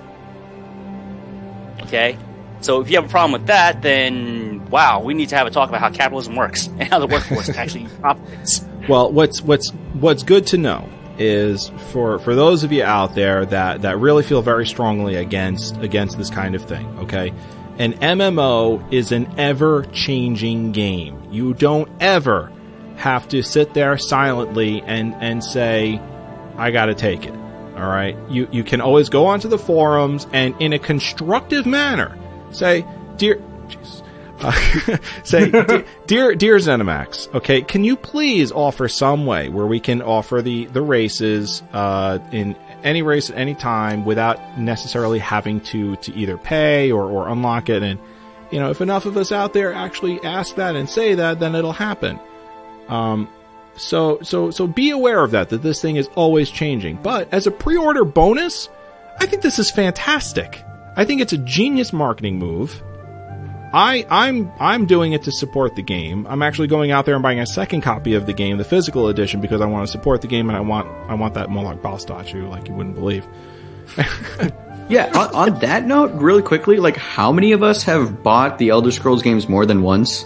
Okay, so if you have a problem with that, then wow, we need to have a talk about how capitalism works <laughs> and how the workforce <laughs> actually operates. Well, what's what's what's good to know is for for those of you out there that that really feel very strongly against against this kind of thing. Okay, an MMO is an ever changing game. You don't ever have to sit there silently and and say, "I got to take it." All right, you you can always go onto the forums and in a constructive manner say, "Dear." Uh, <laughs> say, "De- dear, dear Zenimax, okay, can you please offer some way where we can offer the the races uh, in any race at any time without necessarily having to to either pay or or unlock it? And you know, if enough of us out there actually ask that and say that, then it'll happen. Um, so so so be aware of that that this thing is always changing. But as a pre-order bonus, I think this is fantastic. I think it's a genius marketing move. I I'm I'm doing it to support the game. I'm actually going out there and buying a second copy of the game, the physical edition, because I want to support the game and I want I want that Molag Bal statue like you wouldn't believe. <laughs> Yeah. on, on that note, really quickly, like how many of us have bought the Elder Scrolls games more than once?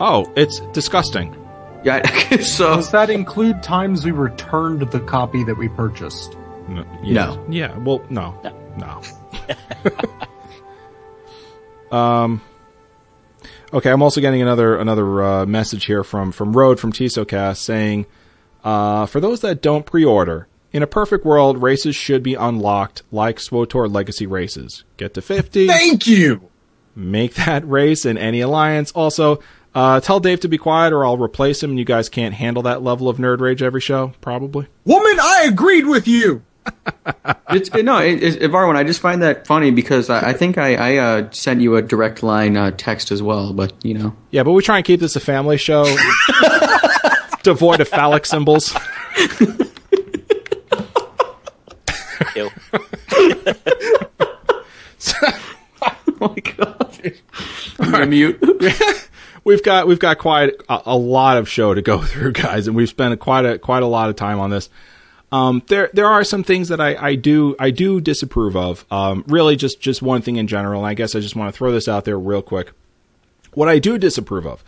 Oh, it's disgusting. Yeah. <laughs> so Does that include times we returned the copy that we purchased? No. No. Yeah. Well, no. No. <laughs> um. Okay, I'm also getting another another uh, message here from from Road from TisoCast saying, uh, for those that don't pre-order, in a perfect world, races should be unlocked like SWTOR Legacy races. Get to 50, Thank you. make that race in any alliance. Also, uh, tell Dave to be quiet or I'll replace him. and You guys can't handle that level of nerd rage every show, probably. Woman, I agreed with you. <laughs> it's no, it, it, Varwin, I just find that funny because I, I think I, I uh, sent you a direct line uh, text as well, but you know. Yeah, but we try and keep this a family show, <laughs> devoid of phallic symbols. Ew. <laughs> Oh my god. I'm gonna mute. We've got we've got quite a, a lot of show to go <laughs> through, guys, and we've spent quite a quite a lot of time on this. Um, there there are some things that I, I do I do disapprove of. Um, really, just just one thing in general. And I guess I just want to throw this out there real quick. What I do disapprove of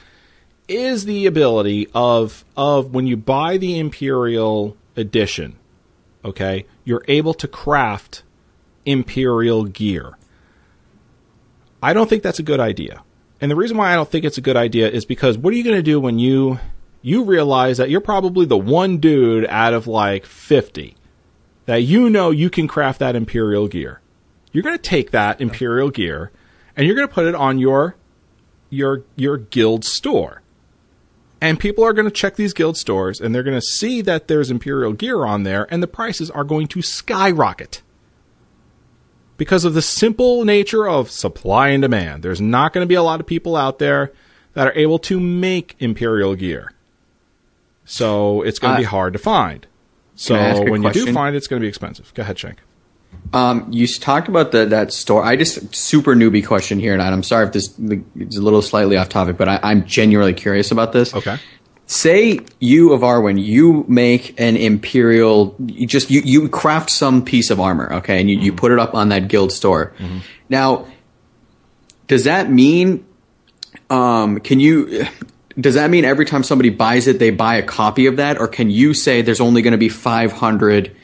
is the ability of of when you buy the Imperial edition, okay, you're able to craft Imperial gear. I don't think that's a good idea. And the reason why I don't think it's a good idea is because what are you going to do when you you realize that you're probably the one dude out of like 50 that you know you can craft that imperial gear. You're going to take that imperial gear and you're going to put it on your your your guild store. And people are going to check these guild stores and they're going to see that there's imperial gear on there and the prices are going to skyrocket because of the simple nature of supply and demand. There's not going to be a lot of people out there that are able to make Imperial gear. So it's going to Uh, be hard to find. So I ask a when you do find it, it's going to be expensive. Go ahead, Shank. Um, you talked about the, that store. I just super newbie question here, and I'm sorry if this is a little slightly off topic, but I, I'm genuinely curious about this. Okay. Say you Varwin, you make an imperial, you just you, you craft some piece of armor, okay, and you, you put it up on that guild store. Now, does that mean? Um, can you? Does that mean every time somebody buys it, they buy a copy of that, or can you say there's only going to be 500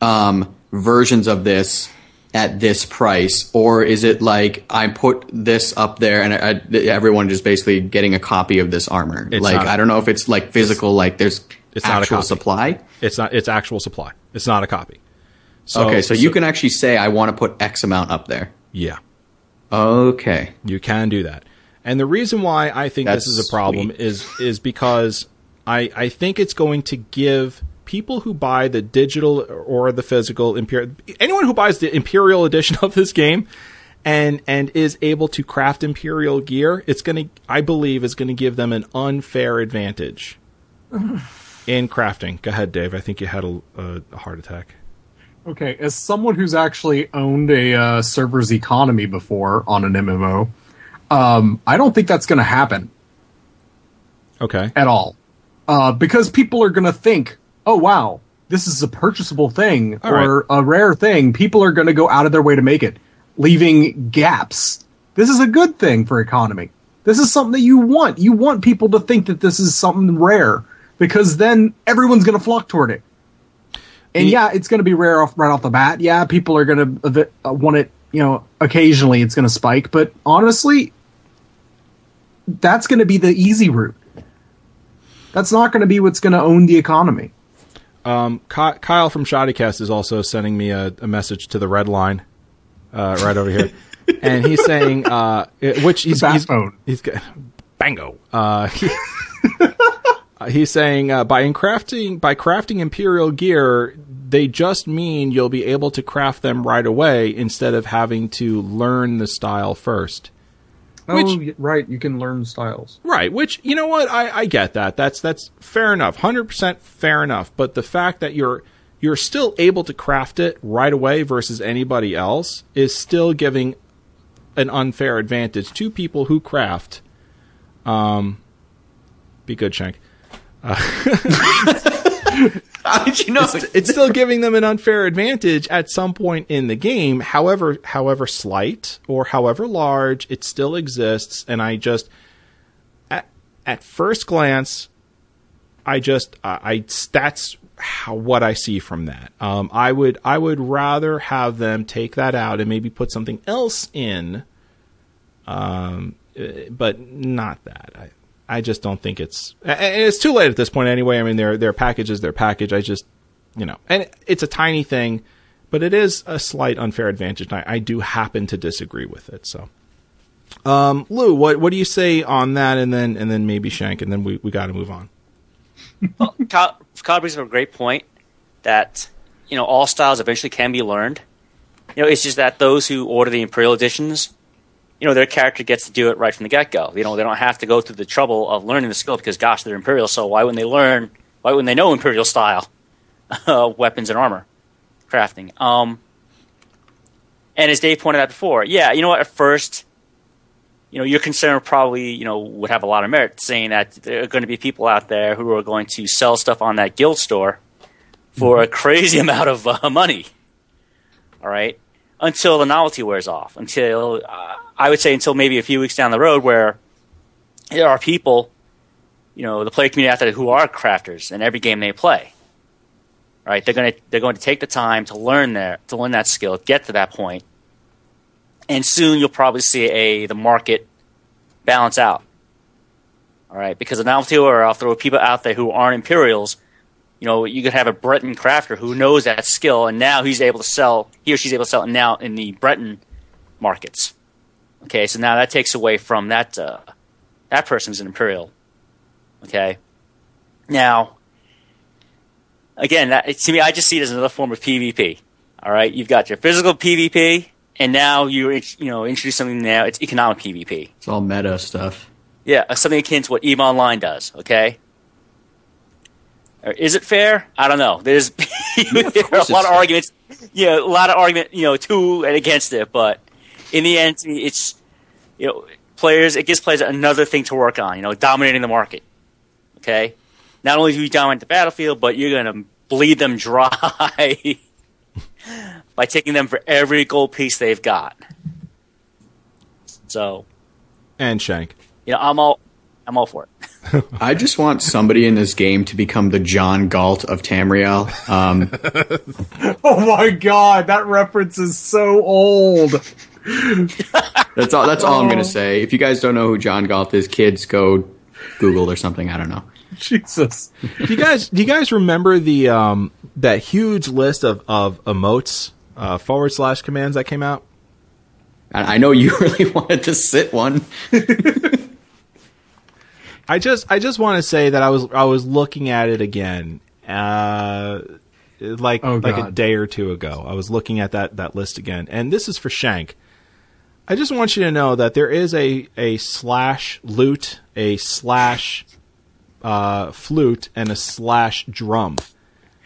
um, versions of this at this price, or is it like I put this up there and I, I, everyone just basically getting a copy of this armor? It's like not- I don't know if it's like physical, like there's it's not a actual copy. supply. It's not. It's actual supply. It's not a copy. So, okay, so, you can actually say I want to put X amount up there. Yeah, Okay, you can do that. And the reason why I think this is a problem sweet. is is because I I think it's going to give people who buy the digital or the physical imperial anyone who buys the imperial edition of this game and and is able to craft imperial gear, it's going to I believe is going to give them an unfair advantage <sighs> in crafting. Go ahead, Dave. I think you had a, a, heart attack. Okay, as someone who's actually owned a uh, server's economy before on an MMO, um, I don't think that's going to happen Okay. at all. Uh, because people are going to think, oh, wow, this is a purchasable thing All or a rare thing. People are going to go out of their way to make it, leaving gaps. This is a good thing for economy. This is something that you want. You want people to think that this is something rare because then everyone's going to flock toward it. And The- yeah, it's going to be rare off right off the bat. Yeah, people are going to uh, want it. You know, occasionally it's going to spike, but honestly, that's going to be the easy route. That's not going to be what's going to own the economy. Um, Kyle from Shoddycast is also sending me a, a message to the red line, uh, right over here, <laughs> and he's saying, uh, which he's he's, he's got- bango. Uh, he- <laughs> uh, he's saying uh, by crafting by crafting imperial gear, they just mean you'll be able to craft them right away instead of having to learn the style first. Which- oh, y- right. You can learn styles. Right, which you know what I, I get that that's that's fair enough, hundred percent fair enough. But the fact that you're you're still able to craft it right away versus anybody else is still giving an unfair advantage to people who craft. Um, be good, Shank. <laughs> <laughs> How did you know? It's still giving them an unfair advantage at some point in the game. However, however slight or however large, it still exists. And I just, at at first glance, I just I, that's how what I see from that. Um, I would I would rather have them take that out and maybe put something else in. Um, uh, but not that. I I just don't think it's and it's too late at this point anyway. I mean, their their package is their package. I just you know, and it's a tiny thing, but it is a slight unfair advantage. I, I do happen to disagree with it. So, um, Lou, what what do you say on that? And then and then maybe Shank, and then we we got to move on. Kyle, Kyle brings up a great point that you know all styles eventually can be learned. You know, it's just that those who order the Imperial editions, you know, their character gets to do it right from the get go. You know, they don't have to go through the trouble of learning the skill because, gosh, they're Imperial. So why wouldn't they learn? Why wouldn't they know Imperial style <laughs> uh, weapons and armor crafting? Um, and as Dave pointed out before, yeah, you know what? At first, you know, your concern probably, you know, would have a lot of merit, saying that there are going to be people out there who are going to sell stuff on that guild store for a crazy <laughs> amount of uh, money. All right, until the novelty wears off. Until uh, I would say until maybe a few weeks down the road, where there are people, you know, the player community out there who are crafters in every game they play. Right? they're going to they're going to take the time to learn their to learn that skill, get to that point, and soon you'll probably see a the market balance out. All right, because the novelty or I'll throw people out there who aren't Imperials. You know, you could have a Breton crafter who knows that skill, and now he's able to sell. He or she's able to sell it now in the Breton markets. Okay, so now that takes away from that uh, that person's an Imperial. Okay, now again, that, to me, I just see it as another form of PvP. All right, you've got your physical PvP, and now you you know introduce something now. It's economic PvP. It's all meta stuff. Yeah, uh, something akin to what EVE Online does. Okay. Or is it fair? I don't know. There's <laughs> there a lot of arguments. Yeah, a lot of argument. You know, to and against it, but in the end, it's you know, players. It gives players another thing to work on. You know, dominating the market. Okay. Not only do you dominate the battlefield, but you're going to bleed them dry <laughs> by taking them for every gold piece they've got. So, And Shank. you know, I'm all, I'm all for it. <laughs> I just want somebody in this game to become the John Galt of Tamriel. Um, <laughs> Oh my god, that reference is so old. <laughs> that's all. That's all I'm Oh. going to say. If you guys don't know who John Galt is, kids go Google or something. I don't know. <laughs> Jesus. Do you guys do you guys remember the um that huge list of of emotes uh, forward slash commands that came out? And I know you <laughs> really wanted to sit one. I just I just want to say that I was I was looking at it again, uh, like Oh, like a day or two ago. I was looking at that that list again, and this is for Shank. I just want you to know that there is a a slash lute, a slash uh, flute, and a slash drum.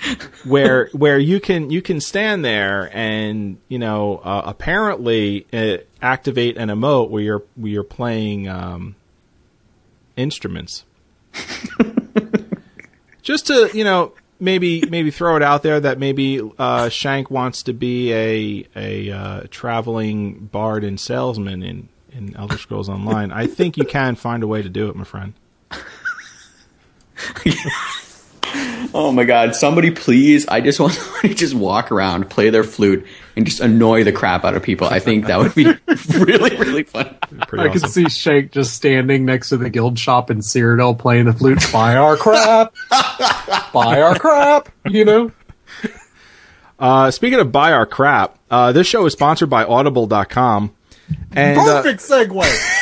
<laughs> where where you can you can stand there and you know uh, apparently uh, activate an emote where you're where you're playing um, instruments. <laughs> Just to you know maybe maybe throw it out there that maybe uh, Shank wants to be a a uh, traveling bard and salesman in in Elder Scrolls Online. I think you can find a way to do it, my friend. <laughs> Oh my god, somebody please. I just want <laughs> to just walk around, play their flute, and just annoy the crap out of people. I think that would be <laughs> really, really fun. Pretty I awesome. can see Shank just standing next to the guild shop in Cyrodiil playing the flute. Buy our crap. <laughs> Buy our crap. You know? Uh, speaking of buy our crap, uh, this show is sponsored by Audible.com. And uh, segue.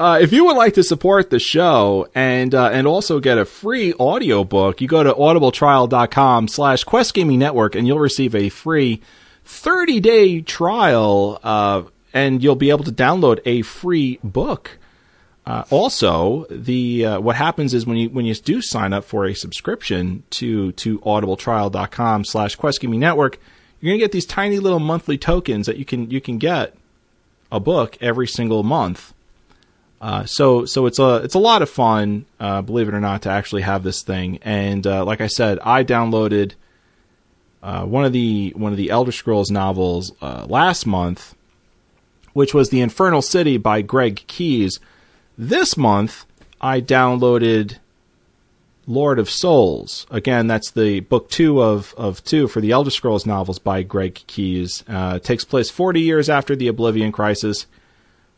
Uh, if you would like to support the show and uh, and also get a free audiobook, you go to audibletrial.com slash Quest Gaming Network and you'll receive a free 30 day trial uh, and you'll be able to download a free book. Uh, also, the uh, what happens is when you when you do sign up for a subscription to to audibletrial.com slash Quest Gaming Network, you're gonna get these tiny little monthly tokens that you can you can get a book every single month. Uh, so so it's a it's a lot of fun, uh, believe it or not, to actually have this thing. And uh, like I said, I downloaded uh, one of the one of the Elder Scrolls novels uh, last month, which was the Infernal City by Greg Keyes. This month, I downloaded Lord of Souls. Again, that's the book two of, of two for the Elder Scrolls novels by Greg Keyes. Uh, takes place 40 years after the Oblivion Crisis.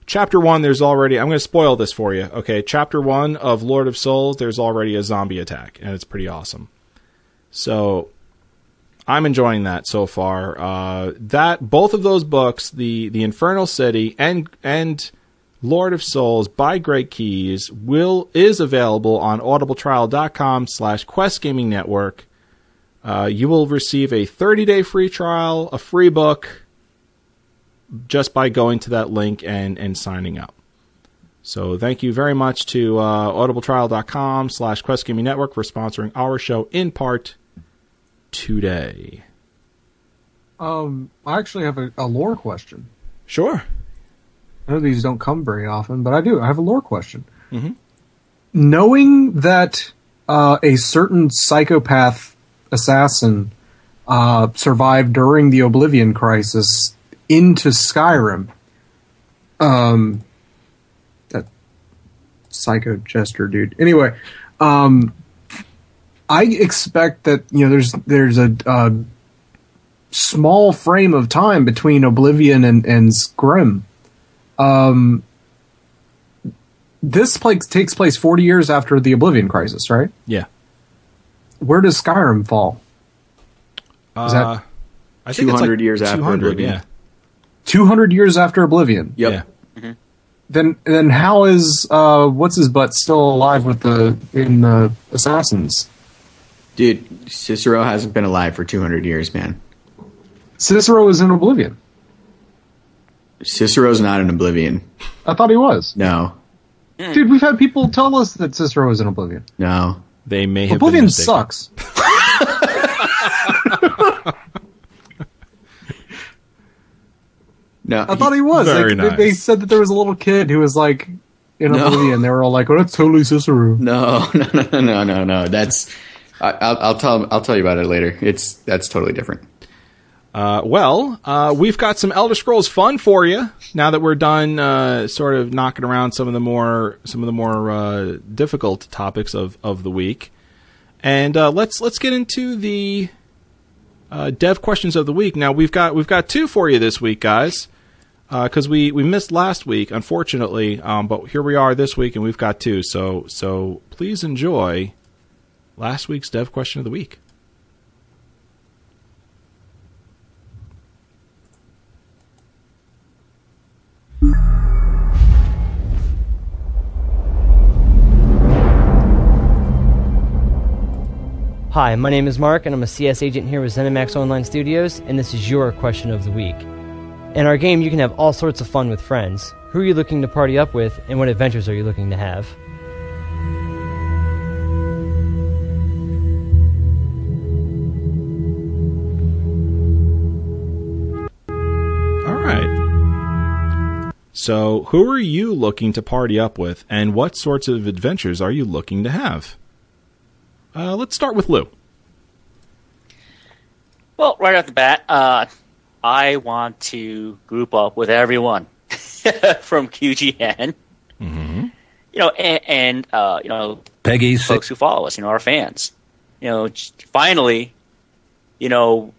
Chapter one, there's already, I'm going to spoil this for you. Okay, chapter one of Lord of Souls, there's already a zombie attack, and it's pretty awesome. So, I'm enjoying that so far. Uh, that both of those books, the the Infernal City and and Lord of Souls by Greg Keyes, will is available on audibletrial.com slash Quest Gaming Network. Uh, you will receive a 30 day free trial, a free book, just by going to that link and, and signing up. So thank you very much to uh, audibletrial.com slash Quest Gaming Network for sponsoring our show in part today. Um, I actually have a, a lore question. Sure. I know these don't come very often, but I do. I have a lore question. Mhm. Knowing that uh, a certain psychopath assassin uh, survived during the Oblivion Crisis into Skyrim, um, that psycho jester dude. Anyway, um, I expect that you know there's there's a, a small frame of time between Oblivion and and Grim. Um, this place takes place 40 years after the Oblivion Crisis, right? Yeah. Where does Skyrim fall? Is that I think it's 200 years after 200, Oblivion. Yeah. 200 years after Oblivion. Yep. Yeah. Then then how is uh what's his butt still alive with the in the assassins? Dude, Cicero hasn't been alive for 200 years, man. Cicero is in Oblivion. Cicero's not in Oblivion. I thought he was. No. Dude, we've had people tell us that Cicero is in Oblivion. No. They may have Oblivion been sucks. <laughs> No. I thought he was. Very like, they- They said that there was a little kid who was like in No. Oblivion. They were all like, "Oh, that's totally Cicero." No, <laughs> no, no, no, no, no, no. That's I, I'll, I'll tell I'll tell you about it later. It's that's totally different. Uh, well, uh, we've got some Elder Scrolls fun for you now that we're done, uh, sort of knocking around some of the more some of the more uh, difficult topics of, of the week, and uh, let's let's get into the uh, dev questions of the week. Now we've got we've got two for you this week, guys, because we we missed last week, unfortunately, um, but here we are this week, and we've got two. So so please enjoy last week's dev question of the week. Hi, my name is Mark, and I'm a CS agent here with ZeniMax Online Studios, and this is your question of the week. In our game, you can have all sorts of fun with friends. Who are you looking to party up with, and what adventures are you looking to have? All right. So, who are you looking to party up with, and what sorts of adventures are you looking to have? Uh, let's start with Lou. Well, right off the bat, uh, I want to group up with everyone <laughs> from QGN. Mm-hmm. You know, and, and uh, you know, Peggy folks who follow us, you know, our fans. You know, finally, you know,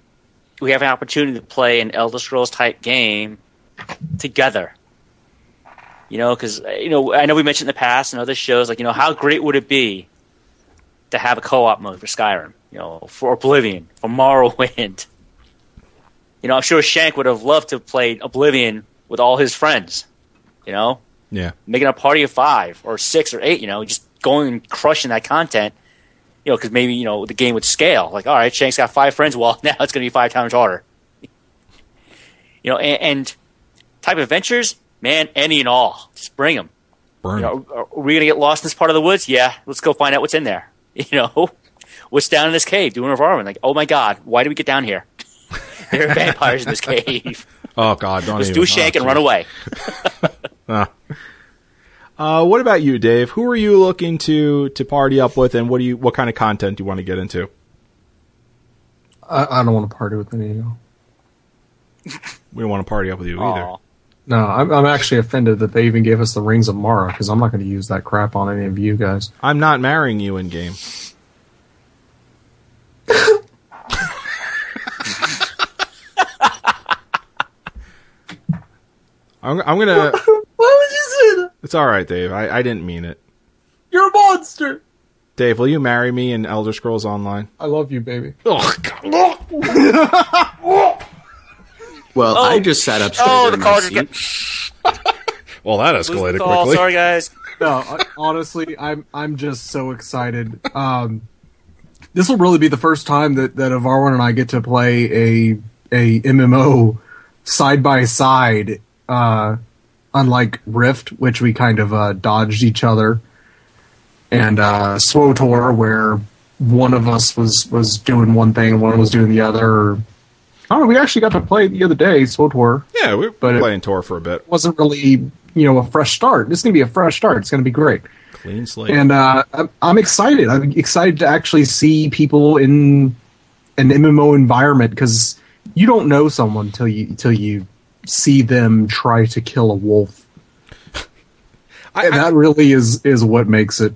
we have an opportunity to play an Elder Scrolls type game together. You know, because you know, I know we mentioned in the past and other shows, like you know, how great would it be to have a co-op mode for Skyrim? You know, for Oblivion, for Morrowind. You know, I'm sure Shank would have loved to have played Oblivion with all his friends. You know, Yeah. making a party of five or six or eight, you know, just going and crushing that content, you know, because maybe, you know, the game would scale. Like, all right, Shank's got five friends. Well, <laughs> now it's going to be five times harder. <laughs> You know, and, and type of adventures, man, any and all. Just bring them. Burn. You know, are, are we going to get lost in this part of the woods? Yeah, let's go find out what's in there. <laughs> You know, what's down in this cave doing a Varwin? Like, oh my God, why did we get down here? There are vampires in this cave. <laughs> oh God, don't Let's even. do Shank oh, and run away. <laughs> Uh, what about you, Dave? Who are you looking to to party up with, and what do you what kind of content do you want to get into? I, I don't want to party with any of you. We don't want to party up with you either. No, I'm, I'm actually offended that they even gave us the Rings of Mara because I'm not going to use that crap on any of you guys. I'm not marrying you in game. <laughs> I'm, I'm gonna. <laughs> Why would you say that? It's all right, Dave. I, I didn't mean it. You're a monster. Dave, will you marry me in Elder Scrolls Online? I love you, baby. Oh God! <laughs> Well, Oh. I just sat up straight Oh, in the my call just seat. <laughs> Well, that escalated call. quickly. Sorry, guys. No, I- honestly, I'm I'm just so excited. Um, this will really be the first time that that Avarwan and I get to play a a MMO side by side. Uh, unlike Rift, which we kind of uh, dodged each other, and uh, SWTOR, where one of us was was doing one thing and one was doing the other. Or, I don't know. We actually got to play the other day, SWTOR Yeah, we were But playing Tor for a bit. wasn't really you know a fresh start. This is gonna be a fresh start. It's gonna be great, Clean slate. and uh, I'm, I'm excited. I'm excited to actually see people in an MMO environment because you don't know someone till you till you see them try to kill a wolf, <laughs> I, and I- that really is is what makes it.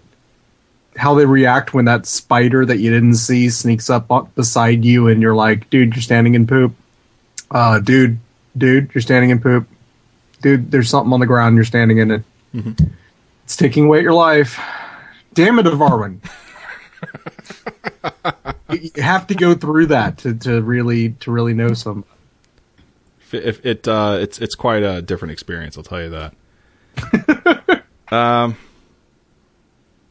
How they react when that spider that you didn't see sneaks up beside you, and you're like, "Dude, you're standing in poop." Uh, dude, dude, you're standing in poop. Dude, there's something on the ground. You're standing in it. It's taking away your life. Damn it, Avarwin. <laughs> you you have to go through that to, to really to really know some. If it uh, it's it's quite a different experience. I'll tell you that. <laughs> um,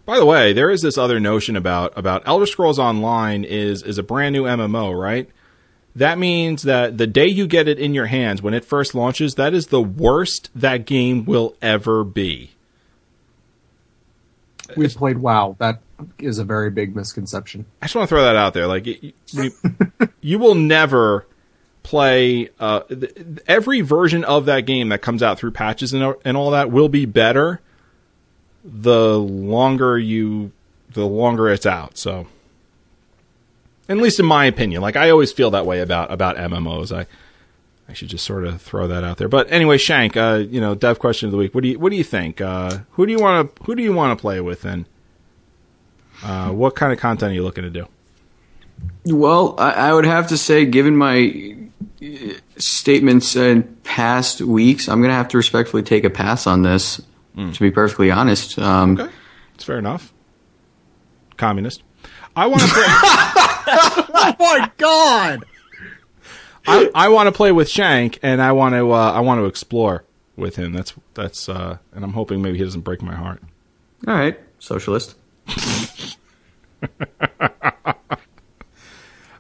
by the way, there is this other notion about about Elder Scrolls Online is is a brand new MMO, right? That means that the day you get it in your hands when it first launches, that is the worst that game will ever be. We've played WoW. That is a very big misconception. I just want to throw that out there. Like, you, you, <laughs> you will never play uh, th- every version of that game that comes out through patches and, and all that will be better the longer you the longer it's out. So, at least in my opinion, like I always feel that way about about MMOs. I I should just sort of throw that out there. But anyway, Shank, uh, you know, dev question of the week. What do you what do you think? Uh, who do you want to who do you want to play with and uh, what kind of content are you looking to do? Well, I, I would have to say, given my uh, statements in past weeks, I'm going to have to respectfully take a pass on this. To be perfectly honest, um, Okay, it's fair enough. Communist. I want to play. <laughs> <laughs> Oh my god! I, I want to play with Shank, and I want to uh, I want to explore with him. That's that's uh, and I'm hoping maybe he doesn't break my heart. all right, socialist. <laughs>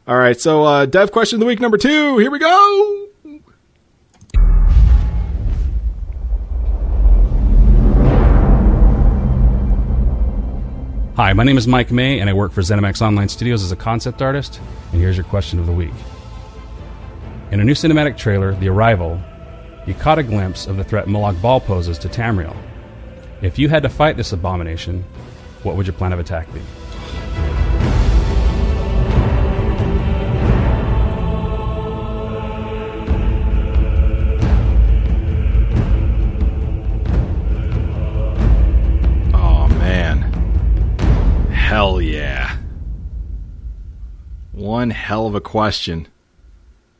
All right, so uh, dev question of the week number two. Here we go. Hi, my name is Mike May, and I work for ZeniMax Online Studios as a concept artist. And here's your question of the week. In a new cinematic trailer, The Arrival, you caught a glimpse of the threat Molag Bal poses to Tamriel. If you had to fight this abomination, what would your plan of attack be? One hell of a question.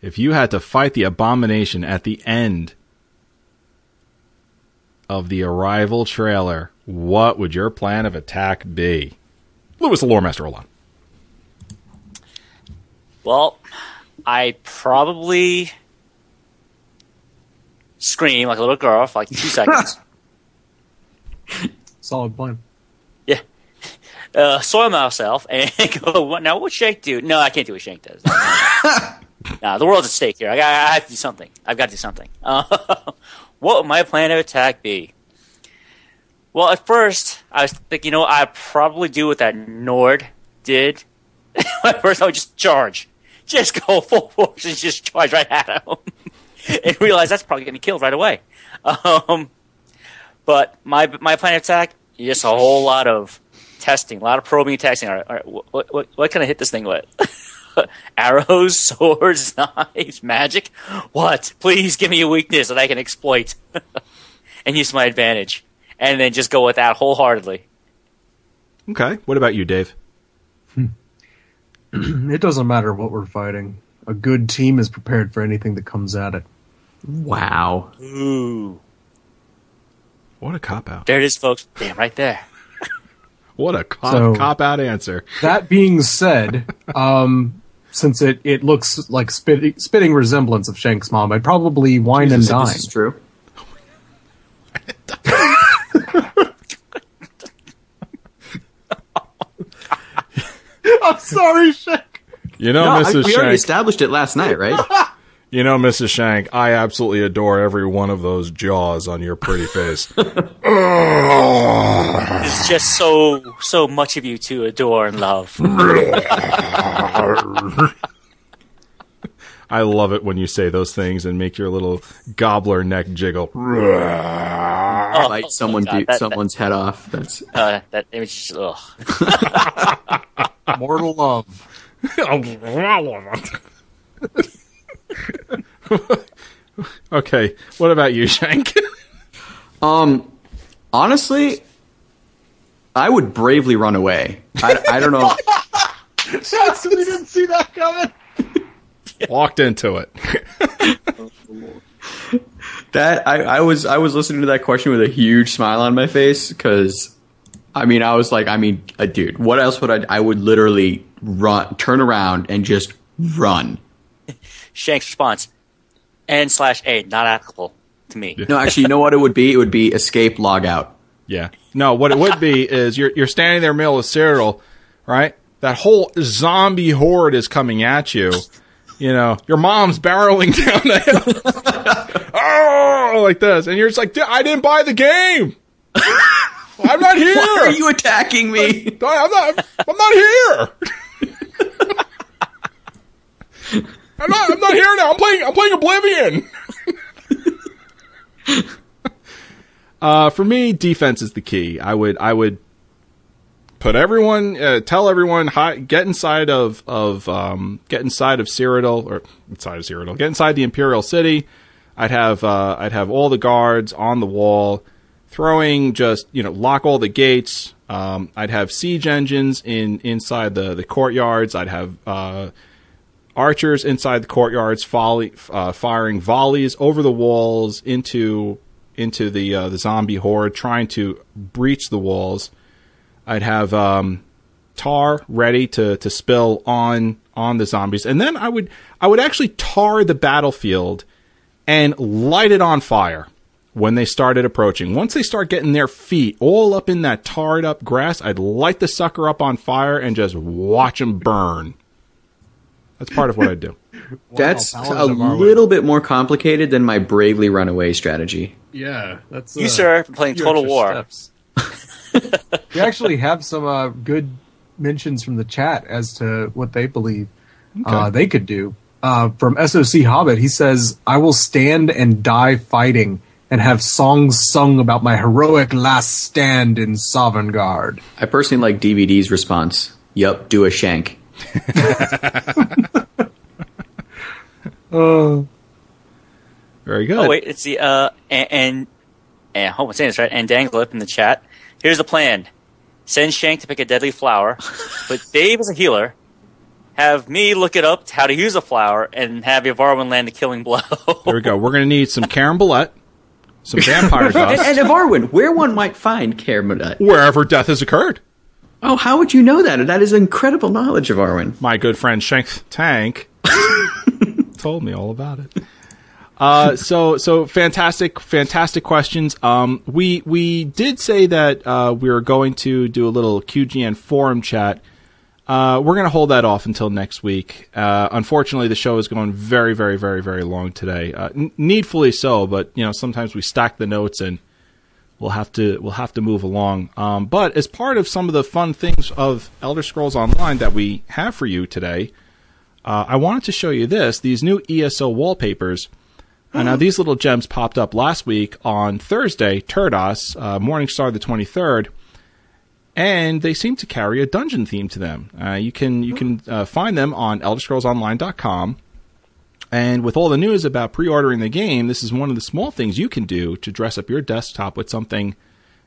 If you had to fight the abomination at the end of the arrival trailer, what would your plan of attack be? Lewis the Lore Master, hold on. Well, I probably scream like a little girl for like two seconds. <laughs> Solid plan. Uh, soil myself and <laughs> go, what, now what Shank do? No, I can't do what Shank does. <laughs> nah, the world's at stake here. I, got, I have to do something. I've got to do something. <laughs> Uh, what would my plan of attack be? Well, at first, I was thinking, you know, I'd probably do what that Nord did. at first, I would just charge. Just go full force and just charge right at him. and realize that's probably going getting killed right away. Um, but my my plan of attack, just a whole lot of testing, a lot of probing and testing. All right, all right what, what, what can I hit this thing with? <laughs> Arrows, <laughs> swords, <laughs> knives, magic? What? Please give me a weakness that I can exploit and use my advantage. And then just go with that wholeheartedly. Okay, what about you, Dave? <clears throat> It doesn't matter what we're fighting. A good team is prepared for anything that comes at it. Wow. Ooh. What a cop out! There it is, folks. Damn, right there. What a cop So- cop out answer. That being said, <laughs> um, since it, it looks like spit, spitting resemblance of Shank's mom, I'd probably wine and This, dine. this is true. <laughs> I'm sorry, Shank. You know, No, I- Mrs. we already Shank. established it last night, right? <laughs> You know, Mrs. Shank, I absolutely adore every one of those jaws on your pretty face. <laughs> There's just so so much of you to adore and love. I love it when you say those things and make your little gobbler neck jiggle. Oh, Bite someone, God, do, that- someone's head off. That's Uh, that image. Ugh. <laughs> Mortal love. <laughs> <laughs> okay, what about you, Shank? <laughs> um. Honestly, I would bravely run away. I, I don't know. <laughs> we didn't see that coming. Walked into it. That I, I was I was listening to that question with a huge smile on my face because I mean I was like I mean uh, dude what else would I I would literally run turn around and just run Shank's response. N slash A, not applicable to me. no actually you know what it would be it would be escape log out Yeah. No, what it would be is you're you're standing there middle of Cyril, right? That whole zombie horde is coming at you. You know, your mom's barreling <laughs> down the hill. <laughs> oh, like this. And you're just like, "Dude, I didn't buy the game. <laughs> I'm not here. why are you attacking me I'm not I'm not here. I'm not I'm not here now. I'm playing I'm playing Oblivion. <laughs> uh for me, defense is the key. I would I would put everyone uh, tell everyone hi, get inside of of um get inside of Cyrodiil or inside of Cyrodiil. Get inside the Imperial City. I'd have uh I'd have all the guards on the wall throwing just you know lock all the gates um, i'd have siege engines in inside the the courtyards i'd have uh, archers inside the courtyards volley, uh, firing volleys over the walls into into the uh, the zombie horde trying to breach the walls i'd have um, tar ready to to spill on on the zombies and then i would i would actually tar the battlefield and light it on fire when they started approaching. Once they start getting their feet all up in that tarred up grass, I'd light the sucker up on fire and just watch them burn. That's part of what I do. <laughs> That's a little bit more complicated than my bravely run away strategy. Yeah, that's You, uh, sir, playing Total War. steps. <laughs> we actually have some uh, good mentions from the chat as to what they believe uh, they could do. Uh, from SOC Hobbit, he says, "I will stand and die fighting." And have songs sung about my heroic last stand in Sovngarde. I personally like DVD's response. Yup, do a shank. <laughs> Very good. Oh wait, it's the uh and and, and I hope I'm saying this right. And Danglip in the chat. Here's the plan: send Shank to pick a deadly flower, <laughs> but Dave is a healer, have me look it up how to use a flower, and have Yavarwin land the killing blow. There we go. <laughs> We're going to need some carambolette, some <laughs> vampire And, dust, and of Arwen, where one might find Kermit. wherever death has occurred. Oh, how would you know that? That is incredible knowledge of Arwen. My good friend Shank Tank told me all about it. Uh, so so fantastic, fantastic questions. Um, we we did say that uh, we were going to do a little QGN forum chat. Uh, we're going to hold that off until next week. Uh, unfortunately, the show is going very, very, very, very long today. Uh, n- needfully so, but you know sometimes we stack the notes and we'll have to we'll have to move along. Um, but as part of some of the fun things of Elder Scrolls Online that we have for you today, uh, I wanted to show you this: these new ESO wallpapers. Uh, now, these little gems popped up last week on Thursday, Turdas, uh, Morningstar the twenty third, and they seem to carry a dungeon theme to them. Uh, you can you can uh, find them on ElderScrollsOnline.com. And with all the news about pre-ordering the game, this is one of the small things you can do to dress up your desktop with something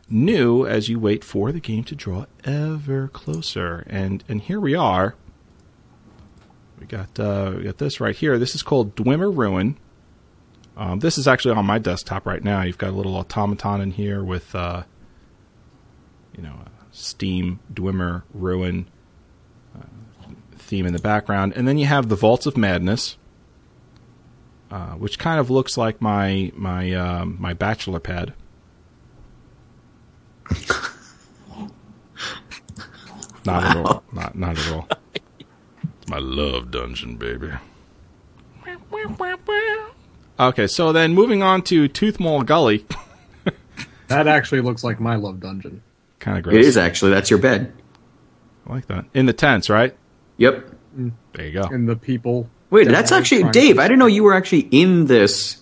new as you wait for the game to draw ever closer. And and here we are. We got uh, we got this right here. This is called Dwemer Ruin. Um, this is actually on my desktop right now. You've got a little automaton in here with, uh, you know, Steam Dwemer Ruin uh, theme in the background, and then you have the Vaults of Madness, uh, which kind of looks like my my um, my bachelor pad. <laughs> not at all. Not not at all. It's my love dungeon, baby. Okay, so then moving on to Toothmaul Gully. <laughs> That actually looks like my love dungeon. kind of gross. It is actually. That's your bed. I like that. In the tents, right? Yep. There you go. And the people. Wait, that that's actually trying- Dave. I didn't know you were actually in this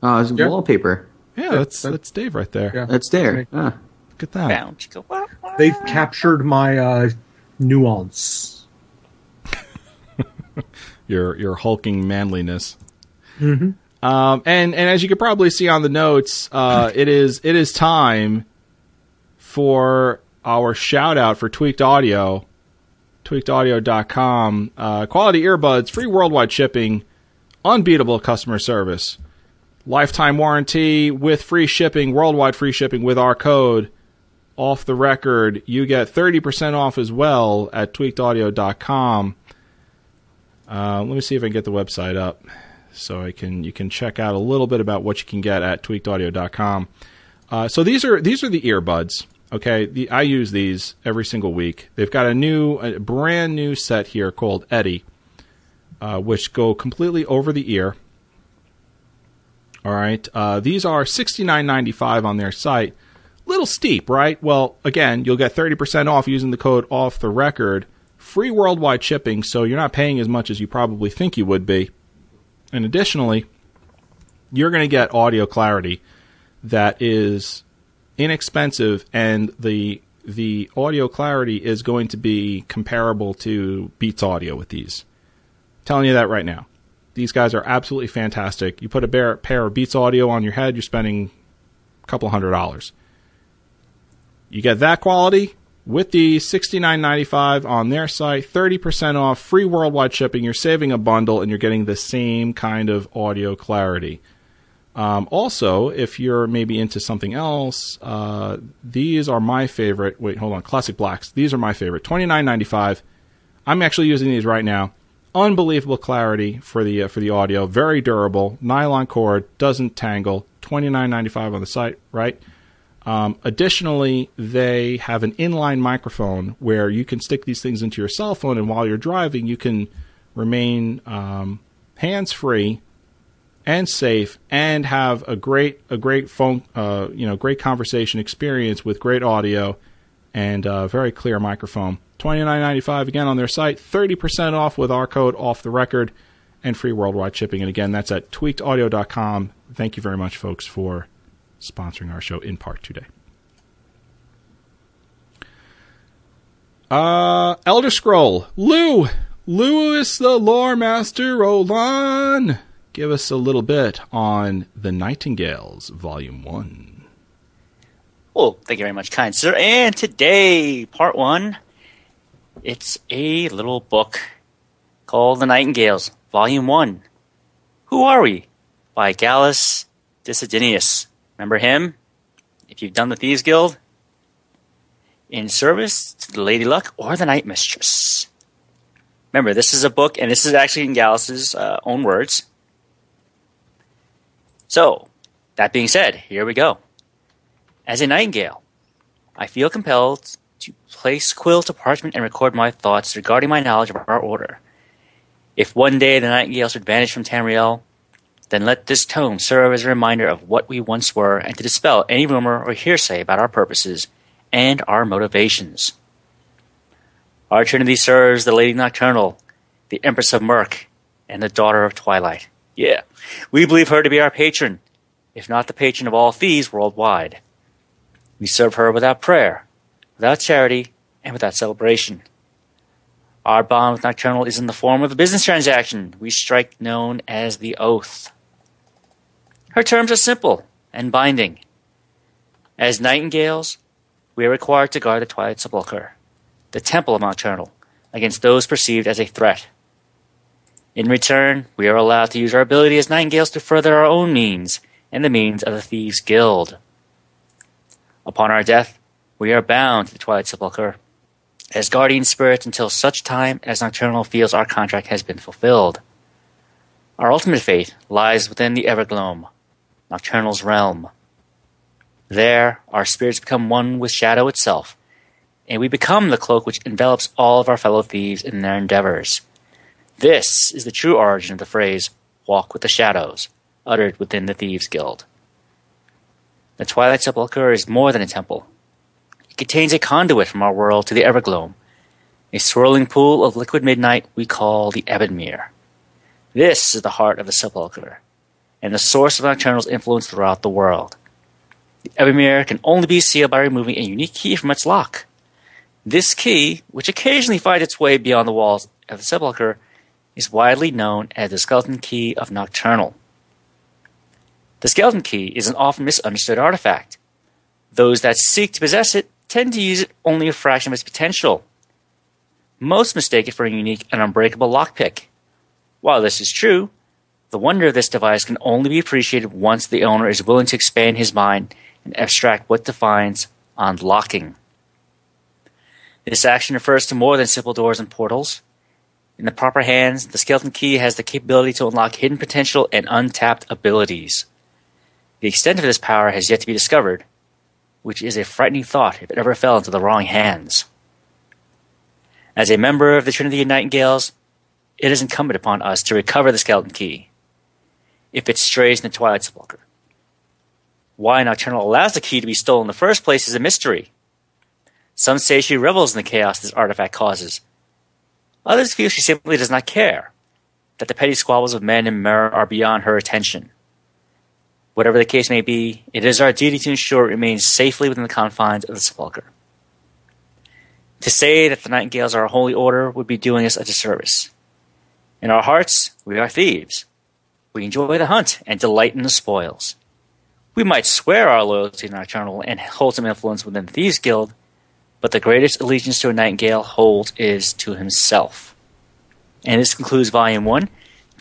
uh, Yeah. wallpaper. Yeah, that's that's Dave right there. Yeah. That's there. Okay. Ah. Look at that. Bound. You go, "Wah, wah." They've captured my uh, nuance. <laughs> Your your hulking manliness. Um, and and as you could probably see on the notes, uh, it is it is time for our shout out for Tweaked Audio, tweakedaudio.com. Uh, quality earbuds, free worldwide shipping, unbeatable customer service, lifetime warranty with free shipping, worldwide free shipping with our code. Off the record, you get 30% off as well at tweakedaudio.com. Uh, let me see if I can get the website up so I can you can check out a little bit about what you can get at tweakedaudio.com. Uh, so these are these are the earbuds. Okay, the, I use these every single week. They've got a new, a brand new set here called Eddie, uh, which go completely over the ear. All right, uh, these are sixty nine ninety five on their site. Little steep, right? Well, again, you'll get thirty percent off using the code off the record. Free worldwide shipping, so you're not paying as much as you probably think you would be. And additionally, you're going to get audio clarity that is inexpensive, and the the audio clarity is going to be comparable to Beats Audio with these. telling you that right now. These guys are absolutely fantastic. You put a pair of Beats Audio on your head, you're spending a couple hundred dollars. You get that quality with the $69.95 on their site, 30% off, free worldwide shipping. You're saving a bundle and you're getting the same kind of audio clarity. Um, also, if you're maybe into something else, uh, these are my favorite. Wait, hold on. Classic Blacks. These are my favorite. Twenty nine ninety five. I'm actually using these right now. Unbelievable clarity for the uh, for the audio. Very durable. Nylon cord doesn't tangle. Twenty nine ninety five on the site. Right. Um, additionally, they have an inline microphone where you can stick these things into your cell phone, and while you're driving, you can remain um, hands free and safe, and have a great a great phone uh, you know great conversation experience with great audio and a very clear microphone. Twenty nine ninety five again on their site, thirty percent off with our code off the record, and free worldwide shipping. And again, that's at tweakedaudio.com. Thank you very much, folks, for sponsoring our show in part today. Uh, Elder Scroll, Lou, Lewis the Lore Master, roll on. Give us a little bit on the Nightingales, Volume One. Well, thank you very much, kind sir. And today, part one, it's a little book called The Nightingales, Volume 1. Who Are We? by Gallus Desidenius. Remember him? If you've done the Thieves Guild? In service to the Lady Luck or the Night Mistress. Remember, this is a book, and this is actually in Gallus's uh, own words. So, that being said, here we go. As a nightingale, I feel compelled to place quill to parchment and record my thoughts regarding my knowledge of our order. If one day the nightingale should vanish from Tamriel, then let this tome serve as a reminder of what we once were and to dispel any rumor or hearsay about our purposes and our motivations. Our Trinity serves the Lady Nocturnal, the Empress of Murk, and the Daughter of Twilight. Yeah, we believe her to be our patron, if not the patron of all thieves worldwide. We serve her without prayer, without charity, and without celebration. Our bond with Nocturnal is in the form of a business transaction we strike known as the Oath. Her terms are simple and binding. As nightingales, we are required to guard the Twilight Sepulchre, the temple of Nocturnal, against those perceived as a threat. In return, we are allowed to use our ability as nightingales to further our own means and the means of the Thieves' Guild. Upon our death, we are bound to the Twilight Sepulchre as guardian spirits until such time as Nocturnal feels our contract has been fulfilled. Our ultimate fate lies within the Evergloam, Nocturnal's realm. There, our spirits become one with Shadow itself, and we become the cloak which envelops all of our fellow thieves in their endeavors. This is the true origin of the phrase, walk with the shadows, uttered within the Thieves' Guild. The Twilight Sepulchre is more than a temple. It contains a conduit from our world to the Evergloam, a swirling pool of liquid midnight we call the Ebonmere. This is the heart of the Sepulchre, and the source of Nocturnal's influence throughout the world. The Ebonmere can only be sealed by removing a unique key from its lock. This key, which occasionally finds its way beyond the walls of the Sepulchre, is widely known as the Skeleton Key of Nocturnal. The Skeleton Key is an often misunderstood artifact. Those that seek to possess it tend to use it only a fraction of its potential. Most mistake it for a unique and unbreakable lockpick. While this is true, the wonder of this device can only be appreciated once the owner is willing to expand his mind and abstract what defines unlocking. This action refers to more than simple doors and portals. In the proper hands, the skeleton key has the capability to unlock hidden potential and untapped abilities. The extent of this power has yet to be discovered, which is a frightening thought if it ever fell into the wrong hands. As a member of the Trinity of Nightingales, it is incumbent upon us to recover the skeleton key if it strays in the Twilight Sepulchre. Why Nocturnal allows the key to be stolen in the first place is a mystery. Some say she revels in the chaos this artifact causes. Others feel she simply does not care, that the petty squabbles of men and mer are beyond her attention. Whatever the case may be, it is our duty to ensure it remains safely within the confines of the Sepulchre. To say that the Nightingales are a holy order would be doing us a disservice. In our hearts, we are thieves. We enjoy the hunt and delight in the spoils. We might swear our loyalty to Nocturnal and hold some influence within the Thieves Guild, but the greatest allegiance to a Nightingale holds is to himself. And this concludes Volume 1.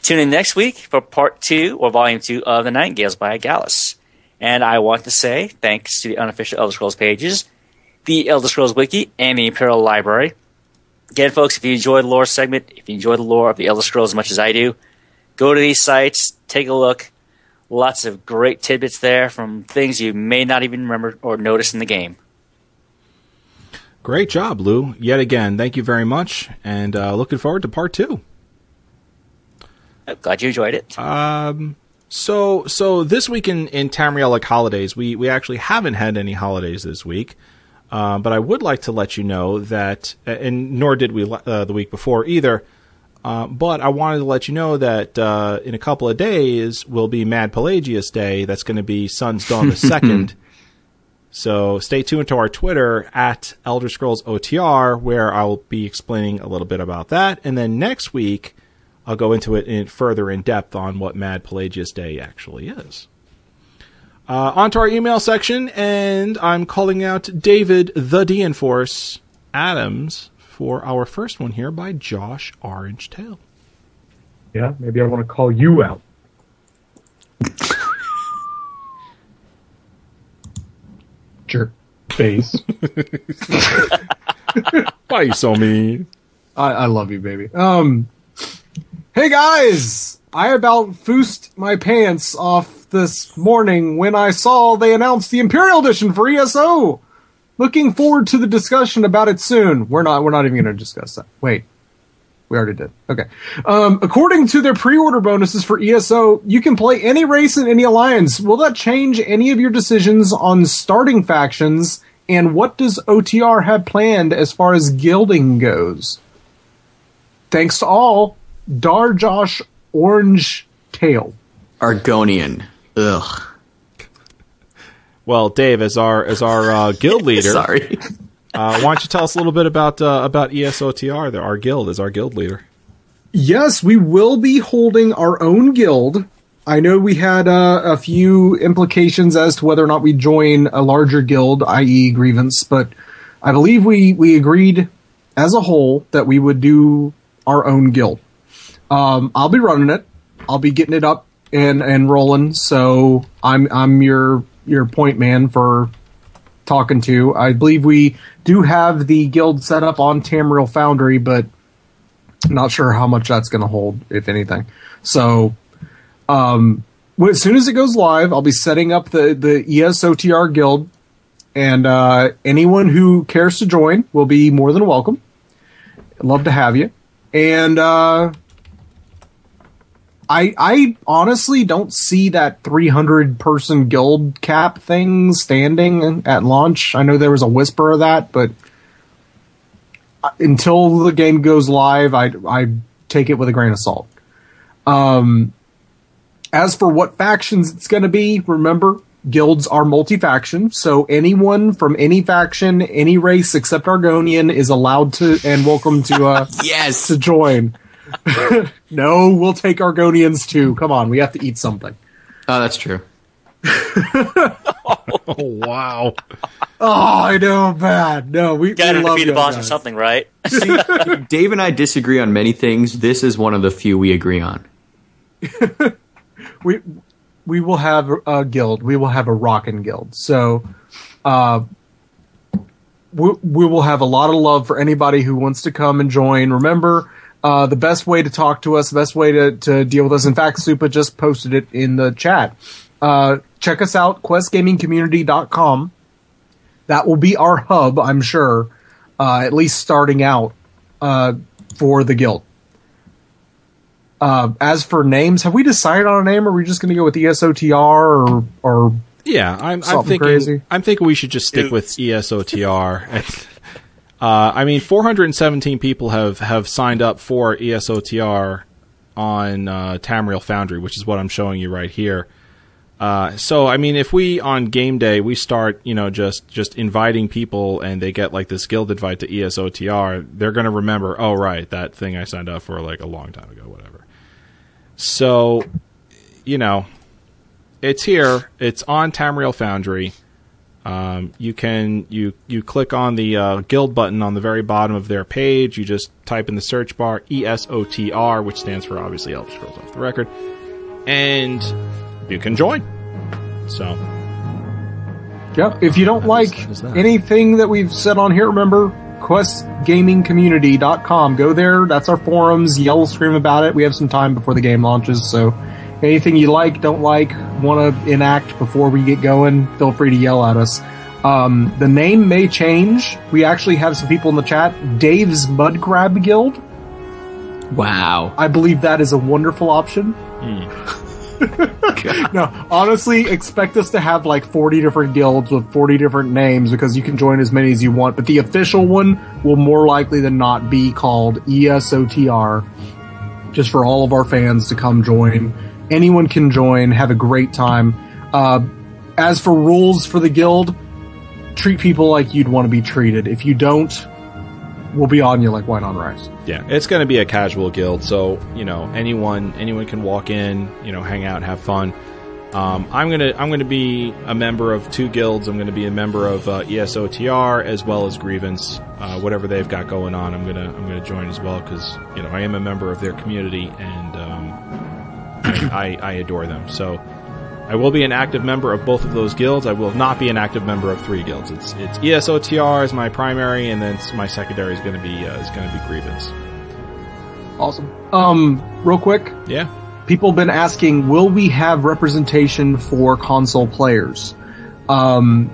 Tune in next week for Part 2 or Volume 2 of The Nightingales by Gallus. And I want to say thanks to the unofficial Elder Scrolls pages, the Elder Scrolls Wiki, and the Imperial Library. Again, folks, if you enjoy the lore segment, if you enjoy the lore of the Elder Scrolls as much as I do, go to these sites, take a look. Lots of great tidbits there from things you may not even remember or notice in the game. Great job, Lou. Yet again, thank you very much, and uh, looking forward to part two. I'm glad you enjoyed it. Um, so so this week in in Tamrielic holidays, we we actually haven't had any holidays this week. Uh, but I would like to let you know that, and nor did we uh, the week before either. Uh, but I wanted to let you know that uh, in a couple of days will be Mad Pelagius Day. That's going to be Sun's Dawn the <laughs> second. So stay tuned to our Twitter at Elder Scrolls OTR, where I'll be explaining a little bit about that. And then next week, I'll go into it in further in depth on what Mad Pelagius Day actually is. Uh, on to our email section, and I'm calling out David the DNForce Adams for our first one here by Josh Orange Tail. Yeah, maybe I want to call you out. <laughs> Jerk face. <laughs> Why are you so mean? I, I love you, baby. Um, hey guys, I about foosed my pants off this morning when I saw they announced the Imperial Edition for ESO. Looking forward to the discussion about it soon. We're not. We're not even going to discuss that. Wait, we already did. Okay. Um, according to their pre-order bonuses for ESO, you can play any race in any alliance. Will that change any of your decisions on starting factions? And what does OTR have planned as far as gilding goes? Thanks to all, Dar Josh Orange Tail. Argonian. Ugh. Well, Dave, as our as our uh, guild <laughs> leader, Sorry. uh, why don't you tell us a little bit about uh, about ESOTR? The, our guild is our guild leader. Yes, we will be holding our own guild. I know we had uh, a few implications as to whether or not we join a larger guild, i.e., Grievance, but I believe we we agreed as a whole that we would do our own guild. Um, I'll be running it. I'll be getting it up and and rolling. So I'm I'm your your point man for talking to. I believe we do have the guild set up on Tamriel Foundry, but not sure how much that's going to hold, if anything. So, um, as soon as it goes live, I'll be setting up the the ESOTR guild, and uh, anyone who cares to join will be more than welcome. Love to have you, and uh, I I honestly don't see that 300 person guild cap thing standing at launch. I know there was a whisper of that, but uh, until the game goes live, I I take it with a grain of salt. Um, as for what factions it's going to be, remember guilds are multi-faction, so anyone from any faction, any race except Argonian is allowed to and welcome to uh <laughs> Yes. to join. <laughs> no, we'll take Argonians too. Come on, we have to eat something. Oh, that's true. <laughs> Oh wow! Oh, I know, bad. No, we, Gotta we defeat the you boss or something, right? <laughs> Dave and I disagree on many things. This is one of the few we agree on. we we will have a guild. We will have a rockin' guild. So, uh, we we will have a lot of love for anybody who wants to come and join. Remember, uh, the best way to talk to us, the best way to to deal with us. In fact, Supa just posted it in the chat. Uh, check us out, questgamingcommunity.com. That will be our hub, I'm sure, uh, at least starting out uh, for the guild. Uh, as for names, have we decided on a name, or are we just going to go with ESOTR, or or Yeah, I'm, I'm thinking. crazy. I'm thinking we should just stick with E ESOTR. <laughs> <laughs> uh, I mean, 417 people have have signed up for ESOTR on uh, Tamriel Foundry, which is what I'm showing you right here. Uh, so I mean, if we on game day we start, you know, just just inviting people and they get like this guild invite to ESOTR, they're going to remember, oh right, that thing I signed up for like a long time ago, whatever. So, you know, it's here. It's on Tamriel Foundry. Um, you can you you click on the uh, guild button on the very bottom of their page. You just type in the search bar ESOTR, which stands for obviously Elder Scrolls Off the Record, and you can join. So Yep. If you don't like is- that is that. anything that we've said on here, remember questgamingcommunity.com. Go there. That's our forums. Yell, scream about it. We have some time before the game launches, so anything you like, don't like, want to enact before we get going, feel free to yell at us. Um, the name may change. We actually have some people in the chat. Dave's Mud Crab Guild Wow. I believe that is a wonderful option. <laughs> <laughs> no, honestly, expect us to have like 40 different guilds with 40 different names because you can join as many as you want, but the official one will more likely than not be called ESOTR, just for all of our fans to come join. Anyone can join, have a great time. Uh, as for rules for the guild, treat people like you'd want to be treated. If you don't, we'll be on you like wine on rice. Yeah, it's going to be a casual guild, so you know anyone anyone can walk in, you know, hang out, have fun. Um, I'm gonna I'm gonna be a member of two guilds. I'm gonna be a member of uh, ESOTR as well as Grievance, uh, whatever they've got going on. I'm gonna I'm gonna join as well because you know I am a member of their community and um, I, I adore them. So I will be an active member of both of those guilds. I will not be an active member of three guilds. It's it's ESOTR is my primary, and then my secondary is going to be uh, is going to be Grievance. Awesome. Um, real quick, Yeah. people have been asking, will we have representation for console players? Um,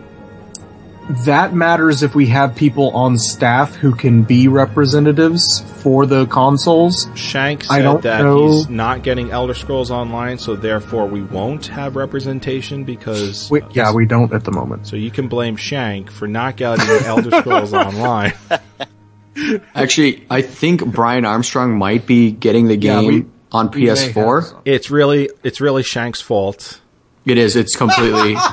that matters if we have people on staff who can be representatives for the consoles. Shank said don't that know- he's not getting Elder Scrolls Online, so therefore we won't have representation because We, yeah, we don't at the moment. So you can blame Shank for not getting Elder Scrolls <laughs> Online. <laughs> Actually, I think Brian Armstrong might be getting the Yeah, game we- on we may have PS4. It's really it's really Shank's fault. It is. It's completely. <laughs>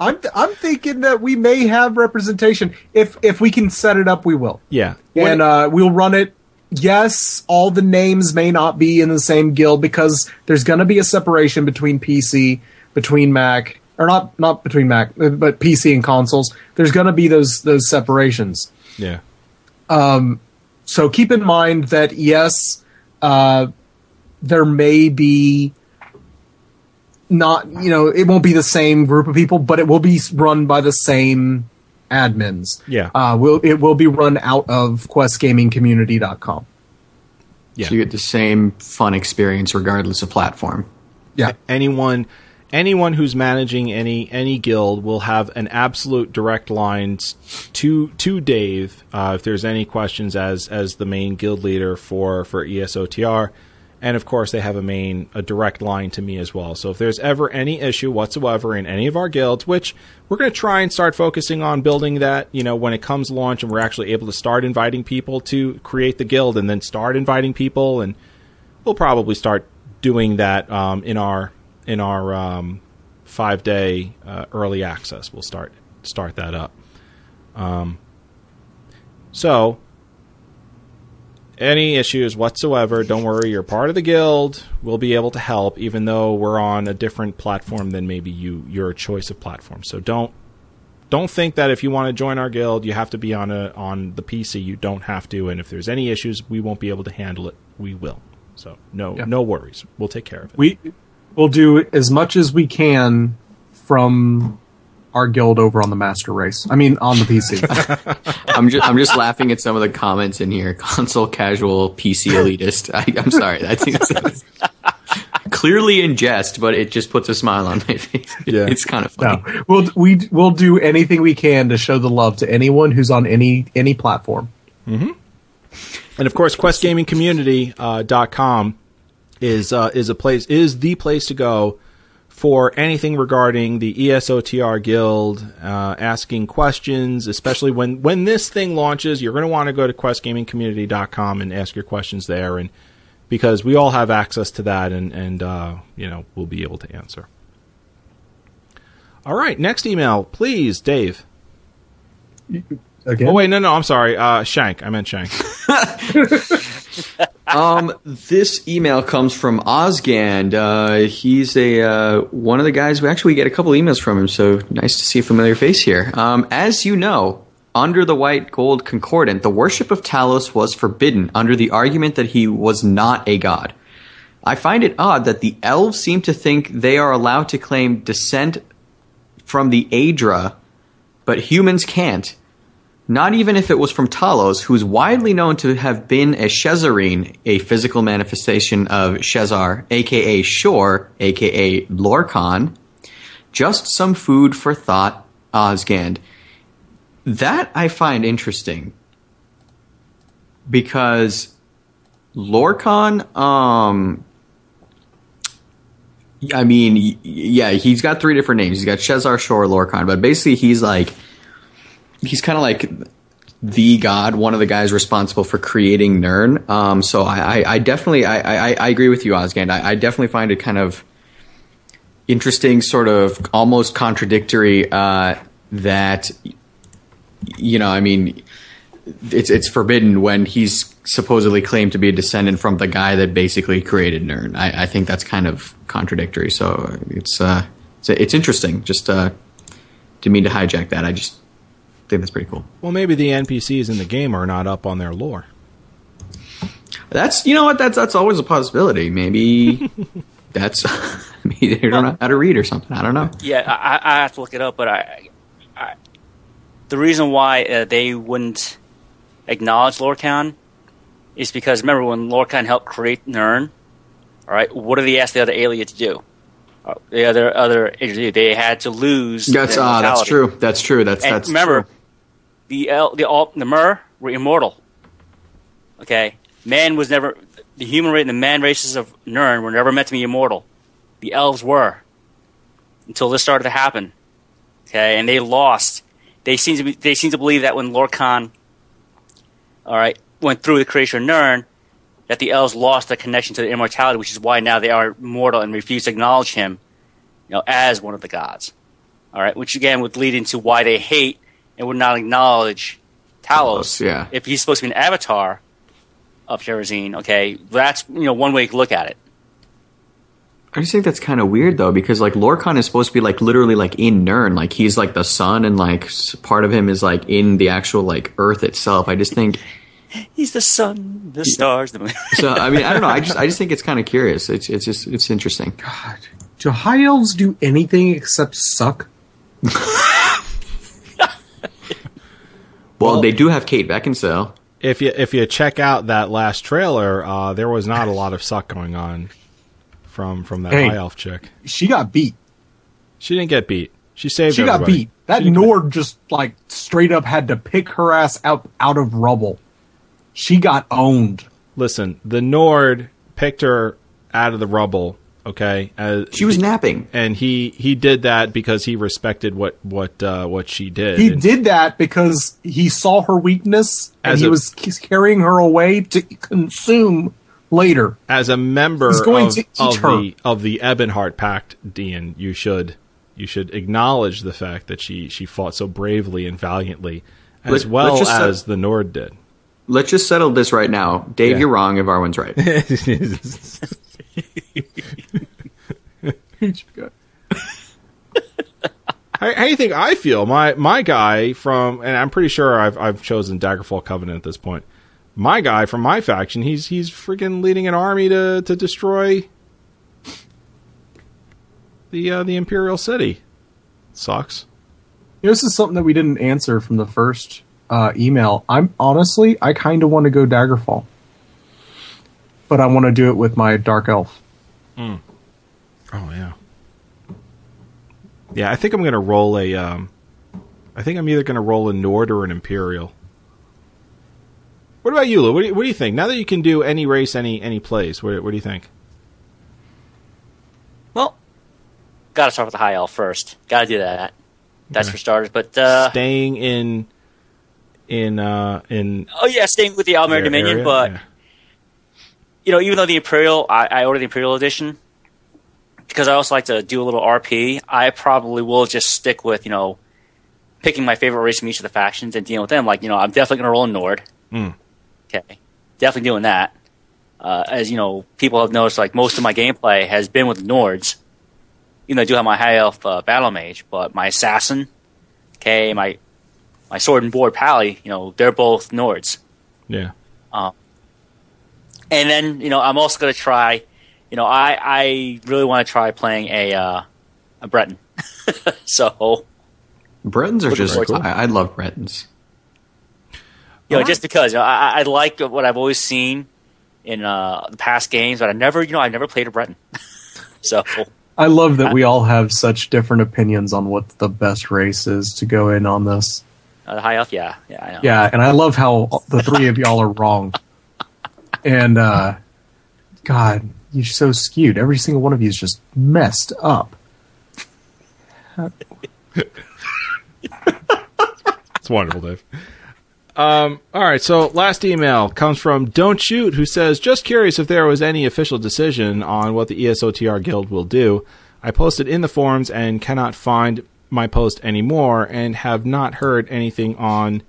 I'm, I'm thinking that we may have representation. If, if we can set it up, we will. Yeah. and uh, we'll run it. Yes, all the names may not be in the same guild because there's going to be a separation between PC, between Mac, or not not between Mac, but PC and consoles. There's going to be those those separations. yeah. Um. So keep in mind that yes, uh, there may be not you know it won't be the same group of people, but it will be run by the same admins. Yeah. uh, will it will be run out of QuestGamingCommunity.com. Yeah. So you get the same fun experience regardless of platform. Yeah. anyone anyone who's managing any any guild will have an absolute direct line to to Dave uh, if there's any questions as as the main guild leader for for ESOTR, and of course they have a main a direct line to me as well. So if there's ever any issue whatsoever in any of our guilds, which we're going to try and start focusing on building that, you know, when it comes launch and we're actually able to start inviting people to create the guild and then start inviting people and we'll probably start doing that um, in our in our um, five day uh, early access. We'll start start that up. Um, so, any issues whatsoever, don't worry. You're part of the guild. We'll be able to help, even though we're on a different platform than maybe you your choice of platform. So don't don't think that if you want to join our guild, you have to be on a on the PC. You don't have to. And if there's any issues, we won't be able to handle it. We will. So no Yeah. no worries. We'll take care of it. We will do as much as we can from our guild over on the master race. I mean, on the PC. <laughs> I'm just I'm just laughing at some of the comments in here. Console casual PC elitist. I, I'm sorry. I think it's clearly in jest, but it just puts a smile on my face. <laughs> Yeah. It's kind of funny. no, we'll we we'll do anything we can to show the love to anyone who's on any any platform. And of course, QuestGamingCommunity.com uh, com is uh, is a place is the place to go for anything regarding the ESOTR Guild, uh, asking questions, especially when when this thing launches. You're going to want to go to QuestGamingCommunity.com and ask your questions there, and because we all have access to that, and and uh, you know we'll be able to answer. All right, next email, please, Dave. Again, Oh wait, no, no, I'm sorry, uh, Shank. I meant Shank. <laughs> <laughs> <laughs> Um, this email comes from Ozgand. Uh, he's a uh, one of the guys. We actually get a couple emails from him, so nice to see a familiar face here. Um, as you know, under the White Gold Concordant, the worship of Talos was forbidden under the argument that he was not a god. I find it odd that the elves seem to think they are allowed to claim descent from the Aedra, but humans can't. Not even if it was from Talos, who's widely known to have been a Shezarine, a physical manifestation of Shezar, aka Shor, aka Lorkhan. Just some food for thought, Osgand. That I find interesting. because Lorkhan, um, I mean, yeah, he's got three different names. He's got Shezar Shor, Lorcan, but basically he's like, he's kind of like the god, one of the guys responsible for creating Nirn. Um, so I, I, I definitely, I, I, I agree with you, Osgand. I, definitely find it kind of interesting, sort of almost contradictory uh, that, you know, I mean, it's it's forbidden when he's supposedly claimed to be a descendant from the guy that basically created Nirn. I, I think that's kind of contradictory. So it's uh, it's, it's interesting. Just uh, didn't mean to hijack that. I just think that's pretty cool. Well, maybe the NPCs in the game are not up on their lore. That's you know what that's that's always a possibility. Maybe <laughs> that's <laughs> maybe they don't know how to read or something. I don't know. Yeah, I, I have to look it up, but I, I the reason why uh, they wouldn't acknowledge Lorkhan is because remember when Lorkhan helped create Nirn, all right, what did he ask the other alien to do? Uh, the other other they had to lose. That's their ah, that's true. That's true. That's And that's remember, true. The El, the all the Mer were immortal. Okay, man was never the human race and the man races of Nirn were never meant to be immortal. The elves were until this started to happen. Okay, and they lost. They seem to be, they seem to believe that when Lorkhan, all right, went through the creation of Nirn, that the elves lost their connection to the immortality, which is why now they are mortal and refuse to acknowledge him, you know, as one of the gods. All right, which again would lead into why they hate and would not acknowledge Talos. Talos, yeah. If he's supposed to be an avatar of Sherazine, okay, that's you know one way to look at it. I just think that's kind of weird though, because like Lorkhan is supposed to be like literally like in Nirn, like he's like the sun, and like part of him is like in the actual like Earth itself. I just think <laughs> He's the sun, the stars, the moon. so. I mean, I don't know. I just I just <laughs> think it's kind of curious. It's it's just it's interesting. God, do high elves do anything except suck? <laughs> Well, they do have Kate Beckinsale. If you if you check out that last trailer, uh, there was not a lot of suck going on from from that Hey. high elf chick. She got beat. She didn't get beat. She saved. She got everybody. beat. That She didn't- Nord just like straight up had to pick her ass out out of rubble. She got owned. Listen, the Nord picked her out of the rubble. Okay, as, She was napping. and he he did that because he respected what what uh, what she did. He And did that because he saw her weakness and As he a- was he's carrying her away to consume later. as a member He's going of, to eat of her. the of the Ebonheart Pact, Dean, you should you should acknowledge the fact that she she fought so bravely and valiantly, as Let- well let's set- as the Nord did. Let's just settle this right now. Dave, Yeah. you're wrong. If Arwen's right. <laughs> How, how do you think I feel? My my guy from, and I'm pretty sure I've I've chosen Daggerfall Covenant at this point. My guy from my faction, he's he's freaking leading an army to to destroy the uh, the Imperial City. Sucks. This is something that we didn't answer from the first uh, email. I'm honestly, I kind of want to go Daggerfall, but I want to do it with my Dark Elf. Oh yeah. Yeah, I think I'm gonna roll a. Um, I think I'm either gonna roll a Nord or an Imperial. What about you, Lou? What do you, what do you think? Now that you can do any race, any any place, what, what do you think? Well, got to start with the high elf first. Got to do that. That's for starters. But uh, Staying in in uh, in oh yeah, staying with the Aldmeri Dominion. area? But Yeah. You know, even though the Imperial, I, I ordered the Imperial edition because I also like to do a little RP. I probably will just stick with you know picking my favorite race from each of the factions and dealing with them. Like you know, I'm definitely going to roll a Nord. Mm. Okay, definitely doing that. Uh, as you know, people have noticed, like most of my gameplay has been with Nords. You know, I do have my high elf uh, battle mage, but my assassin, okay, my my sword and board pally, you know, they're both Nords. yeah. And then, you know, I'm also going to try, you know, I, I really want to try playing a, uh, a Breton. <laughs> so, Bretons are just. forward to it. I, I love Bretons. you know, just because, you know, I, I I like what I've always seen in, uh, the past games, but I never, you know, I've never played a Breton. <laughs> so, I love that we all have such different opinions on what the best race is to go in on this. Uh, the high elf, yeah, yeah, I know. Yeah, and I love how the three of y'all are wrong. <laughs> And uh God, you're so skewed. Every single one of you is just messed up. <laughs> It's wonderful, Dave. Um, all right, so last email comes from Don't Shoot, who says, Just curious if there was any official decision on what the ESOTR Guild will do. I posted in the forums and cannot find my post anymore and have not heard anything on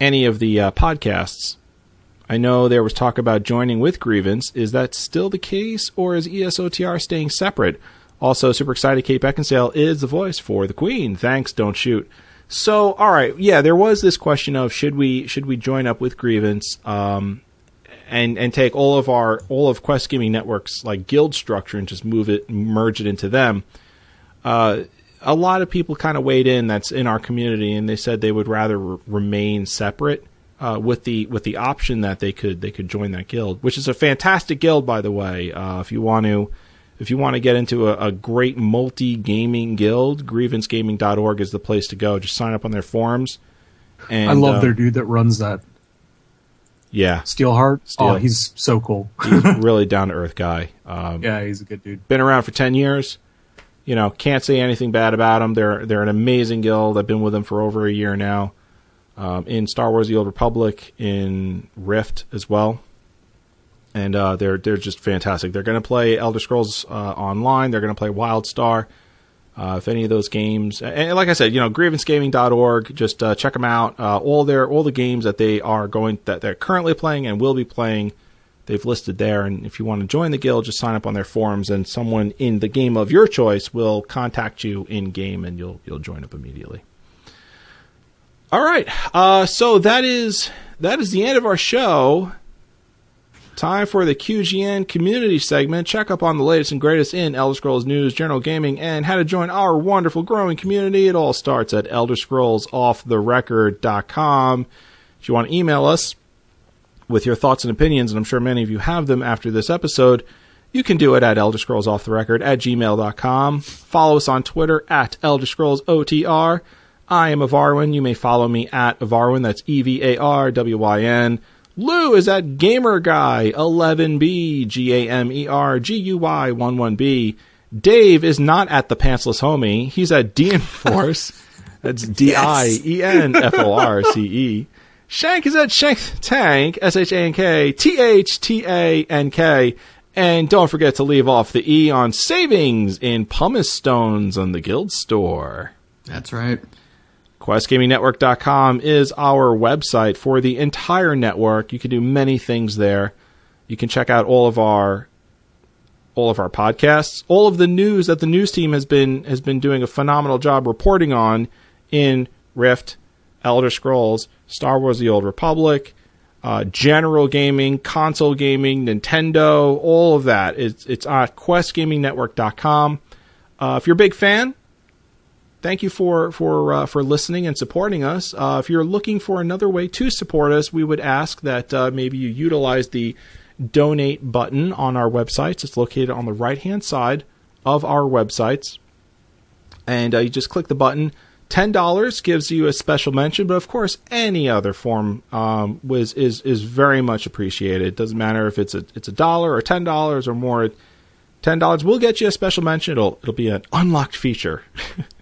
any of the uh, podcasts. I know there was talk about joining with Grievance. Is that still the case, or is ESOTR staying separate? Also, super excited Kate Beckinsale is the voice for the Queen. Thanks, Don't Shoot. So, all right, yeah, there was this question of should we should we join up with Grievance um, and and take all of our all of Quest Gaming Network's like guild structure and just move it merge it into them. Uh, a lot of people kind of weighed in that's in our community, and they said they would rather r- remain separate uh, with the with the option that they could they could join that guild, which is a fantastic guild, by the way. Uh, if you want to if you want to get into a, a great multi gaming guild, grievancegaming.org is the place to go. Just sign up on their forums. And I love their dude that runs that yeah, Steelheart. Steel. Oh, he's so cool. <laughs> he's a really down to earth guy. Um, yeah, he's a good dude. been around for 10 years. You know, can't say anything bad about them. They're they're an amazing guild. I've been with them for over a year now. Um, in Star Wars: The Old Republic, in Rift as well, and uh, they're they're just fantastic. They're going to play Elder Scrolls uh, Online. They're going to play WildStar. Uh, if any of those games, and, like I said, you know, grievancegaming.org, just uh, check them out. Uh, all their all the games that they are going that they're currently playing and will be playing, they've listed there. And if you want to join the guild, just sign up on their forums, and someone in the game of your choice will contact you in game, and you'll you'll join up immediately. All right, uh, so that is that is the end of our show. Time for the QGN community segment. Check up on the latest and greatest in Elder Scrolls news, general gaming, and how to join our wonderful growing community. It all starts at elderscrollsofftherecord.com. If you want to email us with your thoughts and opinions, and I'm sure many of you have them after this episode, you can do it at elderscrollsofftherecord at gmail.com. Follow us on Twitter at elderscrollsotr. I am Evarwyn. You may follow me at Evarwyn. That's E V A R W Y N. Lou is at GamerGuy11B, G A M E R G U Y 11B. Dave is not at the Pantsless Homie. He's at Dien Force. <laughs> That's D I E N F O R C E. <laughs> Shank is at Shank Tank, S H A N K, T H T A N K. And don't forget to leave off the E on savings in pumice stones on the Guild Store. That's right. QuestGamingNetwork.com is our website for the entire network. You can do many things there. You can check out all of our all of our podcasts, all of the news that the news team has been has been doing a phenomenal job reporting on in Rift, Elder Scrolls, Star Wars: The Old Republic, uh, general gaming, console gaming, Nintendo, all of that. It's it's at QuestGamingNetwork.com. Uh, if you're a big fan, thank you for for uh, for listening and supporting us. Uh, if you're looking for another way to support us, we would ask that uh, maybe you utilize the donate button on our websites. It's located on the right hand side of our websites, and uh, you just click the button. Ten dollars gives you a special mention, but of course, any other form um, was is is very much appreciated. It doesn't matter if it's a it's a dollar or ten dollars or more. Ten dollars will get you a special mention. It'll it'll be an unlocked feature. <laughs>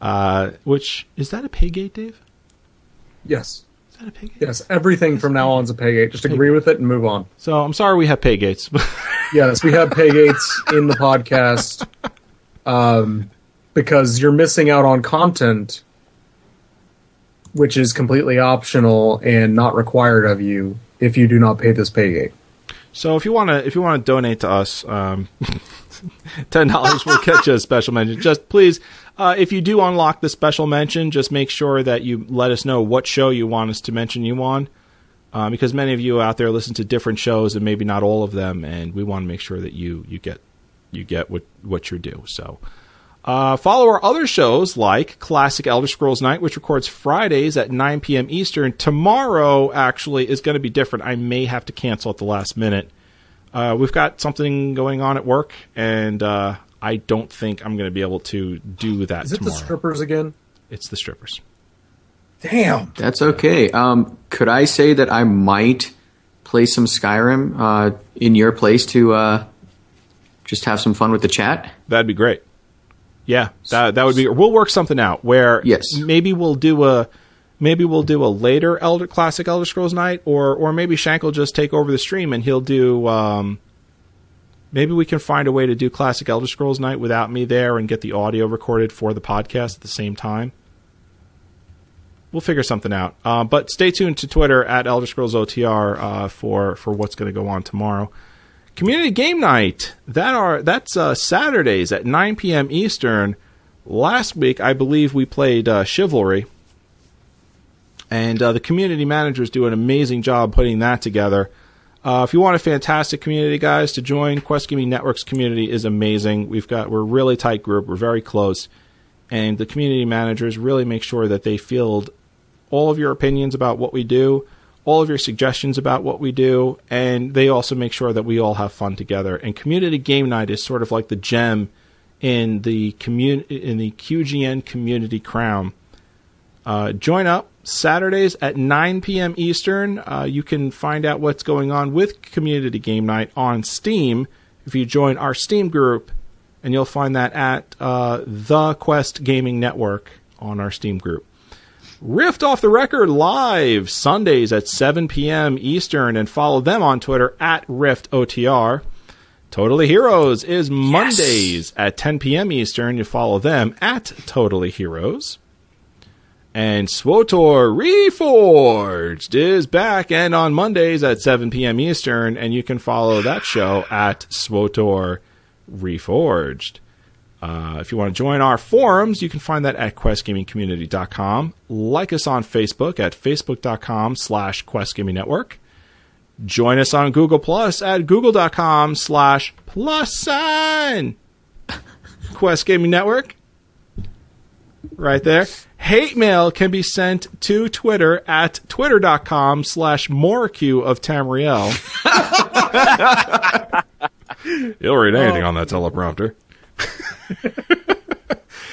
Uh, which is that a pay gate, Dave? Yes. Is that a pay gate? Yes. Everything from now on is a pay gate. Just agree with it and move on. So I'm sorry we have pay gates. <laughs> Yes, we have pay gates in the podcast um, because you're missing out on content which is completely optional and not required of you if you do not pay this pay gate. so if you want to if you want to donate to us, um, <laughs> ten dollars will get you a special mention. Just please, uh, if you do unlock the special mention, just make sure that you let us know what show you want us to mention you on. Um, because many of you out there listen to different shows and maybe not all of them, and we want to make sure that you you get you get what what you're due. So, uh, follow our other shows like Classic Elder Scrolls Night, which records Fridays at 9 p.m. Eastern. Tomorrow actually is going to be different. I may have to cancel at the last minute. Uh, we've got something going on at work, and uh, I don't think I'm going to be able to do that Is it the strippers again? it's the strippers. Damn. That's okay. Um, could I say that I might play some Skyrim uh, in your place to uh, just have some fun with the chat? That'd be great. Yeah, that that would be. We'll work something out where Yes. maybe we'll do a maybe we'll do a later Elder Classic Elder Scrolls night, or or maybe Shank will just take over the stream and he'll do. Um, maybe we can find a way to do Classic Elder Scrolls night without me there and get the audio recorded for the podcast at the same time. We'll figure something out. Uh, but stay tuned to Twitter at Elder Scrolls OTR uh, for for what's going to go on tomorrow. Community game night. That are that's uh, Saturdays at 9 p.m. Eastern. Last week, I believe we played uh, Chivalry, and uh, the community managers do an amazing job putting that together. Uh, if you want a fantastic community, guys, to join Quest Gaming Network's community is amazing. We've got we're a really tight group. We're very close, and the community managers really make sure that they field all of your opinions about what we do, all of your suggestions about what we do, and they also make sure that we all have fun together. And community game night is sort of like the gem in the commun- in the QGN community crown. Uh, join up Saturdays at 9 p.m. Eastern. Uh, you can find out what's going on with Community Game Night on Steam if you join our Steam group, and you'll find that at uh, the Quest Gaming Network on our Steam group. Rift Off the Record live Sundays at 7 p.m. Eastern, and follow them on Twitter at RiftOTR. Totally Heroes is Mondays at 10 p.m. Eastern. You follow them at Totally Heroes. And SWTOR Reforged is back and on Mondays at 7 p.m. Eastern, and you can follow that show at SWTOR Reforged. Uh, if you want to join our forums, you can find that at questgamingcommunity.com. Like us on Facebook at facebook.com slash questgamingnetwork. Join us on Google Plus at google.com slash plus sign <laughs> Quest Gaming Network. Right there. Hate mail can be sent to Twitter at twitter.com slash moreq of Tamriel. <laughs> You'll read anything on that teleprompter.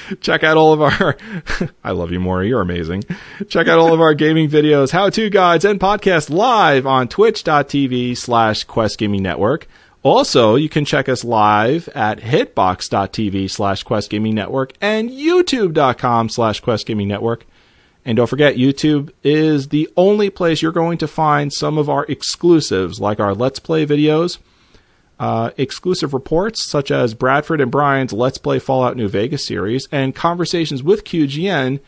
<laughs> Check out all of our. <laughs> I love you, Maury. You're amazing. Check out all of our gaming videos, how to guides, and podcasts live on twitch.tv slash Quest Gaming Network. Also, you can check us live at hitbox.tv slash Quest Gaming Network and youtube.com slash Quest Gaming Network. And don't forget, YouTube is the only place you're going to find some of our exclusives, like our Let's Play videos, uh, exclusive reports such as Bradford and Brian's Let's Play Fallout New Vegas series, and conversations with QGN.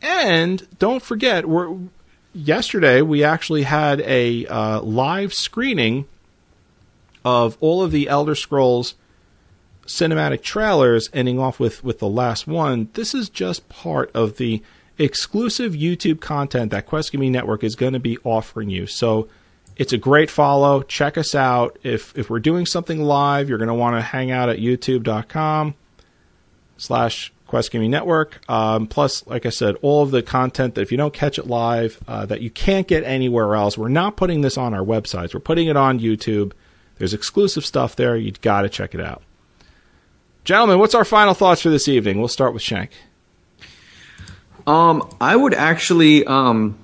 And don't forget, yesterday we actually had a uh, live screening of all of the Elder Scrolls cinematic trailers, ending off with, with the last one. This is just part of the exclusive YouTube content that Quest Gaming Network is going to be offering you. So it's a great follow. Check us out. If if we're doing something live, you're going to want to hang out at youtube.com slash Quest Gaming Network. Um, plus, like I said, all of the content that if you don't catch it live, uh, that you can't get anywhere else. We're not putting this on our websites. We're putting it on YouTube. There's exclusive stuff there. You've got to check it out. Gentlemen, what's our final thoughts for this evening? We'll start with Shank. Um, I would actually. Um,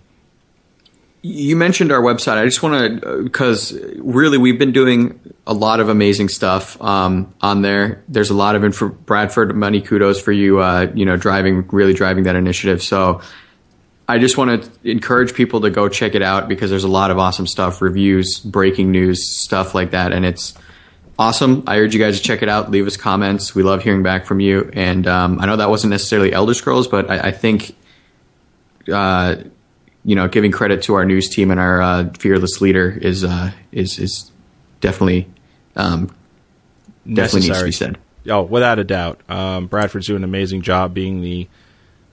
you mentioned our website. I just want to, because really we've been doing a lot of amazing stuff um, on there. There's a lot of info. Bradford, many kudos for you. Uh, you know, driving really driving that initiative. So I just want to encourage people to go check it out because there's a lot of awesome stuff, reviews, breaking news, stuff like that, and it's awesome. I urge you guys to check it out. Leave us comments. We love hearing back from you. And um, I know that wasn't necessarily Elder Scrolls, but I, I think, uh, you know, giving credit to our news team and our uh, fearless leader is uh, is is definitely um, definitely needs to be said. Oh, without a doubt. Um, Bradford's doing an amazing job being the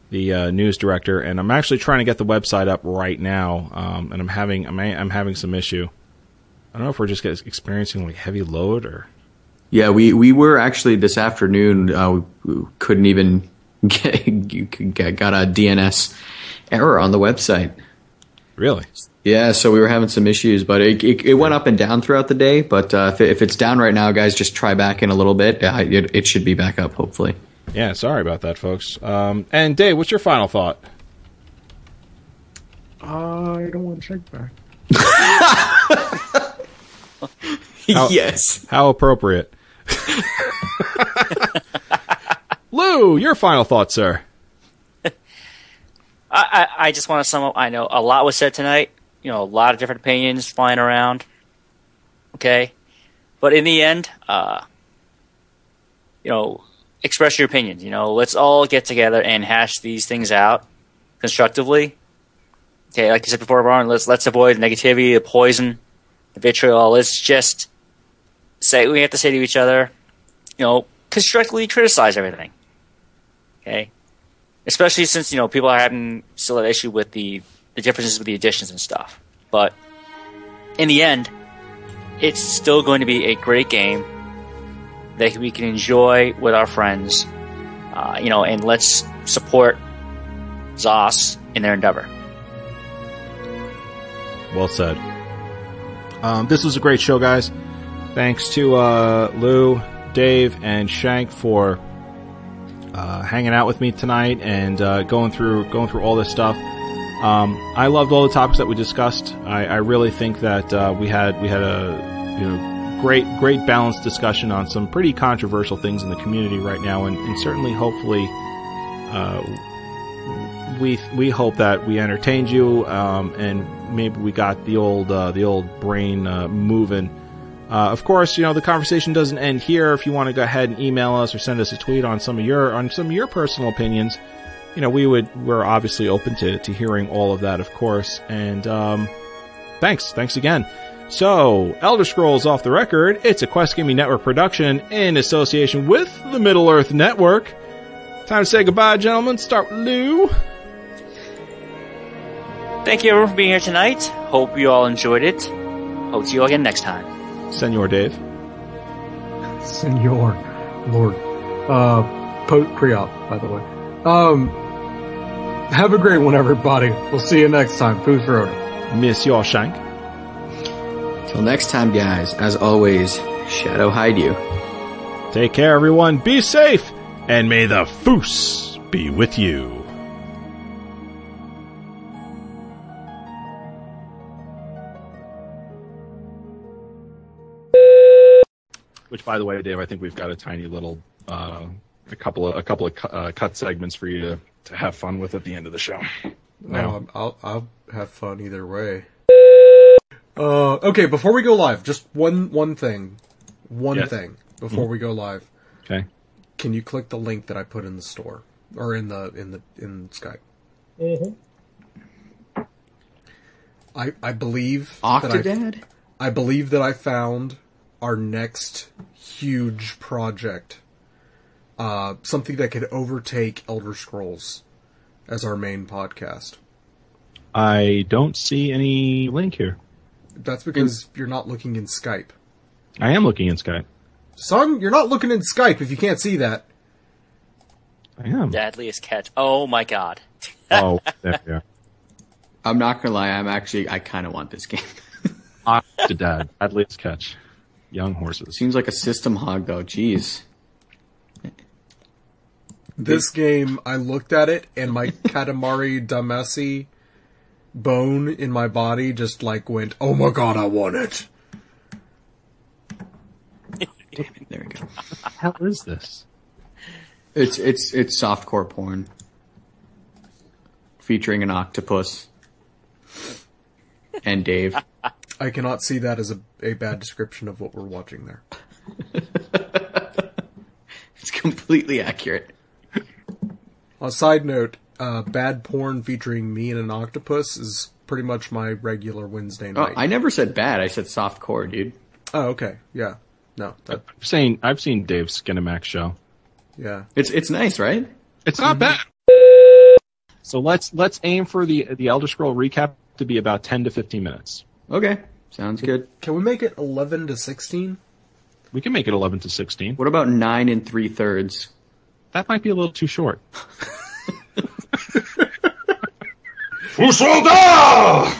the uh, news director, and I'm actually trying to get the website up right now, um, and I'm having I'm, I'm having some issue. I don't know if we're just experiencing like heavy load or. Yeah, we, we were actually this afternoon. Uh, we couldn't even <laughs> get, get got a DNS error on the website. Really? Yeah, so we were having some issues, but it, it, it went up and down throughout the day. But uh, if, it, if it's down right now, guys, just try back in a little bit. Uh, it, it should be back up, hopefully. Yeah, sorry about that, folks. Um, and Dave, what's your final thought? I don't want to check back. <laughs> yes. How appropriate. <laughs> Lou, your final thoughts, sir. <laughs> I, I, I just want to sum up. I know a lot was said tonight. You know, a lot of different opinions flying around. Okay, but in the end, uh, you know, express your opinions. You know, let's all get together and hash these things out constructively. Okay, like I said before, Ron, let's let's avoid negativity, the poison, the vitriol. Let's just say we have to say to each other. You know, constructively criticize everything. Okay, especially since you know people are having still an issue with the the differences with the additions and stuff. But in the end, it's still going to be a great game that we can enjoy with our friends. Uh, you know, and let's support Zos in their endeavor. Well said. Um, this was a great show, guys. Thanks to uh, Lou, Dave, and Shank for uh, hanging out with me tonight and uh, going through going through all this stuff. Um, I loved all the topics that we discussed. I, I really think that uh, we had we had a you know great great balanced discussion on some pretty controversial things in the community right now, and, and certainly hopefully uh, we we hope that we entertained you um, and maybe we got the old uh, the old brain uh, moving. Uh, of course, you know the conversation doesn't end here. If you want to go ahead and email us or send us a tweet on some of your on some of your personal opinions, you know we would we're obviously open to to hearing all of that, of course. And um, thanks, thanks again. So, Elder Scrolls Off the Record, it's a Quest Gaming Network production in association with the Middle Earth Network. Time to say goodbye, gentlemen. Start with Lou. Thank you everyone for being here tonight. Hope you all enjoyed it. Hope to see you all again next time. Senor Dave. Senor, Lord, uh, Pope Priop, by the way. Um, have a great one, everybody. We'll see you next time. Fus Ro Dah. Monsieur Shank. Till next time, guys, as always, Shadow hide you. Take care, everyone. Be safe, and may the Fus be with you. Which, by the way, Dave, I think we've got a tiny little, uh, a couple of a couple of cu- uh, cut segments for you to, to have fun with at the end of the show. No. Um, I'll I'll have fun either way. Uh, okay, before we go live, just one one thing, one Yes. thing before we go live. Okay. Can you click the link that I put in the store or in the in the in Skype? Mm-hmm. I I believe that I, I believe that I found our next huge project. Uh, something that could overtake Elder Scrolls as our main podcast. I don't see any link here. That's because you're not looking in Skype. I am looking in Skype. Son, you're not looking in Skype if you can't see that. I am. Deadliest catch. Oh my god. <laughs> Oh, there we. I'm not gonna lie, I'm actually, I kinda want this game. <laughs> Octodad, Deadliest Catch. Young horses. Seems like a system hog though, jeez. This game, I looked at it and my <laughs> Katamari Damacy bone in my body just like went, oh my god, I want it. Damn <laughs> it! There we go. hell is this? It's, it's, it's softcore porn. Featuring an octopus. And Dave. I cannot see that as a, a bad description of what we're watching there. <laughs> It's completely accurate. On a side note, uh, bad porn featuring me and an octopus is pretty much my regular Wednesday Oh, night. I never said bad, I said soft core, dude. oh, okay. Yeah. No, that, I've seen I've seen Dave's Skinamax show. yeah. It's, it's nice, right? It's not bad. So let's let's aim for the the Elder Scroll recap to be about ten to fifteen minutes. Okay. Sounds good. Can we make it 11 to 16? We can make it eleven to sixteen. What about nine and three thirds? That might be a little too short. <laughs> Fussoldar!